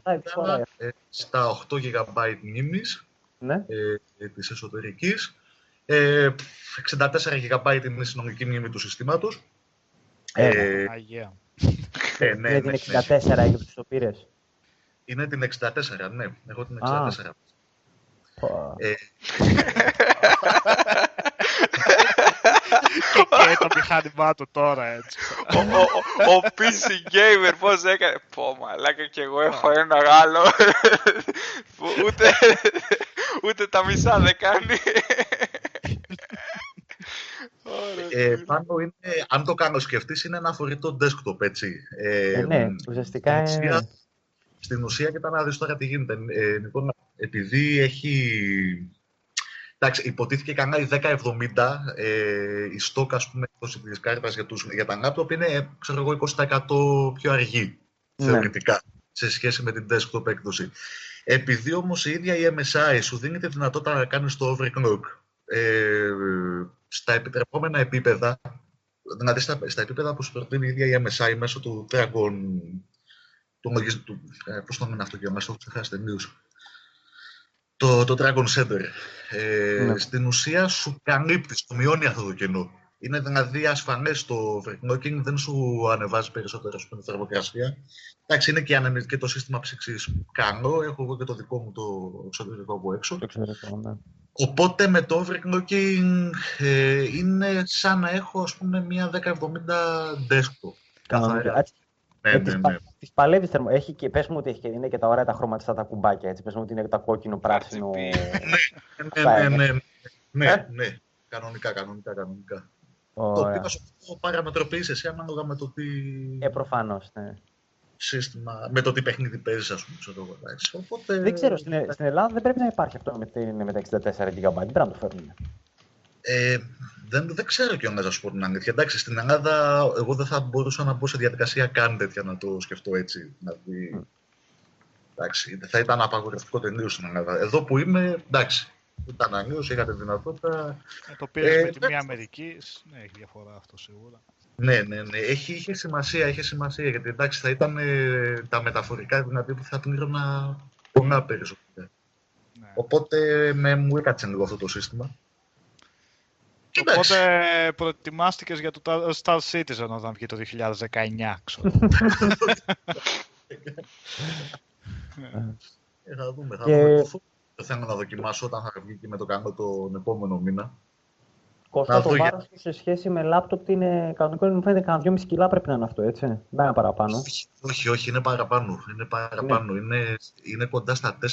6827 ε, στα 8 GB μνήμης ναι. ε, της εσωτερικής. Ε, 64 GB είναι η συνολική μνήμη του συστήματος. Ε, ε, Αγία. Ε, ναι, ναι, ναι, 64 ναι. έχει το πήρες. Είναι την 64, ναι. Εγώ την 64. Ε... και το μηχάνημά του τώρα έτσι. ο, ο, ο PC Gamer πώς έκανε. Πω μαλάκα και εγώ έχω ένα άλλο που ούτε, ούτε τα μισά δεν κάνει. Ε, πάνω είναι, αν το κάνω σκεφτείς, είναι ένα φορητό desktop, έτσι. Ε, ε, ναι, ουσιαστικά είναι... Στην ουσία, και να δεις τώρα τι γίνεται. Ε, λοιπόν, επειδή έχει... Εντάξει, υποτίθεται κανένα η 1070, ε, η στόκ, ας πούμε, της κάρτας για, τους, για τα laptop είναι, ξέρω εγώ, 20% πιο αργή, ναι. θεωρητικά, σε σχέση με την desktop έκδοση. Επειδή όμως η ίδια η MSI σου δίνει τη δυνατότητα να κάνεις το overclock ε, στα επιτρεπόμενα επίπεδα, δηλαδή στα, στα επίπεδα που σου προτείνει η ίδια η MSI μέσω του Dragon του, του ε, πώς το λένε αυτό και μας το έχω ξεχάσει τελείως. Το, το Dragon Center. Ε, ναι. Στην ουσία σου καλύπτεις, σου μειώνει αυτό το κενό. Είναι δηλαδή ασφανέ το overclocking, δεν σου ανεβάζει περισσότερο στην θερμοκρασία. Εντάξει, είναι και, και το σύστημα ψήξη κάνω. Έχω εγώ και το δικό μου το εξωτερικό από έξω. ναι. Οπότε με το overclocking ε, είναι σαν να έχω ας πούμε μια 1070 desktop. Κανονικά. Ναι, ε, ναι, ναι. Τις παλεύεις θερμο. Έχει και, πες μου ότι έχει, είναι και τα ωραία τα χρωματιστά τα κουμπάκια, έτσι. Πες μου ότι είναι τα κόκκινο, πράσινο... ναι, ναι, ναι, ναι, ναι, ναι, κανονικά, κανονικά, κανονικά. Το οποίο σου παραμετροποιείς εσύ ανάλογα με το τι... Ε, προφανώς, ναι. Σύστημα, με το τι παιχνίδι παίζεις, ας πούμε, ξέρω εγώ. Οπότε... Δεν ξέρω, στην, στην Ελλάδα δεν πρέπει να υπάρχει αυτό με, την, με τα 64 GB, δεν πρέπει να το φέρνουμε. Ε, δεν, δεν ξέρω κιόλα να σου πω την αλήθεια. Εντάξει, στην Ελλάδα εγώ δεν θα μπορούσα να μπω σε διαδικασία καν τέτοια να το σκεφτώ έτσι. Δηλαδή, mm. εντάξει, θα ήταν απαγορευτικό τελείω στην Ελλάδα. Εδώ που είμαι, εντάξει, ήταν αλλιώς, είχατε δυνατότητα. Ε, το πήρες ε, με τη μία Αμερική, ναι, έχει διαφορά αυτό σίγουρα. Ναι, ναι, ναι. Έχει, είχε σημασία, είχε σημασία. Γιατί εντάξει, θα ήταν ε, τα μεταφορικά δυνατή που θα πλήρωνα πολλά περισσότερα. Ναι. Οπότε με, μου έκατσε λίγο αυτό το σύστημα. Οπότε προετοιμάστηκες για το Star Citizen όταν βγει το 2019, ξέρω. ε, θα δούμε, θα δούμε. Το θέλω να δοκιμάσω όταν θα βγει και με το κάνω τον επόμενο μήνα. Κοστά το βάρος του σε σχέση με λάπτοπ είναι κανονικό, μου φαίνεται κανένα 2,5 κιλά πρέπει να είναι αυτό, έτσι. Δεν είναι παραπάνω. Όχι, όχι, είναι παραπάνω. Είναι, παραπάνω. Είναι, είναι, είναι κοντά στα 4.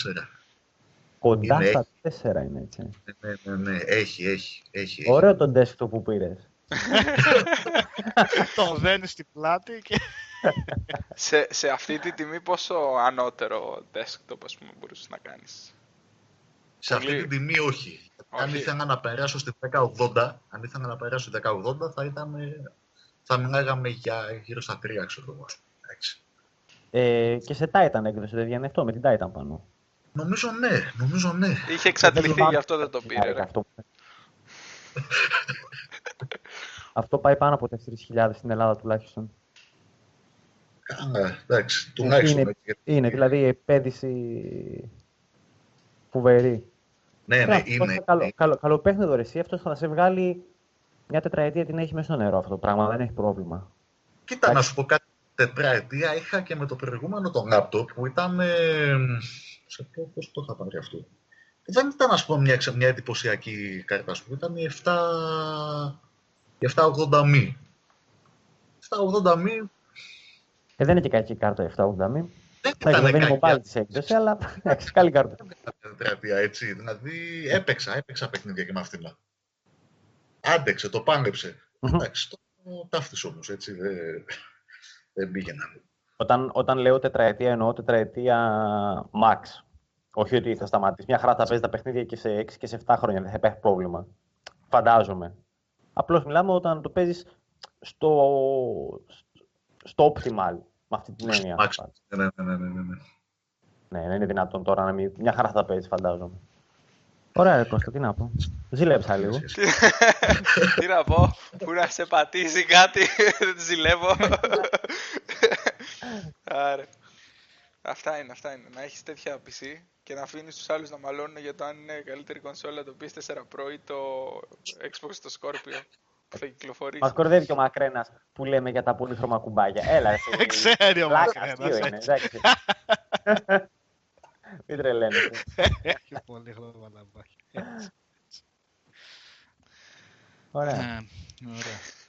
Κοντά είναι, στα τέσσερα είναι έτσι. Ναι, ναι, ναι, έχει, έχει. έχει Ωραίο το desktop που πήρες. το δένεις στην πλάτη και... σε, σε αυτή τη τιμή πόσο ανώτερο desktop ας πούμε μπορούσες να κάνεις; Σε αυτή τη τιμή όχι. Αν ήθελα να περάσω στη 1080, αν ήθελα να περάσω στη 1080 θα ήταν... Θα μιλάγαμε για γύρω στα 3, ξέρω εγώ. Ε, και σε Titan έκδοση δεν βγαίνει αυτό, με την Titan πάνω. Νομίζω ναι, νομίζω ναι. Είχε εξαντληθεί, γι' αυτό δεν το πήρε. Αυτό. αυτό πάει πάνω από 4.000 στην Ελλάδα τουλάχιστον. Α, εντάξει, τουλάχιστον. Είναι, είναι δηλαδή η επένδυση φοβερή. Ναι, ναι, είναι. Καλό, καλό, καλό παιχνίδι εσύ, αυτός θα σε βγάλει μια τετραετία την έχει μέσα στο νερό αυτό το πράγμα, δεν έχει πρόβλημα. Κοίτα, να σου πω κάτι. Τετραετία είχα και με το προηγούμενο το laptop που ήταν σε πω πώς το είχα πάρει αυτό. Δεν ήταν, ας πούμε, μια, μια εντυπωσιακή κάρτα, ας πούμε. Ήταν η 7... Η 780 μη. 780 μη... Ε, δεν είναι και κακή κάρτα η 780 μη. Δεν ήταν δεν είναι mobile της έκδοση, αλλά καλή κάρτα. Δεν έτσι. Δηλαδή, έπαιξα, έπαιξα παιχνίδια και με αυτήν. Άντεξε, το πάνεψε. Εντάξει, το ταύτισε όμως, έτσι. Δεν, δεν πήγαιναν. Όταν, όταν λέω τετραετία, εννοώ τετραετία max. Όχι ότι θα σταματήσει. Μια χαρά θα παίζει τα παιχνίδια και σε 6 και σε 7 χρόνια. Δεν θα υπάρχει πρόβλημα. Φαντάζομαι. Απλώς μιλάμε όταν το παίζεις στο, στο optimal. Με αυτή την έννοια. Ναι, ναι, ναι, ναι, ναι. Ναι, δεν είναι δυνατόν τώρα να μην. Μια χαρά θα παίζεις, φαντάζομαι. Ωραία, ρε Κώστα, τι να πω. Ζηλέψα λίγο. τι να πω, που να σε πατήσει κάτι, δεν ζηλεύω. Άρα. Αυτά είναι, αυτά είναι. Να έχεις τέτοια PC και να αφήνεις τους άλλους να μαλώνουν για το αν είναι καλύτερη κονσόλα το PS4 Pro ή το Xbox το Scorpio που θα κυκλοφορήσει. Μας κορδεύει και ο Μακρένας που λέμε για τα πολύχρωμα κουμπάκια. Έλα, εσύ. Ξέρει ο Μακρένας. Μην τρελαίνεσαι. Έχει πολύχρωμα κουμπάκια. Ωραία. Ε, ωραία.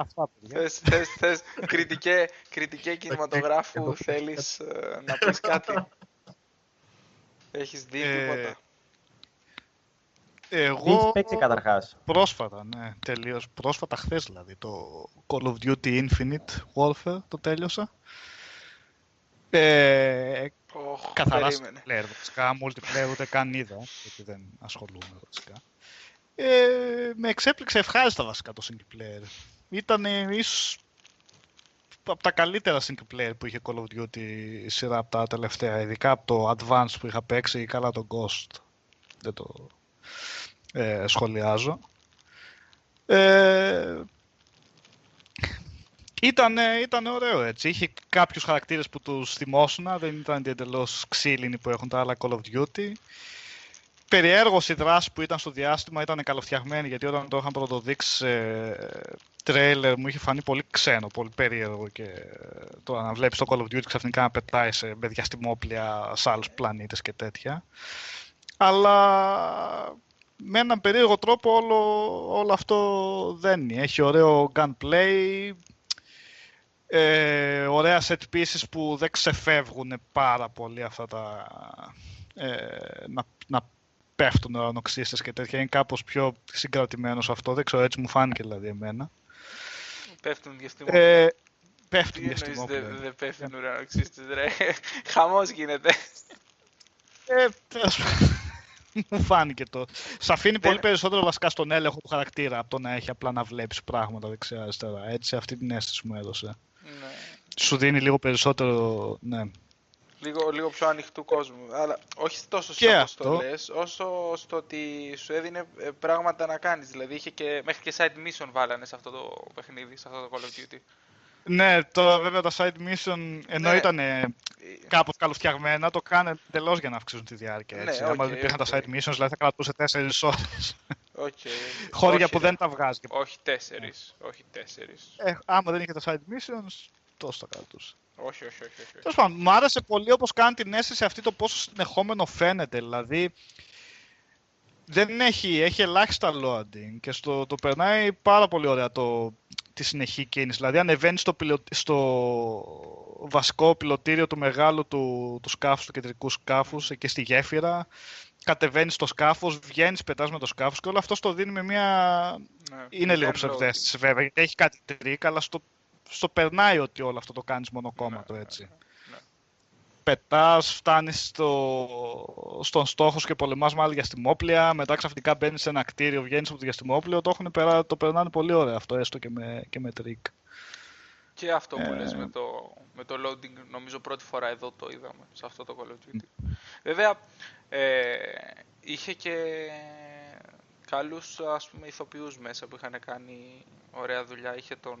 Αυτά, θες, θες, θες, κριτικέ, κριτικέ κινηματογράφου θέλεις ε, να πεις κάτι; Έχεις δει ε, τίποτα; Εγώ παίξεις καταρχάς. πρόσφατα, ναι, τελείως πρόσφατα χθες δηλαδή, το Call of Duty Infinite Warfare το τέλειωσα. Ε, oh, καθαρά player, βασικά, multiplayer ούτε καν είδα, γιατί δεν ασχολούμαι βασικά. Ε, με εξέπληξε ευχάριστα βασικά το single player ήταν ίσως από τα καλύτερα single player που είχε Call of Duty σειρά από τα τελευταία, ειδικά από το Advance που είχα παίξει ή καλά το Ghost. Δεν το ε, σχολιάζω. Ε, ήταν, ήταν ωραίο έτσι. Είχε κάποιους χαρακτήρες που τους θυμώσουν, δεν ήταν εντελώς ξύλινοι που έχουν τα άλλα Call of Duty. περιέργως η δράση που ήταν στο διάστημα ήταν καλοφτιαγμένη γιατί όταν το είχαν πρωτοδείξει σε τρέιλερ μου είχε φανεί πολύ ξένο, πολύ περίεργο και το να βλέπεις το Call of Duty ξαφνικά να πετάει σε, με διαστημόπλια σε άλλους πλανήτες και τέτοια. Αλλά με έναν περίεργο τρόπο όλο, όλο αυτό δεν είναι. Έχει ωραίο gunplay, ε, ωραία set pieces που δεν ξεφεύγουν πάρα πολύ αυτά τα... Ε, να, να πέφτουν ουρανοξύστες και τέτοια. Είναι κάπως πιο συγκρατημένο αυτό. Δεν ξέρω, έτσι μου φάνηκε δηλαδή εμένα. Πέφτουν διαστημόπλια. Ε, πέφτουν διαστημόπλια. Δεν δε πέφτουν ουρανοξύστες, ρε. Χαμός γίνεται. Ε, μου φάνηκε το. Σ' αφήνει πολύ περισσότερο βασικά στον έλεγχο του χαρακτήρα από το να έχει απλά να βλέπεις πράγματα δεξιά-αριστερά. Έτσι, αυτή την αίσθηση μου έδωσε. Ναι. Σου δίνει λίγο περισσότερο. Ναι. Λίγο, λίγο πιο ανοιχτού κόσμου. Αλλά όχι τόσο σε όπως το λες, όσο στο ότι σου έδινε ε, πράγματα να κάνεις. Δηλαδή είχε και, μέχρι και side mission βάλανε σε αυτό το παιχνίδι, σε αυτό το Call of Duty. Ναι, τώρα βέβαια τα side mission ενώ ναι. ήταν κάπως καλοφτιαγμένα, το κάνουν εντελώς για να αυξήσουν τη διάρκεια. Ναι, έτσι. Ναι, okay, Αν υπήρχαν okay. τα side missions, δηλαδή θα κρατούσε 4 ώρες. Okay. Χώρια που δεν τα βγάζει. Όχι 4. Όχι 4. Ε, άμα δεν είχε τα side missions, τόσο θα κρατούσε. Όχι, όχι, όχι. όχι. Τέλος πάντων, μου άρεσε πολύ όπως κάνει την αίσθηση αυτή το πόσο συνεχόμενο φαίνεται. Δηλαδή, δεν έχει, έχει ελάχιστα loading και στο, το περνάει πάρα πολύ ωραία το, τη συνεχή κίνηση. Δηλαδή ανεβαίνει στο, στο βασικό πιλωτήριο του μεγάλου του, του σκάφους, του κεντρικού σκάφους, και στη γέφυρα, κατεβαίνεις στο σκάφος, βγαίνεις, πετάς με το σκάφος και όλο αυτό στο δίνει με μια... Ναι, είναι λίγο ψευδαίσθηση βέβαια, γιατί έχει κάτι τρίκ, αλλά στο, στο περνάει ότι όλο αυτό το κάνεις μονοκόμματο ναι, έτσι. Ναι πετάς, φτάνεις στο, στον στόχο και πολεμάς με άλλα διαστημόπλια, μετά ξαφνικά μπαίνεις σε ένα κτίριο, βγαίνεις από το διαστημόπλιο, το, έχουν περά, το περνάνε πολύ ωραία αυτό, έστω και με, και με τρίκ. Και αυτό που ε... λες με το, με το loading, νομίζω πρώτη φορά εδώ το είδαμε, σε αυτό το Call of Duty. Βέβαια, ε, είχε και καλούς ας πούμε ηθοποιούς μέσα που είχαν κάνει ωραία δουλειά. Είχε τον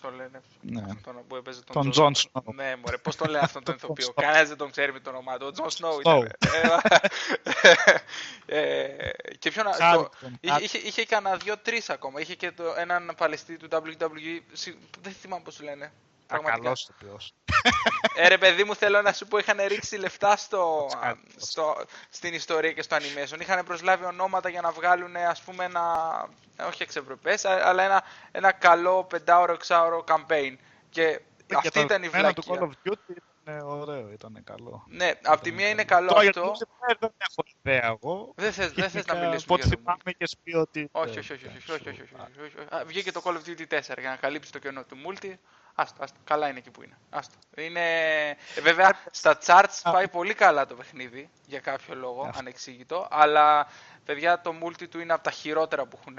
Πώς τον λένε. Ναι. Τον που έπαιζε τον, τον Jon Snow. Ναι, μωρέ, πώς τον λένε αυτόν τον ηθοποιό. Κανένας δεν τον ξέρει με το όνομά του. Ο Jon Snow ήταν. ε, και ποιον. Το, είχε, είχε κανένα δύο-τρεις ακόμα. Είχε και το, έναν παλαιστή του WWE. Δεν θυμάμαι πώς λένε. Πραγματικά. Καλός ε, ρε παιδί μου, θέλω να σου πω, είχαν ρίξει λεφτά στο, στο, στην ιστορία και στο animation. Είχαν προσλάβει ονόματα για να βγάλουν, ας πούμε, ένα, όχι εξευρωπές, αλλά ένα, ένα καλό πεντάωρο, εξάωρο campaign. Και και αυτή ήταν η βλακία. Το Call of Duty ήταν ωραίο, ήταν καλό. Ναι, από τη μία είναι καλό αυτό. αυτό. Δεν έχω ιδέα εγώ. Δεν θες, δεν θες να μιλήσουμε για το θυμάμαι και πει ότι... Όχι, όχι, όχι, όχι, όχι, όχι, όχι, Βγήκε το Call of Duty 4 για να καλύψει το κενό του multi. Άστο, άστο. Καλά είναι εκεί που είναι. Άστο. Είναι... Ε, βέβαια, στα charts πάει πολύ καλά το παιχνίδι, για κάποιο λόγο, ανεξήγητο, αλλά παιδιά το multi του είναι από τα χειρότερα που έχουν...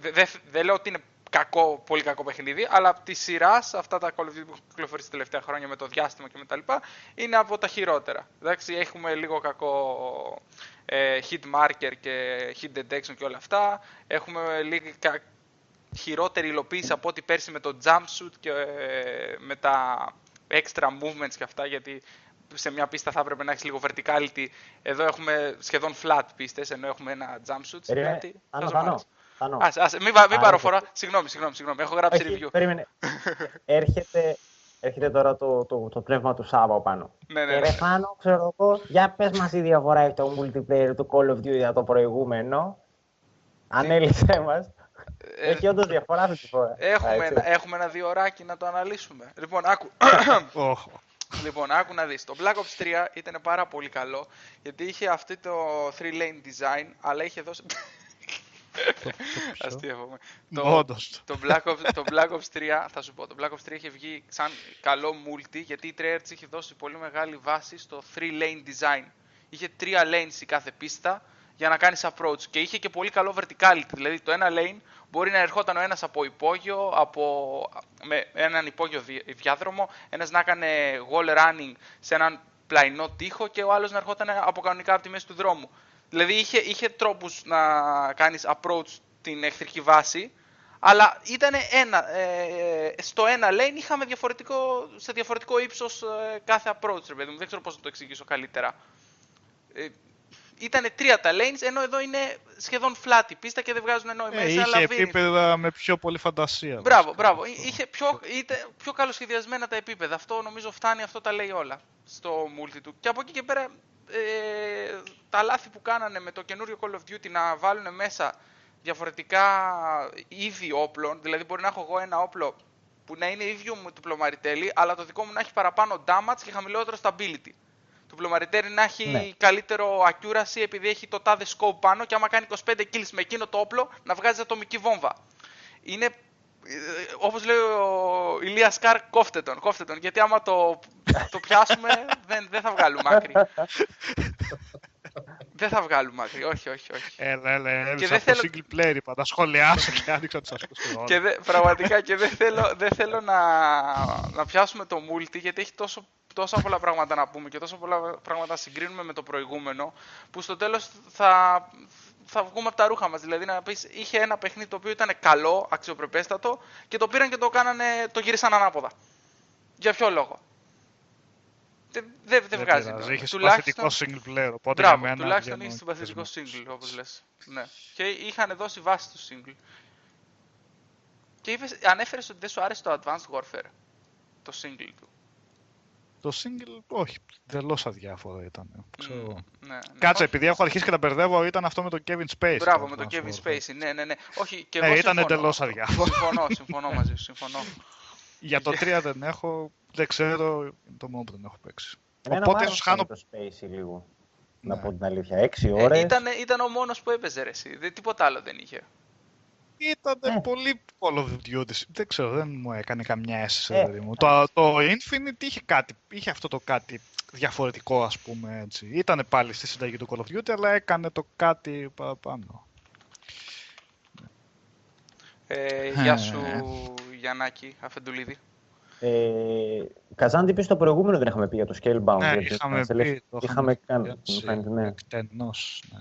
Δεν δε, δε λέω ότι είναι κακό, πολύ κακό παιχνίδι, αλλά από τη σειρά, αυτά τα Call of Duty που έχουν κυκλοφορήσει τα τελευταία χρόνια με το διάστημα και με τα λοιπά, είναι από τα χειρότερα. Εντάξει, έχουμε λίγο κακό ε, hit marker και hit detection και όλα αυτά. Έχουμε λίγο χειρότερη υλοποίηση από ό,τι πέρσι με το jumpsuit και ε, με τα extra movements και αυτά, γιατί σε μια πίστα θα έπρεπε να έχεις λίγο verticality. Εδώ έχουμε σχεδόν flat πίστες, ενώ έχουμε ένα jumpsuit. Περίμενε, πάνω, πάνω. πάνω. Ας, ας, μην, μην πάρω φορά. Συγγνώμη, συγγνώμη, συγγνώμη. Έχω γράψει review. Περίμενε. έρχεται, έρχεται τώρα το, το, το πνεύμα του Σάβα πάνω. Ναι, ναι, ναι. Και πάνω, ξέρω εγώ, για πες μας η διαφορά έχει το multiplayer του Call of Duty για το προηγούμενο. Ανέλησέ μας. Ε, Έχει όντως διαφορά αυτή τη φορά. Έχουμε, ένα, έχουμε ένα δύο ωράκι να το αναλύσουμε. Λοιπόν, άκου. λοιπόν, άκου να δεις. Το Black Ops 3 ήταν πάρα πολύ καλό, γιατί είχε αυτό το 3-lane design, αλλά είχε δώσει... Αστείευομαι. Το, το, Black Ops, το Black Ops 3, θα σου πω, το Black Ops 3 είχε βγει σαν καλό multi, γιατί η Treyarch είχε δώσει πολύ μεγάλη βάση στο 3-lane design. Είχε τρία lanes η κάθε πίστα για να κάνεις approach και είχε και πολύ καλό verticality, δηλαδή το ένα lane μπορεί να ερχόταν ο ένας από υπόγειο, από, με έναν υπόγειο διάδρομο, ένας να έκανε wall running σε έναν πλαϊνό τοίχο και ο άλλος να ερχόταν από κανονικά από τη μέση του δρόμου. Δηλαδή είχε, είχε τρόπους να κάνεις approach την εχθρική βάση, αλλά ήταν ένα, ε, στο ένα lane είχαμε διαφορετικό, σε διαφορετικό ύψος ε, κάθε approach, ρε παιδί μου. Δεν ξέρω πώς να το εξηγήσω καλύτερα. Ε, ήταν τρία τα lanes, ενώ εδώ είναι σχεδόν flat η πίστα και δεν βγάζουν νόημα. Ε, είχε επίπεδα με πιο πολύ φαντασία. Μπράβο, μπράβο. Είχε πιο, είτε, πιο καλοσχεδιασμένα τα επίπεδα. Αυτό νομίζω φτάνει, αυτό τα λέει όλα στο multi του. Και από εκεί και πέρα, ε, τα λάθη που κάνανε με το καινούριο Call of Duty να βάλουν μέσα διαφορετικά είδη όπλων, δηλαδή μπορεί να έχω εγώ ένα όπλο που να είναι ίδιο με το πλωμαριτέλι, αλλά το δικό μου να έχει παραπάνω damage και χαμηλότερο stability. Το πλωμαριτέλι να έχει ναι. καλύτερο accuracy επειδή έχει το τάδε scope πάνω και άμα κάνει 25 kills με εκείνο το όπλο να βγάζει ατομική βόμβα. Είναι ε, Όπως λέει ο Ηλίας Σκάρ, κόφτε τον, κόφτε τον. Γιατί άμα το, το πιάσουμε, δεν, δεν θα βγάλουμε άκρη. δεν θα βγάλουμε άκρη, όχι, όχι, όχι. Έλα, έλα, έλα. Και δεν θέλω... single player είπα, τα σχολιάσω και άνοιξα τους ασκούς Και δε, πραγματικά και δεν θέλω, δεν θέλω να, να πιάσουμε το multi, γιατί έχει τόσο, τόσα πολλά πράγματα να πούμε και τόσα πολλά πράγματα να συγκρίνουμε με το προηγούμενο, που στο τέλος θα, θα βγούμε από τα ρούχα μας. Δηλαδή να πεις, είχε ένα παιχνίδι το οποίο ήταν καλό, αξιοπρεπέστατο και το πήραν και το, κάνανε, το γύρισαν ανάποδα. Για ποιο λόγο; Δεν δε, δε βγάζει νόημα. Είχε συμπαθητικό single player, οπότε Μπράβο, για μένα τουλάχιστον είχε συμπαθητικό single, όπως λες. Ναι. Και είχαν δώσει βάση του single. Και είπες, ανέφερες ότι δεν σου άρεσε το Advanced Warfare, το single του. Το single, όχι, τελώ αδιάφορο ήταν. Ξέρω. Mm, ναι, ναι. Κάτσε, επειδή έχω αρχίσει και τα μπερδεύω, ήταν αυτό με τον Kevin Spacey. Μπράβο, με τον Kevin Spacey, ναι, ναι, ναι. Όχι, και ναι, εγώ ήταν εντελώς αδιάφορο. Συμφωνώ, συμφωνώ μαζί σου, συμφωνώ. Για το 3 δεν έχω, δεν ξέρω, το μόνο που δεν έχω παίξει. Εμένα Οπότε ίσω χάνω. Το Spacey λίγο. Ναι. Να πω την αλήθεια. 6 ώρες. Ε, ήταν, ήταν ο μόνος που έπαιζε ρε, εσύ. Δεν, τίποτα άλλο δεν είχε. Ήταν ε. πολύ Call of Duty. Δεν ξέρω, δεν μου έκανε καμιά αίσθηση. Ε. μου. Το, το Infinite είχε, κάτι, είχε αυτό το κάτι διαφορετικό, ας πούμε. Έτσι. Ήταν πάλι στη συνταγή του Call of Duty, αλλά έκανε το κάτι παραπάνω. Ε, γεια σου, Γιαννάκη Αφεντουλίδη. Ε, Καζάν, τι στο προηγούμενο δεν είχαμε πει για το Scalebound. Ναι, είχαμε πει. Το είχαμε κάνει. Ναι. Εκτενώς, ναι.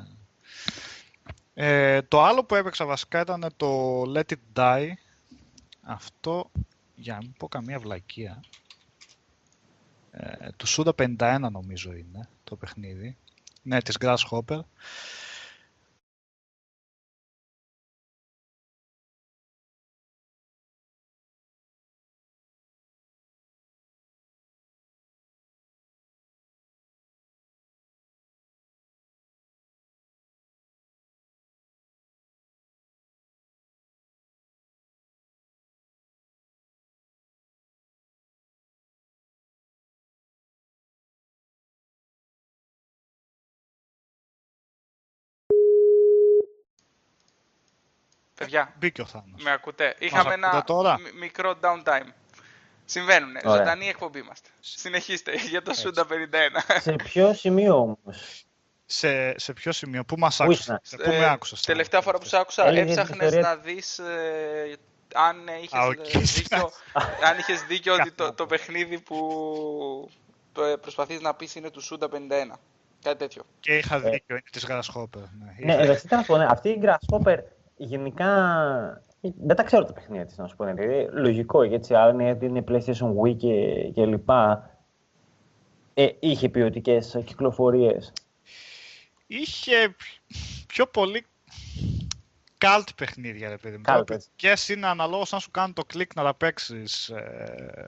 Ε, το άλλο που έπαιξα βασικά ήταν το Let It Die. Αυτό, για να μην πω καμία βλακεία, ε, του Suda 51 νομίζω είναι το παιχνίδι. Ναι, της Grasshopper. Παιδιά, μπήκε ο Θάνος. Με ακούτε; Είχαμε ένα τώρα; μικρό downtime. Συμβαίνουν. Ζωντανή εκπομπή είμαστε. Συνεχίστε για το Σούντα 51. Σε ποιο σημείο όμως; Σε, σε ποιο σημείο, πού μας άκουσες, πού με άκουσες. Τελευταία φορά που σε άκουσα, έψαχνες να δεις ε, αν είχες δίκιο, αν είχες δίκιο ότι το, το παιχνίδι που ε, προσπαθείς να πεις είναι του Σούντα 51. Κάτι τέτοιο. Και είχα δίκιο, ε, είναι της Grasshopper. Ναι, ναι εντάξει, αυτή η Grasshopper γενικά δεν τα ξέρω τα παιχνίδια της, να σου πω. Δηλαδή, λογικό, έτσι, αν είναι PlayStation Wii και, και λοιπά, ε, είχε ποιοτικές κυκλοφορίες. Είχε πιο πολύ cult παιχνίδια, ρε παιδί μου. Και είναι αναλόγως αν σου κάνουν το κλικ να τα παίξεις. Ε,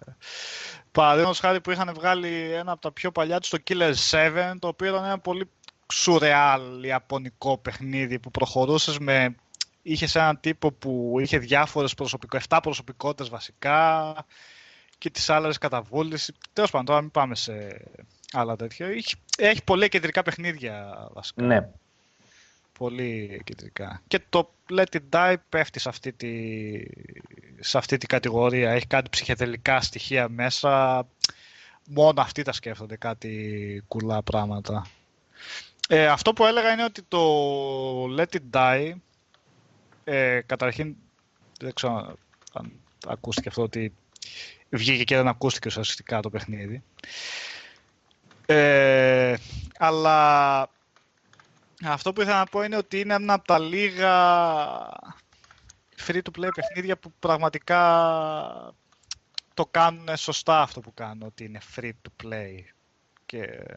Παραδείγματος χάρη που είχαν βγάλει ένα από τα πιο παλιά τους, το Killer 7, το οποίο ήταν ένα πολύ σουρεάλ ιαπωνικό παιχνίδι που προχωρούσες με είχε έναν τύπο που είχε διάφορες προσωπικότητε, 7 προσωπικότητες βασικά και τις άλλες καταβούληση. Τέλος πάντων, τώρα μην πάμε σε άλλα τέτοια. Έχει, έχει πολλά κεντρικά παιχνίδια βασικά. Ναι. Πολύ κεντρικά. Και το Let It Die πέφτει σε αυτή τη, σε αυτή τη κατηγορία. Έχει κάτι ψυχεδελικά στοιχεία μέσα. Μόνο αυτοί τα σκέφτονται κάτι κουλά πράγματα. Ε, αυτό που έλεγα είναι ότι το Let It Die ε, καταρχήν, δεν ξέρω αν ακούστηκε αυτό ότι βγήκε και δεν ακούστηκε ουσιαστικά το παιχνίδι. Ε, αλλά αυτό που ήθελα να πω είναι ότι είναι ένα από τα λίγα free-to-play παιχνίδια που πραγματικά το κάνουν σωστά αυτό που κάνουν, ότι είναι free-to-play. Και, ναι.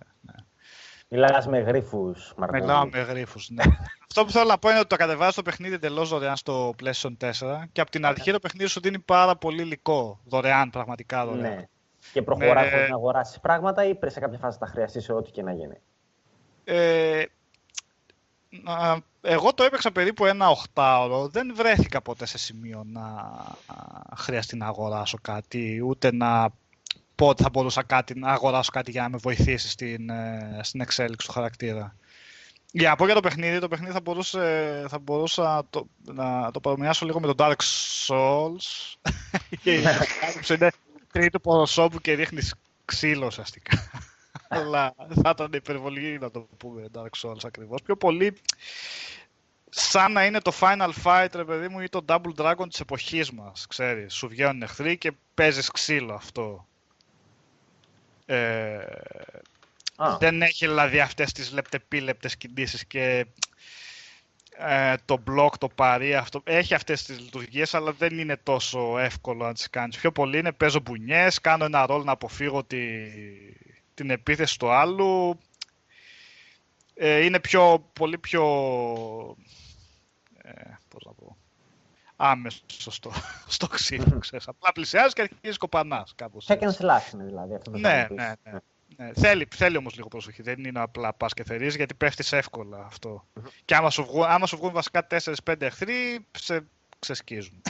Μιλάς με γρήφου, Μαρτίνο. Μιλάω με γρήφου, ναι. Αυτό που θέλω να πω είναι ότι το κατεβάζει το παιχνίδι εντελώς δωρεάν στο PlayStation 4 και από την αρχή το παιχνίδι σου δίνει πάρα πολύ υλικό. Δωρεάν, πραγματικά δωρεάν. Ναι. Και προχωρά με... να αγοράσεις πράγματα ή πρέπει σε κάποια φάση τα χρειαστείς σε ό,τι και να γίνει; Ε, εγώ το έπαιξα περίπου ένα οχτάωρο. Δεν βρέθηκα ποτέ σε σημείο να χρειαστεί να αγοράσω κάτι, ούτε να πω ότι θα μπορούσα κάτι, να αγοράσω κάτι για να με βοηθήσει στην, ε, στην εξέλιξη του χαρακτήρα. Για να πω για το παιχνίδι, το παιχνίδι θα, μπορούσε, θα μπορούσα το, να το παρομοιάσω λίγο με το Dark Souls. είναι τρίτο προσώπου και ρίχνει ξύλο ουσιαστικά. Αλλά θα ήταν υπερβολή να το πούμε Dark Souls ακριβώς. Πιο πολύ σαν να είναι το Final Fight, ρε παιδί μου, ή το Double Dragon της εποχής μας, ξέρεις. Σου βγαίνουν εχθροί και παίζεις ξύλο αυτό. Ε, δεν έχει δηλαδή αυτές τις λεπτεπίλεπτες κινήσεις και ε, το block, το παρή, αυτό. Έχει αυτές τις λειτουργίες, αλλά δεν είναι τόσο εύκολο να τις κάνεις. Πιο πολύ είναι παίζω μπουνιές, κάνω ένα ρόλο να αποφύγω τη, την επίθεση του άλλου. Ε, είναι πιο, πολύ πιο... Ε, πώς να πω άμεσο στο, στο ξύλο, ξέρεις. Απλά πλησιάζεις και αρχίζεις κοπανάς κάπως. Second slash είναι δηλαδή αυτό το ναι, ναι, ναι, ναι. Θέλει, θέλει όμως λίγο προσοχή. Δεν είναι απλά πας και θερείς γιατί πέφτεις εύκολα αυτό. Mm-hmm. Και άμα σου βγουν, άμα σου βγουν βασικά 4-5 εχθροί, σε ξεσκίζουν.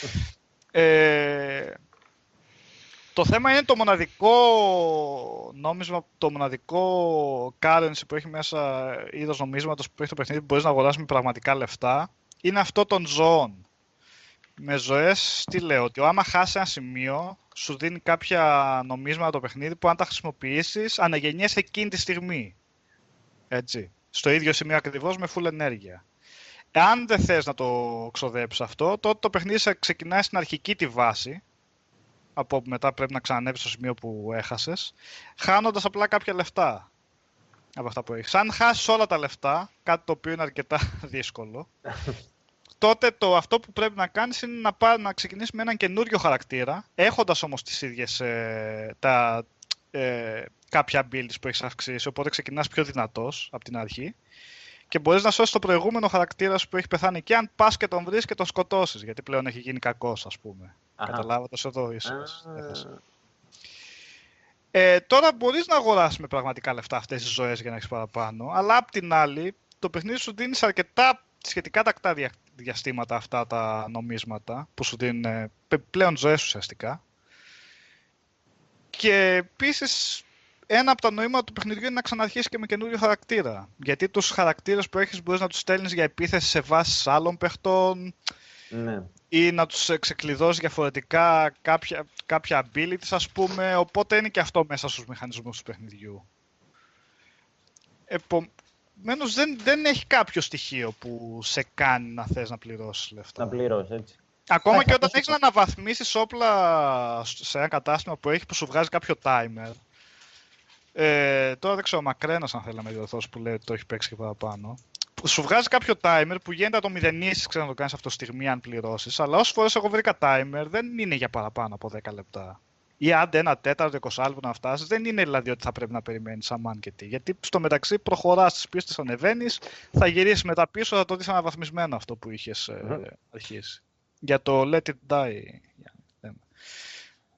ε, το θέμα είναι το μοναδικό νόμισμα, το μοναδικό currency που έχει μέσα είδος νομίσματος που έχει το παιχνίδι που μπορείς να αγοράσεις με πραγματικά λεφτά είναι αυτό των ζώων με ζωές, τι λέω, ότι άμα χάσει ένα σημείο, σου δίνει κάποια νομίσματα το παιχνίδι που αν τα χρησιμοποιήσεις, αναγεννιέσαι εκείνη τη στιγμή. Έτσι. Στο ίδιο σημείο ακριβώς με full ενέργεια. Αν δεν θες να το ξοδέψεις αυτό, τότε το παιχνίδι ξεκινάει στην αρχική τη βάση, από όπου μετά πρέπει να ξανανεύει στο σημείο που έχασες, χάνοντας απλά κάποια λεφτά από αυτά που έχεις. Αν χάσεις όλα τα λεφτά, κάτι το οποίο είναι αρκετά δύσκολο, τότε το, αυτό που πρέπει να κάνεις είναι να, πά, να ξεκινήσεις με έναν καινούριο χαρακτήρα, έχοντας όμως τις ίδιες ε, τα, ε, κάποια builds που έχεις αυξήσει, οπότε ξεκινάς πιο δυνατός από την αρχή και μπορείς να σώσεις το προηγούμενο χαρακτήρα σου που έχει πεθάνει και αν πας και τον βρεις και τον σκοτώσεις, γιατί πλέον έχει γίνει κακός ας πούμε. Καταλάβατε εδώ ίσως. Ε, τώρα μπορείς να αγοράσεις με πραγματικά λεφτά αυτές τις ζωές για να έχεις παραπάνω, αλλά απ' την άλλη το παιχνίδι σου δίνεις αρκετά σχετικά τακτά διαστήματα αυτά τα νομίσματα που σου δίνουν ε, πλέον ζωές ουσιαστικά. Και επίσης ένα από τα νοήματα του παιχνιδιού είναι να ξαναρχίσει και με καινούριο χαρακτήρα. Γιατί τους χαρακτήρες που έχεις μπορείς να τους στέλνεις για επίθεση σε βάσεις άλλων παιχτών ναι. ή να τους ξεκλειδώσει διαφορετικά κάποια, κάποια abilities, ας πούμε. Οπότε είναι και αυτό μέσα στους μηχανισμούς του παιχνιδιού. Επο... Επομένως δεν, δεν έχει κάποιο στοιχείο που σε κάνει να θες να πληρώσεις λεφτά. Να πληρώσεις, έτσι. Ακόμα και όταν έχεις να αναβαθμίσεις όπλα σε ένα κατάστημα που έχει που σου βγάζει κάποιο timer. Ε, τώρα δεν ξέρω, μακρένας αν θέλει να με διορθώσει που λέει ότι το έχει παίξει και παραπάνω. Σου βγάζει κάποιο timer που γίνεται να το μηδενίσει, ξέρω να το κάνεις αυτό στιγμή αν πληρώσεις. Αλλά όσες φορές εγώ βρήκα timer δεν είναι για παραπάνω από 10 λεπτά ή άντε ένα τέταρτο, εικοσάλβο να φτάσεις, δεν είναι δηλαδή ότι θα πρέπει να περιμένεις αμάν και τι. Γιατί στο μεταξύ προχωράς τις πίστες, ανεβαίνεις, θα γυρίσεις μετά πίσω, θα το δεις αναβαθμισμένο αυτό που είχες mm. ε, αρχίσει. Για το Let It Die.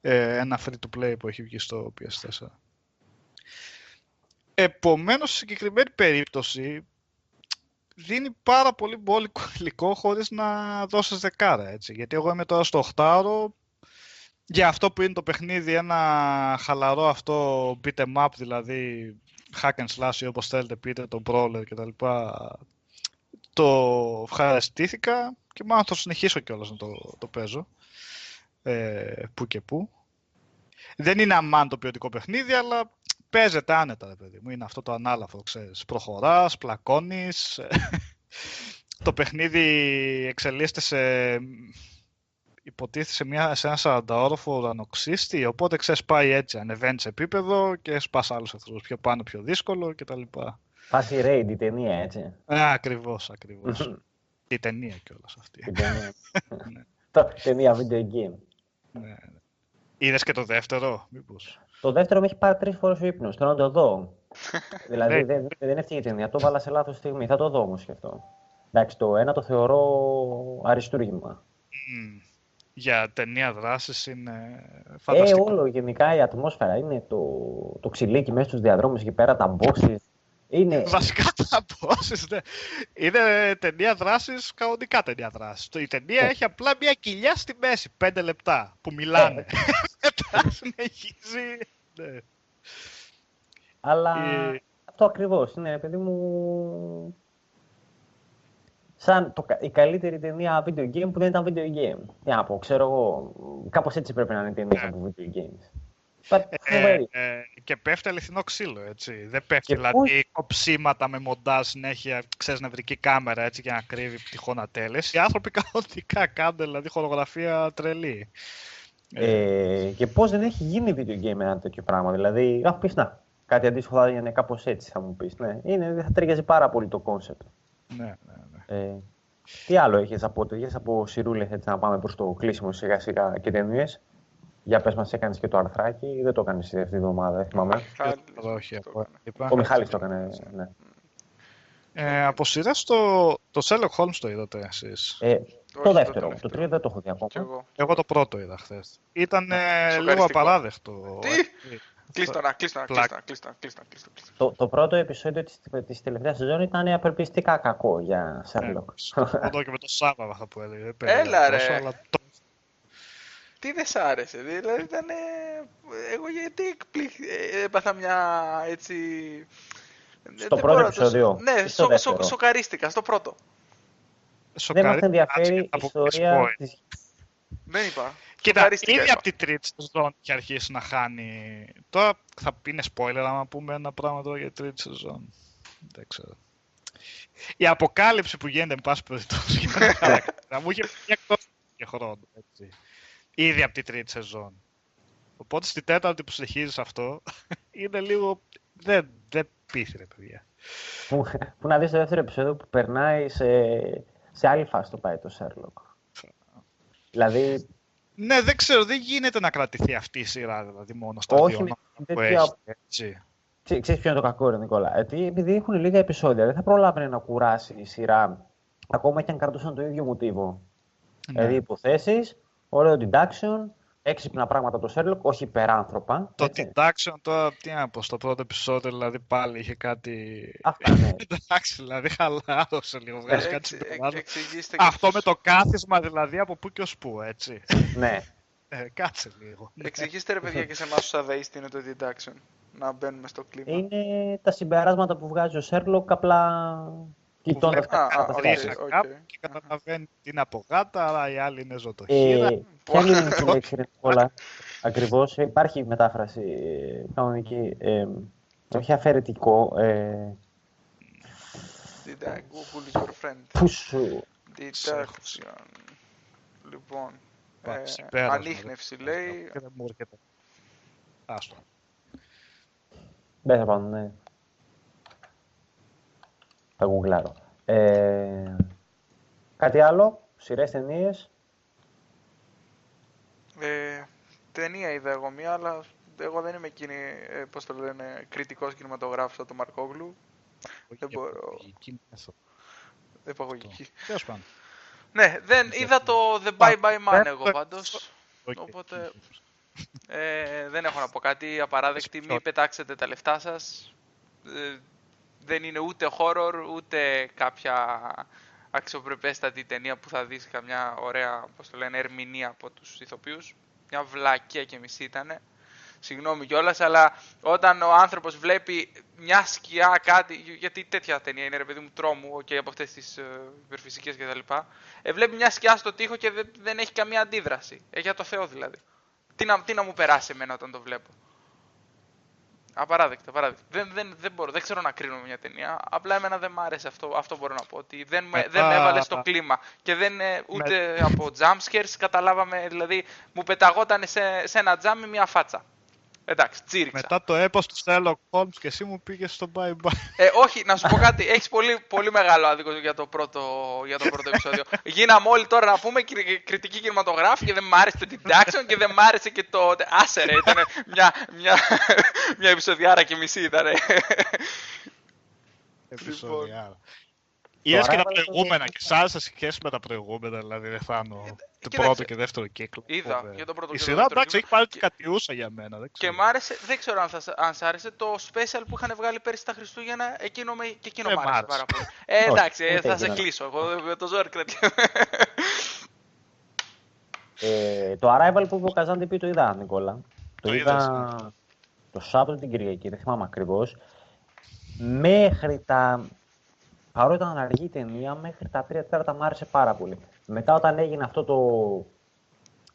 Ε, ένα free to play που έχει βγει στο PS4. Επομένως, σε συγκεκριμένη περίπτωση, δίνει πάρα πολύ μπόλικο υλικό χωρίς να δώσεις δεκάρα, έτσι. Γιατί εγώ είμαι τώρα στο 8 για αυτό που είναι το παιχνίδι, ένα χαλαρό αυτό beat em up, δηλαδή hack and slash ή όπως θέλετε πείτε, το brawler κτλ. Το ευχαριστήθηκα και μάλλον θα συνεχίσω κιόλας να το, το παίζω. Ε, που και που. Δεν είναι αμάν το ποιοτικό παιχνίδι, αλλά παίζεται άνετα, παιδί μου. Είναι αυτό το ανάλαφο, ξέρεις. Προχωράς, πλακώνεις. το παιχνίδι εξελίσσεται σε υποτίθεται σε, μια, σε ένα 40όροφο ουρανοξύστη, οπότε ξέρεις πάει έτσι, ανεβαίνει σε επίπεδο και σπάς άλλους εχθρούς, πιο πάνω, πιο δύσκολο κτλ. Φάση raid η ταινία, έτσι. Α, ακριβώς, ακριβώς. η ταινία κιόλας αυτή. Η ταινία. ναι. Το, ταινία video game. Ναι. ναι. Είδες και το δεύτερο, μήπως; Το δεύτερο με έχει πάρει τρεις φορές ο ύπνος, θέλω να το δω. δηλαδή δεν, δεν έφυγε η ταινία, το βάλα σε λάθος στιγμή. Θα το δω όμως και αυτό. Εντάξει, το ένα το θεωρώ αριστούργημα. Mm. Για ταινία δράσης είναι Ε, φανταστικό. όλο γενικά η ατμόσφαιρα είναι το, το ξυλίκι μέσα στους διαδρόμους εκεί πέρα, τα μπόσει. Είναι. Βασικά τα bosses, ναι. Είναι ταινία δράσης, κανονικά ταινία δράσης. Η ταινία Ναι. έχει απλά μια κοιλιά στη μέση, πέντε λεπτά, που μιλάνε. Ναι. Μετά συνεχίζει. Ναι. Αλλά Ε, αυτό ακριβώς είναι, παιδί μου. Σαν το, κα- η καλύτερη ταινία video game που δεν ήταν video game. Τι να πω, ξέρω εγώ. Κάπως έτσι πρέπει να είναι η ταινία Ναι. από video games. But, Ε, φοβερή. ε, και πέφτει αληθινό ξύλο, έτσι. Δεν πέφτει Και δηλαδή πώς- κοψίματα με μοντάζ συνέχεια, ξέρεις, νευρική κάμερα έτσι για να κρύβει τυχόν ατέλειες. Οι άνθρωποι κανονικά κάνουν δηλαδή χορογραφία τρελή. Ε, και πώς δεν έχει γίνει video game ένα τέτοιο πράγμα. Δηλαδή, αχ, πεις να. Κάτι αντίστοιχο θα είναι κάπως έτσι, θα μου πεις. Ναι, είναι, θα ταιριάζει πάρα πολύ το concept. Ναι, ναι, ναι. Ε, τι άλλο έχεις από τέτοιε από σιρούλες έτσι να πάμε προς το κλείσιμο σιγά σιγά και ταινίες; Για πες μας, έκανες και το αρθράκι ή δεν το έκανες αυτή τη εβδομάδα, δεν θυμάμαι. Μιχάλης Όχι, το από- έκανε. είπα. Ο Μιχάλης το έκανε. Ναι. Ε, από σειράς το, το Sherlock Holmes το είδατε εσείς; Ε, Όχι, το το δεύτερο. Το τελευταίο. τρίτο δεν το έχω δει Κι ακόμα. εγώ. Εγώ το πρώτο είδα χθες. Ήταν ε, λίγο Σοκαριστικό. απαράδεκτο. Τι; Κλείστο να, κλείστο να, Πλάκα. κλείστο να, κλείστο να, κλείστο να, κλείστο να, κλείστο. Το, το πρώτο επεισόδιο της, της τελευταίας σεζόν ήταν απελπιστικά κακό για Ε, Sherlock. Αυτό και με το Σάββα θα που έλεγε. δεν περίμενα Έλα, ρε. τόσο, αλλά το- Τι δεν σ' άρεσε, δηλαδή ήταν. Εγώ γιατί εκπληκ... ε, έπαθα μια έτσι. Στο δεν πρώτο μπορώ να το- επεισόδιο Ναι, ή στο σο, σο, δεύτερο; σοκαρίστηκα στο πρώτο. Δεν σοκαρί- μας ενδιαφέρει η από ιστορία spoil. της... Δεν είπα. Κοίτα, Σοκαρίστηκα, ήδη είπα. από την τρίτη σεζόν έχει αρχίσει να χάνει. Τώρα θα είναι spoiler άμα πούμε ένα πράγμα τώρα για την τρίτη σεζόν. Δεν ξέρω. Η αποκάλυψη που γίνεται, εν πάση περιπτώσει, για ένα χαρακτήρα μου είχε μια κόστο και χρόνο. Έτσι. Ήδη από την τρίτη σεζόν. Οπότε στη τέταρτη που συνεχίζει αυτό, είναι λίγο. Δεν, δεν πείθει, ρε παιδιά. που, που να δεις το δεύτερο επεισόδιο που περνάει σε, σε άλλη φάση το πάει το Sherlock. Δηλαδή, Ναι, δεν ξέρω, δεν γίνεται να κρατηθεί αυτή η σειρά δηλαδή μόνο στα Όχι, δύο με ονόματα που τέτοια- έχει. Έτσι. Ξέ- Ξέρεις ποιο είναι το κακό, ρε Νικόλα. Γιατί επειδή έχουν λίγα επεισόδια, δεν θα προλάβαινε να κουράσει η σειρά ακόμα και αν κρατούσαν το ίδιο μοτίβο. Ναι. Δηλαδή, υποθέσεις, ωραίο deduction, έξυπνα πράγματα από το Sherlock, όχι υπεράνθρωπα. Το έτσι. deduction τώρα, τι να πω, στο πρώτο επεισόδιο δηλαδή πάλι είχε κάτι... Αυτά, ναι. Εντάξει, δηλαδή χαλάρωσε λίγο, βγάζει κάτι Έτσι, συμπεράσματα. εξ- εξηγήστε και Αυτό τους- με το κάθισμα δηλαδή από πού και ως πού, έτσι. ναι. Ε, κάτσε λίγο. Εξηγήστε ρε παιδιά και σε εμάς τους αδαείς τι είναι το deduction. Να μπαίνουμε στο κλίμα. Είναι τα συμπεράσματα που βγάζει ο Sherlock απλά κοιτώντα βλέπει- τα Α, α, κάτω οκ, τα Ρίσα οκ. κάπου και καταλαβαίνει τι είναι από γάτα, αλλά η άλλη είναι ζωτοχύρα. Ε, ποια είναι η ελληνική λέξη, ρε Νικόλα, ακριβώς. Ε, Υπάρχει μετάφραση ε, κανονική. Ε, όχι αφαιρετικό. Ε, Did I Google is your friend; πού σου... Deduction. Λοιπόν. Πα, ε, συμπέρασμα, ανείχνευση δεν- λέει. Και δεν μου έρχεται. Άστο. Δεν θα πάνω, ναι. Θα γκουγκλάρω. Ε, κάτι άλλο, σειρές, ταινίες. Ε, ταινία είδα εγώ μία, αλλά εγώ δεν είμαι εκείνη, ε, πώς το λένε, κριτικός κινηματογράφος από τον Μαρκόγλου. Δεν μπορώ. Εκεί μέσα. Επαγωγική. Τέλος πάντων. Ναι, δεν, είδα το The Bye Bye Man δεν- εγώ πάντως. Οκ. Οπότε- Ε, δεν έχω να πω κάτι απαράδεκτη. Μην πετάξετε τα λεφτά σας. Ε, δεν είναι ούτε horror, ούτε κάποια αξιοπρεπέστατη ταινία που θα δεις καμιά ωραία, πώς το λένε, ερμηνεία από τους ηθοποιούς. Μια βλακία και μισή ήτανε. Συγγνώμη κιόλας, αλλά όταν ο άνθρωπος βλέπει μια σκιά κάτι, γιατί τέτοια ταινία είναι ρε παιδί μου τρόμου και από αυτές τις ε, υπερφυσικές κτλ. Ε, βλέπει μια σκιά στο τοίχο και δεν, δεν έχει καμία αντίδραση. Ε, για το Θεό δηλαδή. Τι να, τι να μου περάσει εμένα όταν το βλέπω. Απαράδεκτο, απαράδεκτο. Δεν, δεν, δεν μπορώ, δεν ξέρω να κρίνω μια ταινία. Απλά εμένα δεν μ' άρεσε αυτό, αυτό μπορώ να πω. Ότι δεν, με, δεν με Μετά- έβαλε στο κλίμα. Και δεν, ε, ούτε από jumpscares καταλάβαμε, δηλαδή μου πεταγόταν σε, σε ένα τζάμ με μια φάτσα. Εντάξει, τσίριξα. Μετά το έπος του Sherlock Holmes και εσύ μου πήγες στο bye bye. Ε, όχι, να σου πω κάτι. Έχεις πολύ, πολύ μεγάλο άδικο για το πρώτο, για το πρώτο επεισόδιο. Γίναμε όλοι τώρα να πούμε κριτική κινηματογράφη και δεν μ' άρεσε το Deduction και δεν μ' άρεσε και το. Άσε ρε, ήταν μια, μια, μια επεισοδιάρα και μισή ήταν. Επεισοδιάρα. Είδες και τα προηγούμενα και σ' άρεσε σχέση με τα προηγούμενα, δηλαδή δεν θα είναι το πρώτο και δεύτερο κύκλο. Είδα και το πρώτο Η σειρά εντάξει έχει πάρει κάτι ούσα για μένα. Δεν και μ' άρεσε, δεν ξέρω αν, θα, αν σ' άρεσε το special που είχαν βγάλει πέρυσι τα Χριστούγεννα, εκείνο με, και εκείνο ε, μ' άρεσε πάρα πολύ. Ε, εντάξει, ε, θα σε κλείσω, εγώ με το ζόρι κρατιέμαι. Ε, το Arrival που είπε ο Καζάντη το είδα, Νικόλα. Το, είδα ναι. το Σάββατο την Κυριακή, δεν θυμάμαι ακριβώς. Μέχρι τα παρότι ήταν αργή ταινία, μέχρι τα τρία τέταρτα μου άρεσε πάρα πολύ. Μετά, όταν έγινε αυτό το.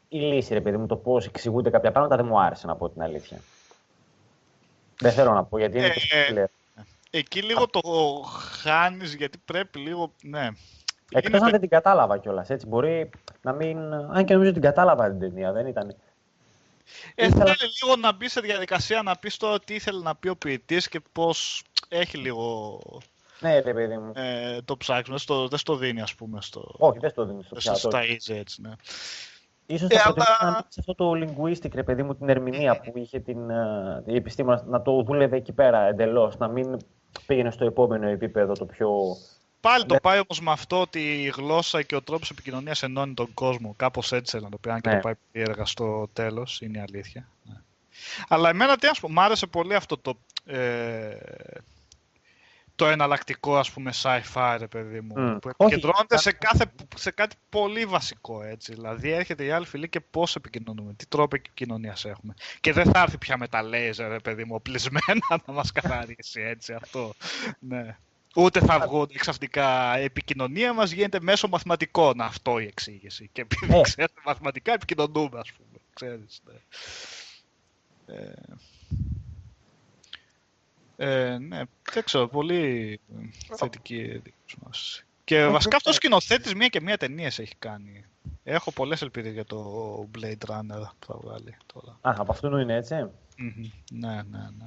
η λύση, ρε παιδί μου, το πώς εξηγούνται κάποια πράγματα, δεν μου άρεσε να πω την αλήθεια. Δεν θέλω να πω γιατί είναι ε, ε, Εκεί λίγο το χάνεις γιατί πρέπει λίγο. Ναι. Εκτός αν δεν την κατάλαβα κιόλας. Έτσι μπορεί να μην. Αν και νομίζω την κατάλαβα την ταινία, δεν ήταν. Ε, Ήθελα... λίγο να μπει σε διαδικασία να πεις το τι ήθελε να πει ο ποιητής και πώς έχει λίγο ναι, ρε παιδί μου. Ε, το ψάξουμε, στο, δεν στο δίνει ας πούμε. Στο... Όχι, δεν στο δίνει στο πιάτο. Στα easy έτσι, ναι. Ίσως θα ε, προτιμήσω αλλά... να αυτό το linguistic, ρε παιδί μου, την ερμηνεία που είχε την, uh, η επιστήμονα, να το δούλευε εκεί πέρα εντελώς, να μην πήγαινε στο επόμενο επίπεδο το πιο... Πάλι το πάει όμως με αυτό ότι η γλώσσα και ο τρόπος επικοινωνίας ενώνει τον κόσμο. Κάπως έτσι να το πει, αν και ναι. το πάει έργα στο τέλος, είναι η αλήθεια. Ναι. Αλλά εμένα τι α πούμε, μ' άρεσε πολύ αυτό το. Ε, το εναλλακτικό ας πούμε sci-fi ρε παιδί μου mm. που επικεντρώνεται σε, κάθε, σε κάτι πολύ βασικό έτσι δηλαδή έρχεται η άλλη φυλή και πώς επικοινωνούμε τι τρόπο επικοινωνίας έχουμε και δεν θα έρθει πια με τα λέιζερ ρε παιδί μου οπλισμένα να μας καθαρίσει έτσι αυτό ναι. Ούτε θα βγουν ξαφνικά η επικοινωνία μας γίνεται μέσω μαθηματικών αυτό η εξήγηση και επειδή oh. ξέρετε μαθηματικά επικοινωνούμε ας πούμε ξέρεις ναι. Ε, ε, ναι, δεν ξέρω, πολύ θετική εντύπωση. Και βασικά αυτός ο σκηνοθέτης μία και μία ταινίες έχει κάνει. Έχω πολλές ελπίδες για το Blade Runner που θα βγάλει τώρα. Α, από αυτόν είναι έτσι. Ναι, ναι, ναι.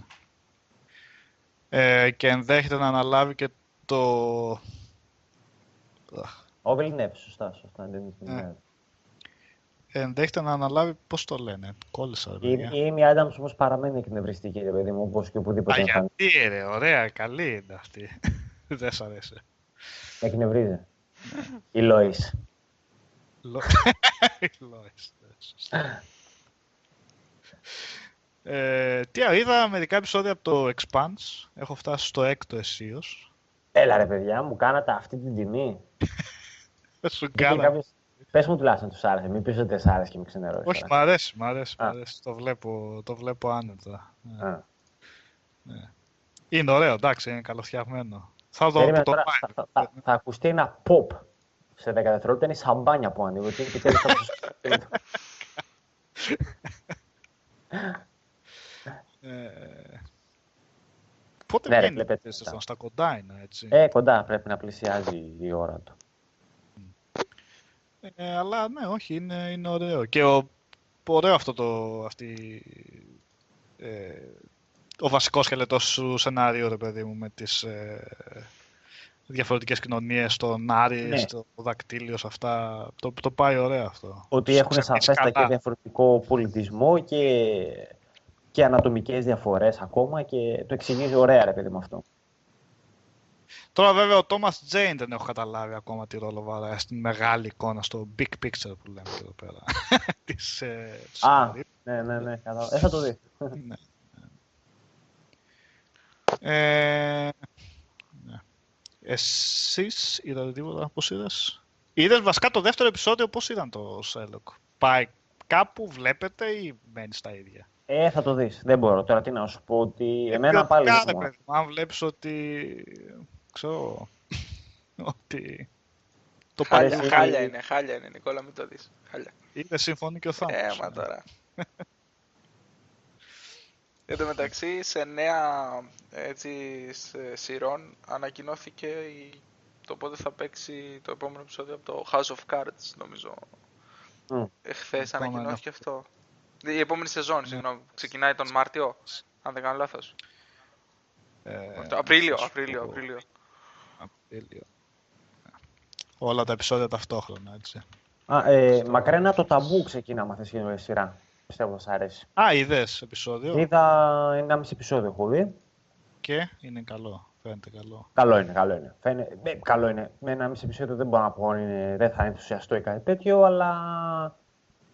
Ε, και ενδέχεται να αναλάβει και το. Ο Villeneuve, σωστά, σωστά. Ναι ενδέχεται να αναλάβει, πώς το λένε, κόλλησα. Η, η Amy Adams όμως παραμένει εκνευριστική, ρε παιδί μου, όπως και οπουδήποτε. Α, γιατί, ρε, ωραία, καλή είναι αυτή. Δεν σ' αρέσει. Εκνευρίζει. η Λόις. η Λόι. Ε, τι είδα μερικά επεισόδια από το Expanse. Έχω φτάσει στο έκτο αισίως. Έλα ρε παιδιά, μου κάνατε αυτή την τιμή. Σου κάνα. Πες μου τουλάχιστον τους άρεσε, μην πεις ότι δεν σ' άρεσε και με ξενερώσεις. Όχι, μ' αρέσει, μ' αρέσει, μ αρέσει. Το, βλέπω, το βλέπω άνετα. Ναι. ναι. Είναι ωραίο, εντάξει, είναι καλοφτιαγμένο. Θα δω Περίμενε, το τώρα, θα, θα, θα, θα, ακουστεί ένα pop σε 10 δευτερόλεπτα, είναι σαμπάνια που ανοίγω και τέλος ε, Πότε ναι, βγαίνει, στα κοντά είναι, έτσι; Ε, κοντά, πρέπει να πλησιάζει η ώρα του. Ε, αλλά ναι, όχι, είναι, είναι ωραίο. Και ο, ωραίο αυτό το, αυτή, ε, ο βασικός σκελετός του σενάριο, ρε παιδί μου, με τις ε, διαφορετικές κοινωνίες, τον Άρη, ναι. το δακτύλιος, σε αυτά. Το, το πάει ωραίο αυτό. Ότι έχουν σαφέστα και διαφορετικό πολιτισμό και, και ανατομικές διαφορές ακόμα και το εξηγήσει ωραία, ρε παιδί μου αυτό. Τώρα βέβαια ο Thomas Jane δεν έχω καταλάβει ακόμα τι ρόλο βαράει στην μεγάλη εικόνα, στο big picture που λέμε εδώ πέρα. της, ε, Α, ναι, ναι, ναι, κατάλαβα. Ε, θα το δεις. ναι. Ε, ναι. Εσείς είδατε τίποτα, πώς είδες; Είδες βασικά το δεύτερο επεισόδιο, πώς ήταν το Sherlock; Πάει κάπου, βλέπετε ή μένεις στα ίδια; Ε, θα το δεις. Δεν μπορώ τώρα τι να σου πω ότι ε, εμένα πάλι... Κάνε, αν βλέπεις ότι ξέρω ότι το χάλια, παλιό... Χάλια είναι, χάλια είναι, Νικόλα, μην το δεις. Χάλια. Είναι σύμφωνοι και ο Θάνος. Ε, μα τώρα. Εν τω μεταξύ, σε νέα έτσι, σειρών ανακοινώθηκε η... το πότε θα παίξει το επόμενο επεισόδιο από το House of Cards, νομίζω. Mm. Εχθές ανακοινώθηκε αυτό. Η επόμενη σεζόν, ναι. συγγνώμη. Ξεκινάει τον Μάρτιο, αν δεν κάνω λάθος. Ε, Απρίλιο, Απρίλιο, Απρίλιο. Απρίλιο. Όλα τα επεισόδια ταυτόχρονα, έτσι. Α, ε, μακρένα το ταμπού ξεκινά με αυτή τη σειρά. Πιστεύω θα αρέσει. Α, είδες επεισόδιο. Είδα ένα μισή επεισόδιο έχω δει. Και είναι καλό. Φαίνεται καλό. Καλό είναι, καλό είναι. Φαίνε, ε, καλό είναι. Με ένα μισή επεισόδιο δεν μπορώ να πω είναι, δεν θα ενθουσιαστώ ή κάτι τέτοιο, αλλά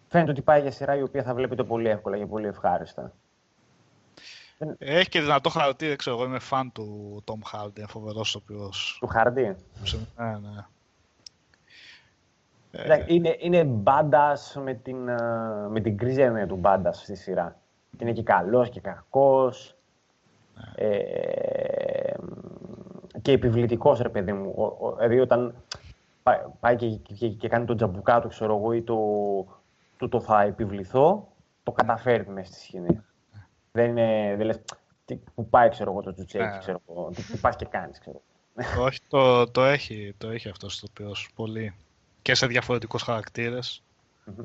φαίνεται ότι πάει για σειρά η οποία θα βλέπετε πολύ εύκολα και πολύ ευχάριστα. Έχει και δυνατό χαρακτήρα, ξέρω εγώ είμαι φαν του Tom Hardy, είναι φοβερός τοπιός. Του Hardy? Ναι, ναι. Ε, είναι, είναι μπάντας με την, ε, με την κρίζα έννοια του μπάντας στη σειρά. Είναι και καλός και κακός. Ναι. Ε, και επιβλητικός, ρε παιδί μου. Δηλαδή, όταν πάει και, και, και, κάνει τον τζαμπουκά του, ξέρω εγώ, ή το, το, το θα επιβληθώ, το καταφέρει μέσα στη σκηνή. Δεν είναι, δεν λες, τι, που πάει, ξέρω εγώ, το τσουτσέκι, ναι. ξέρω εγώ, τι, τι πας και κάνεις, ξέρω. Όχι, το, το, έχει, το έχει αυτό το οποίο πολύ και σε διαφορετικούς χαρακτήρες. Mm-hmm.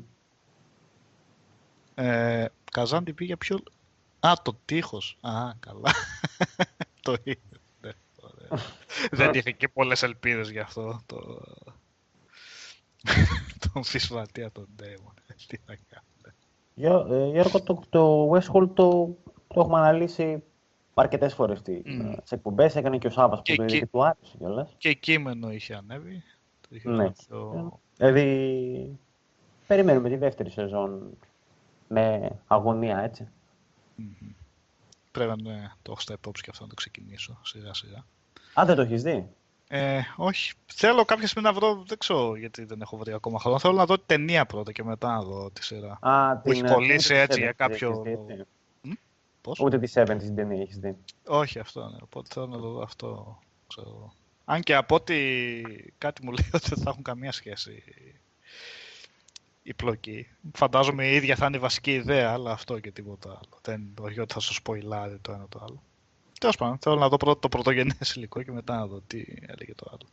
Ε, Καζάντι πήγε πιο... Α, το τείχος. Α, καλά. το είδες. Ναι, Δεν είχε και πολλές ελπίδες γι' αυτό. Το... τον φυσβατία τον Ντέιμον. Τι θα κάνω. Ε, Γιώργο, το, το Westworld το, το έχουμε αναλύσει αρκετές φορές mm. σε εκπομπές. Έκανε και ο Σάβα που το είδε και του άρεσε κιόλας. Και κείμενο είχε ανέβει ναι. Το... Δηλαδή, περιμένουμε τη δεύτερη σεζόν με αγωνία, έτσι. Mm-hmm. Πρέπει να ναι, το έχω στα υπόψη και αυτό να το ξεκινήσω σιγά σιγά. Α, δεν το έχεις δει; Ε, όχι. Θέλω κάποια στιγμή να βρω, δεν ξέρω γιατί δεν έχω βρει ακόμα χρόνο. Θέλω να δω την ταινία πρώτα και μετά να δω τη σειρά. Α, που έχει ε, κολλήσει έτσι για κάποιο... Πώς; Ούτε τη 7 την ταινία έχεις δει. Όχι αυτό, ναι. Οπότε θέλω να δω αυτό. Ξέρω. Αν και από ό,τι κάτι μου λέει ότι δεν θα έχουν καμία σχέση η πλοκή. Φαντάζομαι η ίδια θα είναι η βασική ιδέα, αλλά αυτό και τίποτα άλλο. Δεν όχι ότι θα σου σποϊλάρει το ένα το άλλο. Τέλος πάντων, θέλω να δω πρώτα το πρωτογενές υλικό και μετά να δω τι έλεγε το άλλο.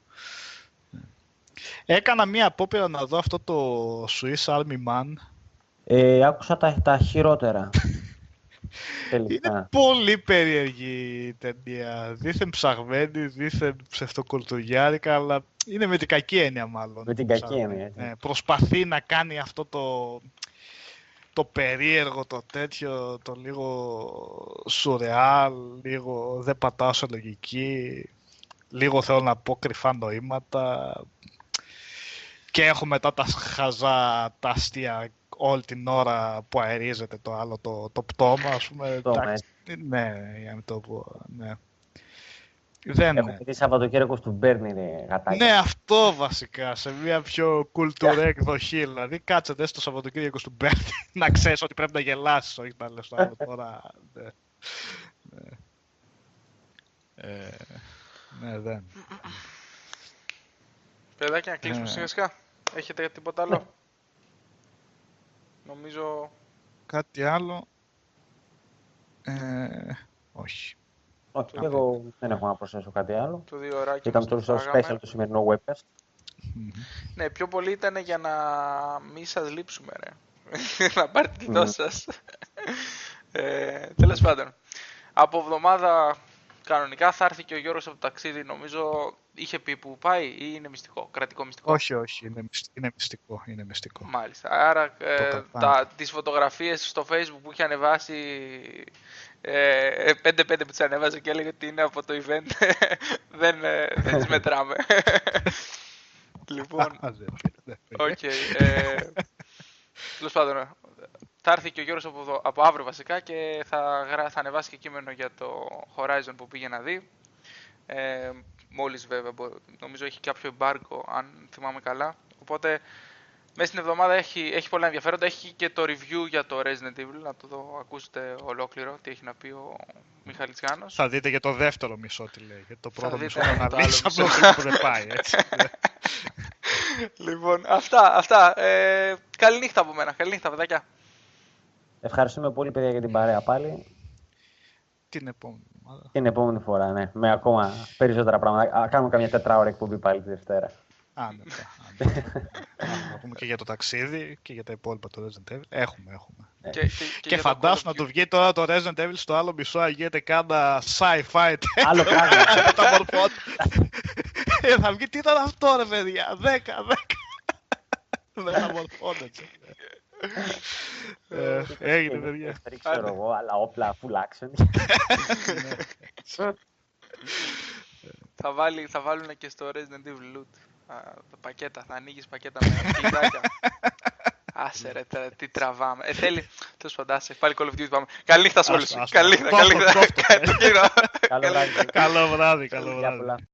Έκανα μία απόπειρα να δω αυτό το Swiss Army Man. Ε, άκουσα τα, τα χειρότερα. Είναι πολύ περίεργη η ταινία. Δίθεν ψαγμένη, δίθεν ψευτοκουλτουριάρικα, αλλά είναι με την κακή έννοια μάλλον. Με την κακή έννοια. Ναι, προσπαθεί να κάνει αυτό το, το περίεργο, το τέτοιο, το λίγο σουρεάλ, λίγο δεν πατάω σε λογική, λίγο θέλω να πω κρυφά νοήματα. Και έχω μετά τα χαζά, τα αστεία όλη την ώρα που αερίζεται το άλλο το, το πτώμα, ας πούμε. ναι, για να το πω, ναι. Δεν Έχω δει Σαββατοκύριακο του Μπέρνι γατάκι. Ναι, αυτό βασικά, σε μια πιο κουλτουρέ εκδοχή. Δηλαδή, κάτσετε στο Σαββατοκύριακο του Μπέρνι να ξέρεις ότι πρέπει να γελάσεις, όχι να λες το άλλο τώρα. Ναι. ναι. Ε, ναι, δεν. Παιδάκια, να κλείσουμε ναι. σιγά Έχετε τίποτα άλλο; Νομίζω... Κάτι άλλο... Ε, όχι. Όχι, εγώ δεν έχω να προσθέσω κάτι άλλο. Το δύο ωράκι Ήταν το special το σημερινό webcast. ναι, πιο πολύ ήταν για να μην σας λείψουμε, ρε. να πάρετε τη δόση σας. ε, τέλος πάντων. Από εβδομάδα κανονικά θα έρθει και ο Γιώργος από το ταξίδι, νομίζω είχε πει που πάει ή είναι μυστικό, κρατικό μυστικό; Όχι, όχι, είναι, είναι μυστικό. Είναι μυστικό. Μάλιστα. Άρα ε, τα, τις φωτογραφίες στο facebook που είχε ανεβάσει ε, 5-5 που τις ανέβαζε και έλεγε ότι είναι από το event, δεν, ε, δεν τις μετράμε. λοιπόν, OK. okay, ε, Τέλος πάντων, θα έρθει και ο Γιώργος από, από αύριο βασικά και θα, θα ανεβάσει και κείμενο για το Horizon που πήγε να δει. Ε, μόλις βέβαια, νομίζω έχει κάποιο embargo αν θυμάμαι καλά. Οπότε μέσα στην εβδομάδα έχει, έχει πολλά ενδιαφέροντα. Έχει και το review για το Resident Evil, να το δω, ακούσετε ολόκληρο τι έχει να πει ο Μιχάλης Γιάννος. Θα δείτε και το δεύτερο μισό τι λέει, γιατί το πρώτο μισό θα αναλύσει από που δεν πάει, έτσι. λοιπόν, αυτά, αυτά. Ε, καλή νύχτα από μένα, καλή νύχτα παιδάκια. Ευχαριστούμε πολύ παιδιά για την παρέα πάλι. Την επόμενη εβδομάδα. Την επόμενη φορά, ναι. Με ακόμα περισσότερα πράγματα. Κάνουμε καμιά τετράωρη εκπομπή πάλι τη Δευτέρα. Άντε, άντε. Να πούμε και για το ταξίδι και για τα υπόλοιπα του Resident Evil. Έχουμε, έχουμε. Και, και, και, και φαντάσου να του βγει τώρα το Resident Evil στο άλλο μισό, γίνεται κάνα sci-fi Άλλο πράγμα. ε, θα βγει, τι ήταν αυτό ρε παιδιά, 10, 10. Δεν αμορφώνεται. Ε, έγινε παιδιά. Ξέρω εγώ, αλλά όπλα full action. θα, βάλει, θα βάλουν και στο Resident Evil Loot. Πακέτα, θα ανοίγεις πακέτα με φυλάκια. Άσε ρε, τι τραβάμε. Ε, θέλει, τέλος πάντων, άσε, πάλι Call of Duty πάμε. Καλή νύχτα σε όλους. Καλή νύχτα, καλή νύχτα. Καλό βράδυ, καλό βράδυ.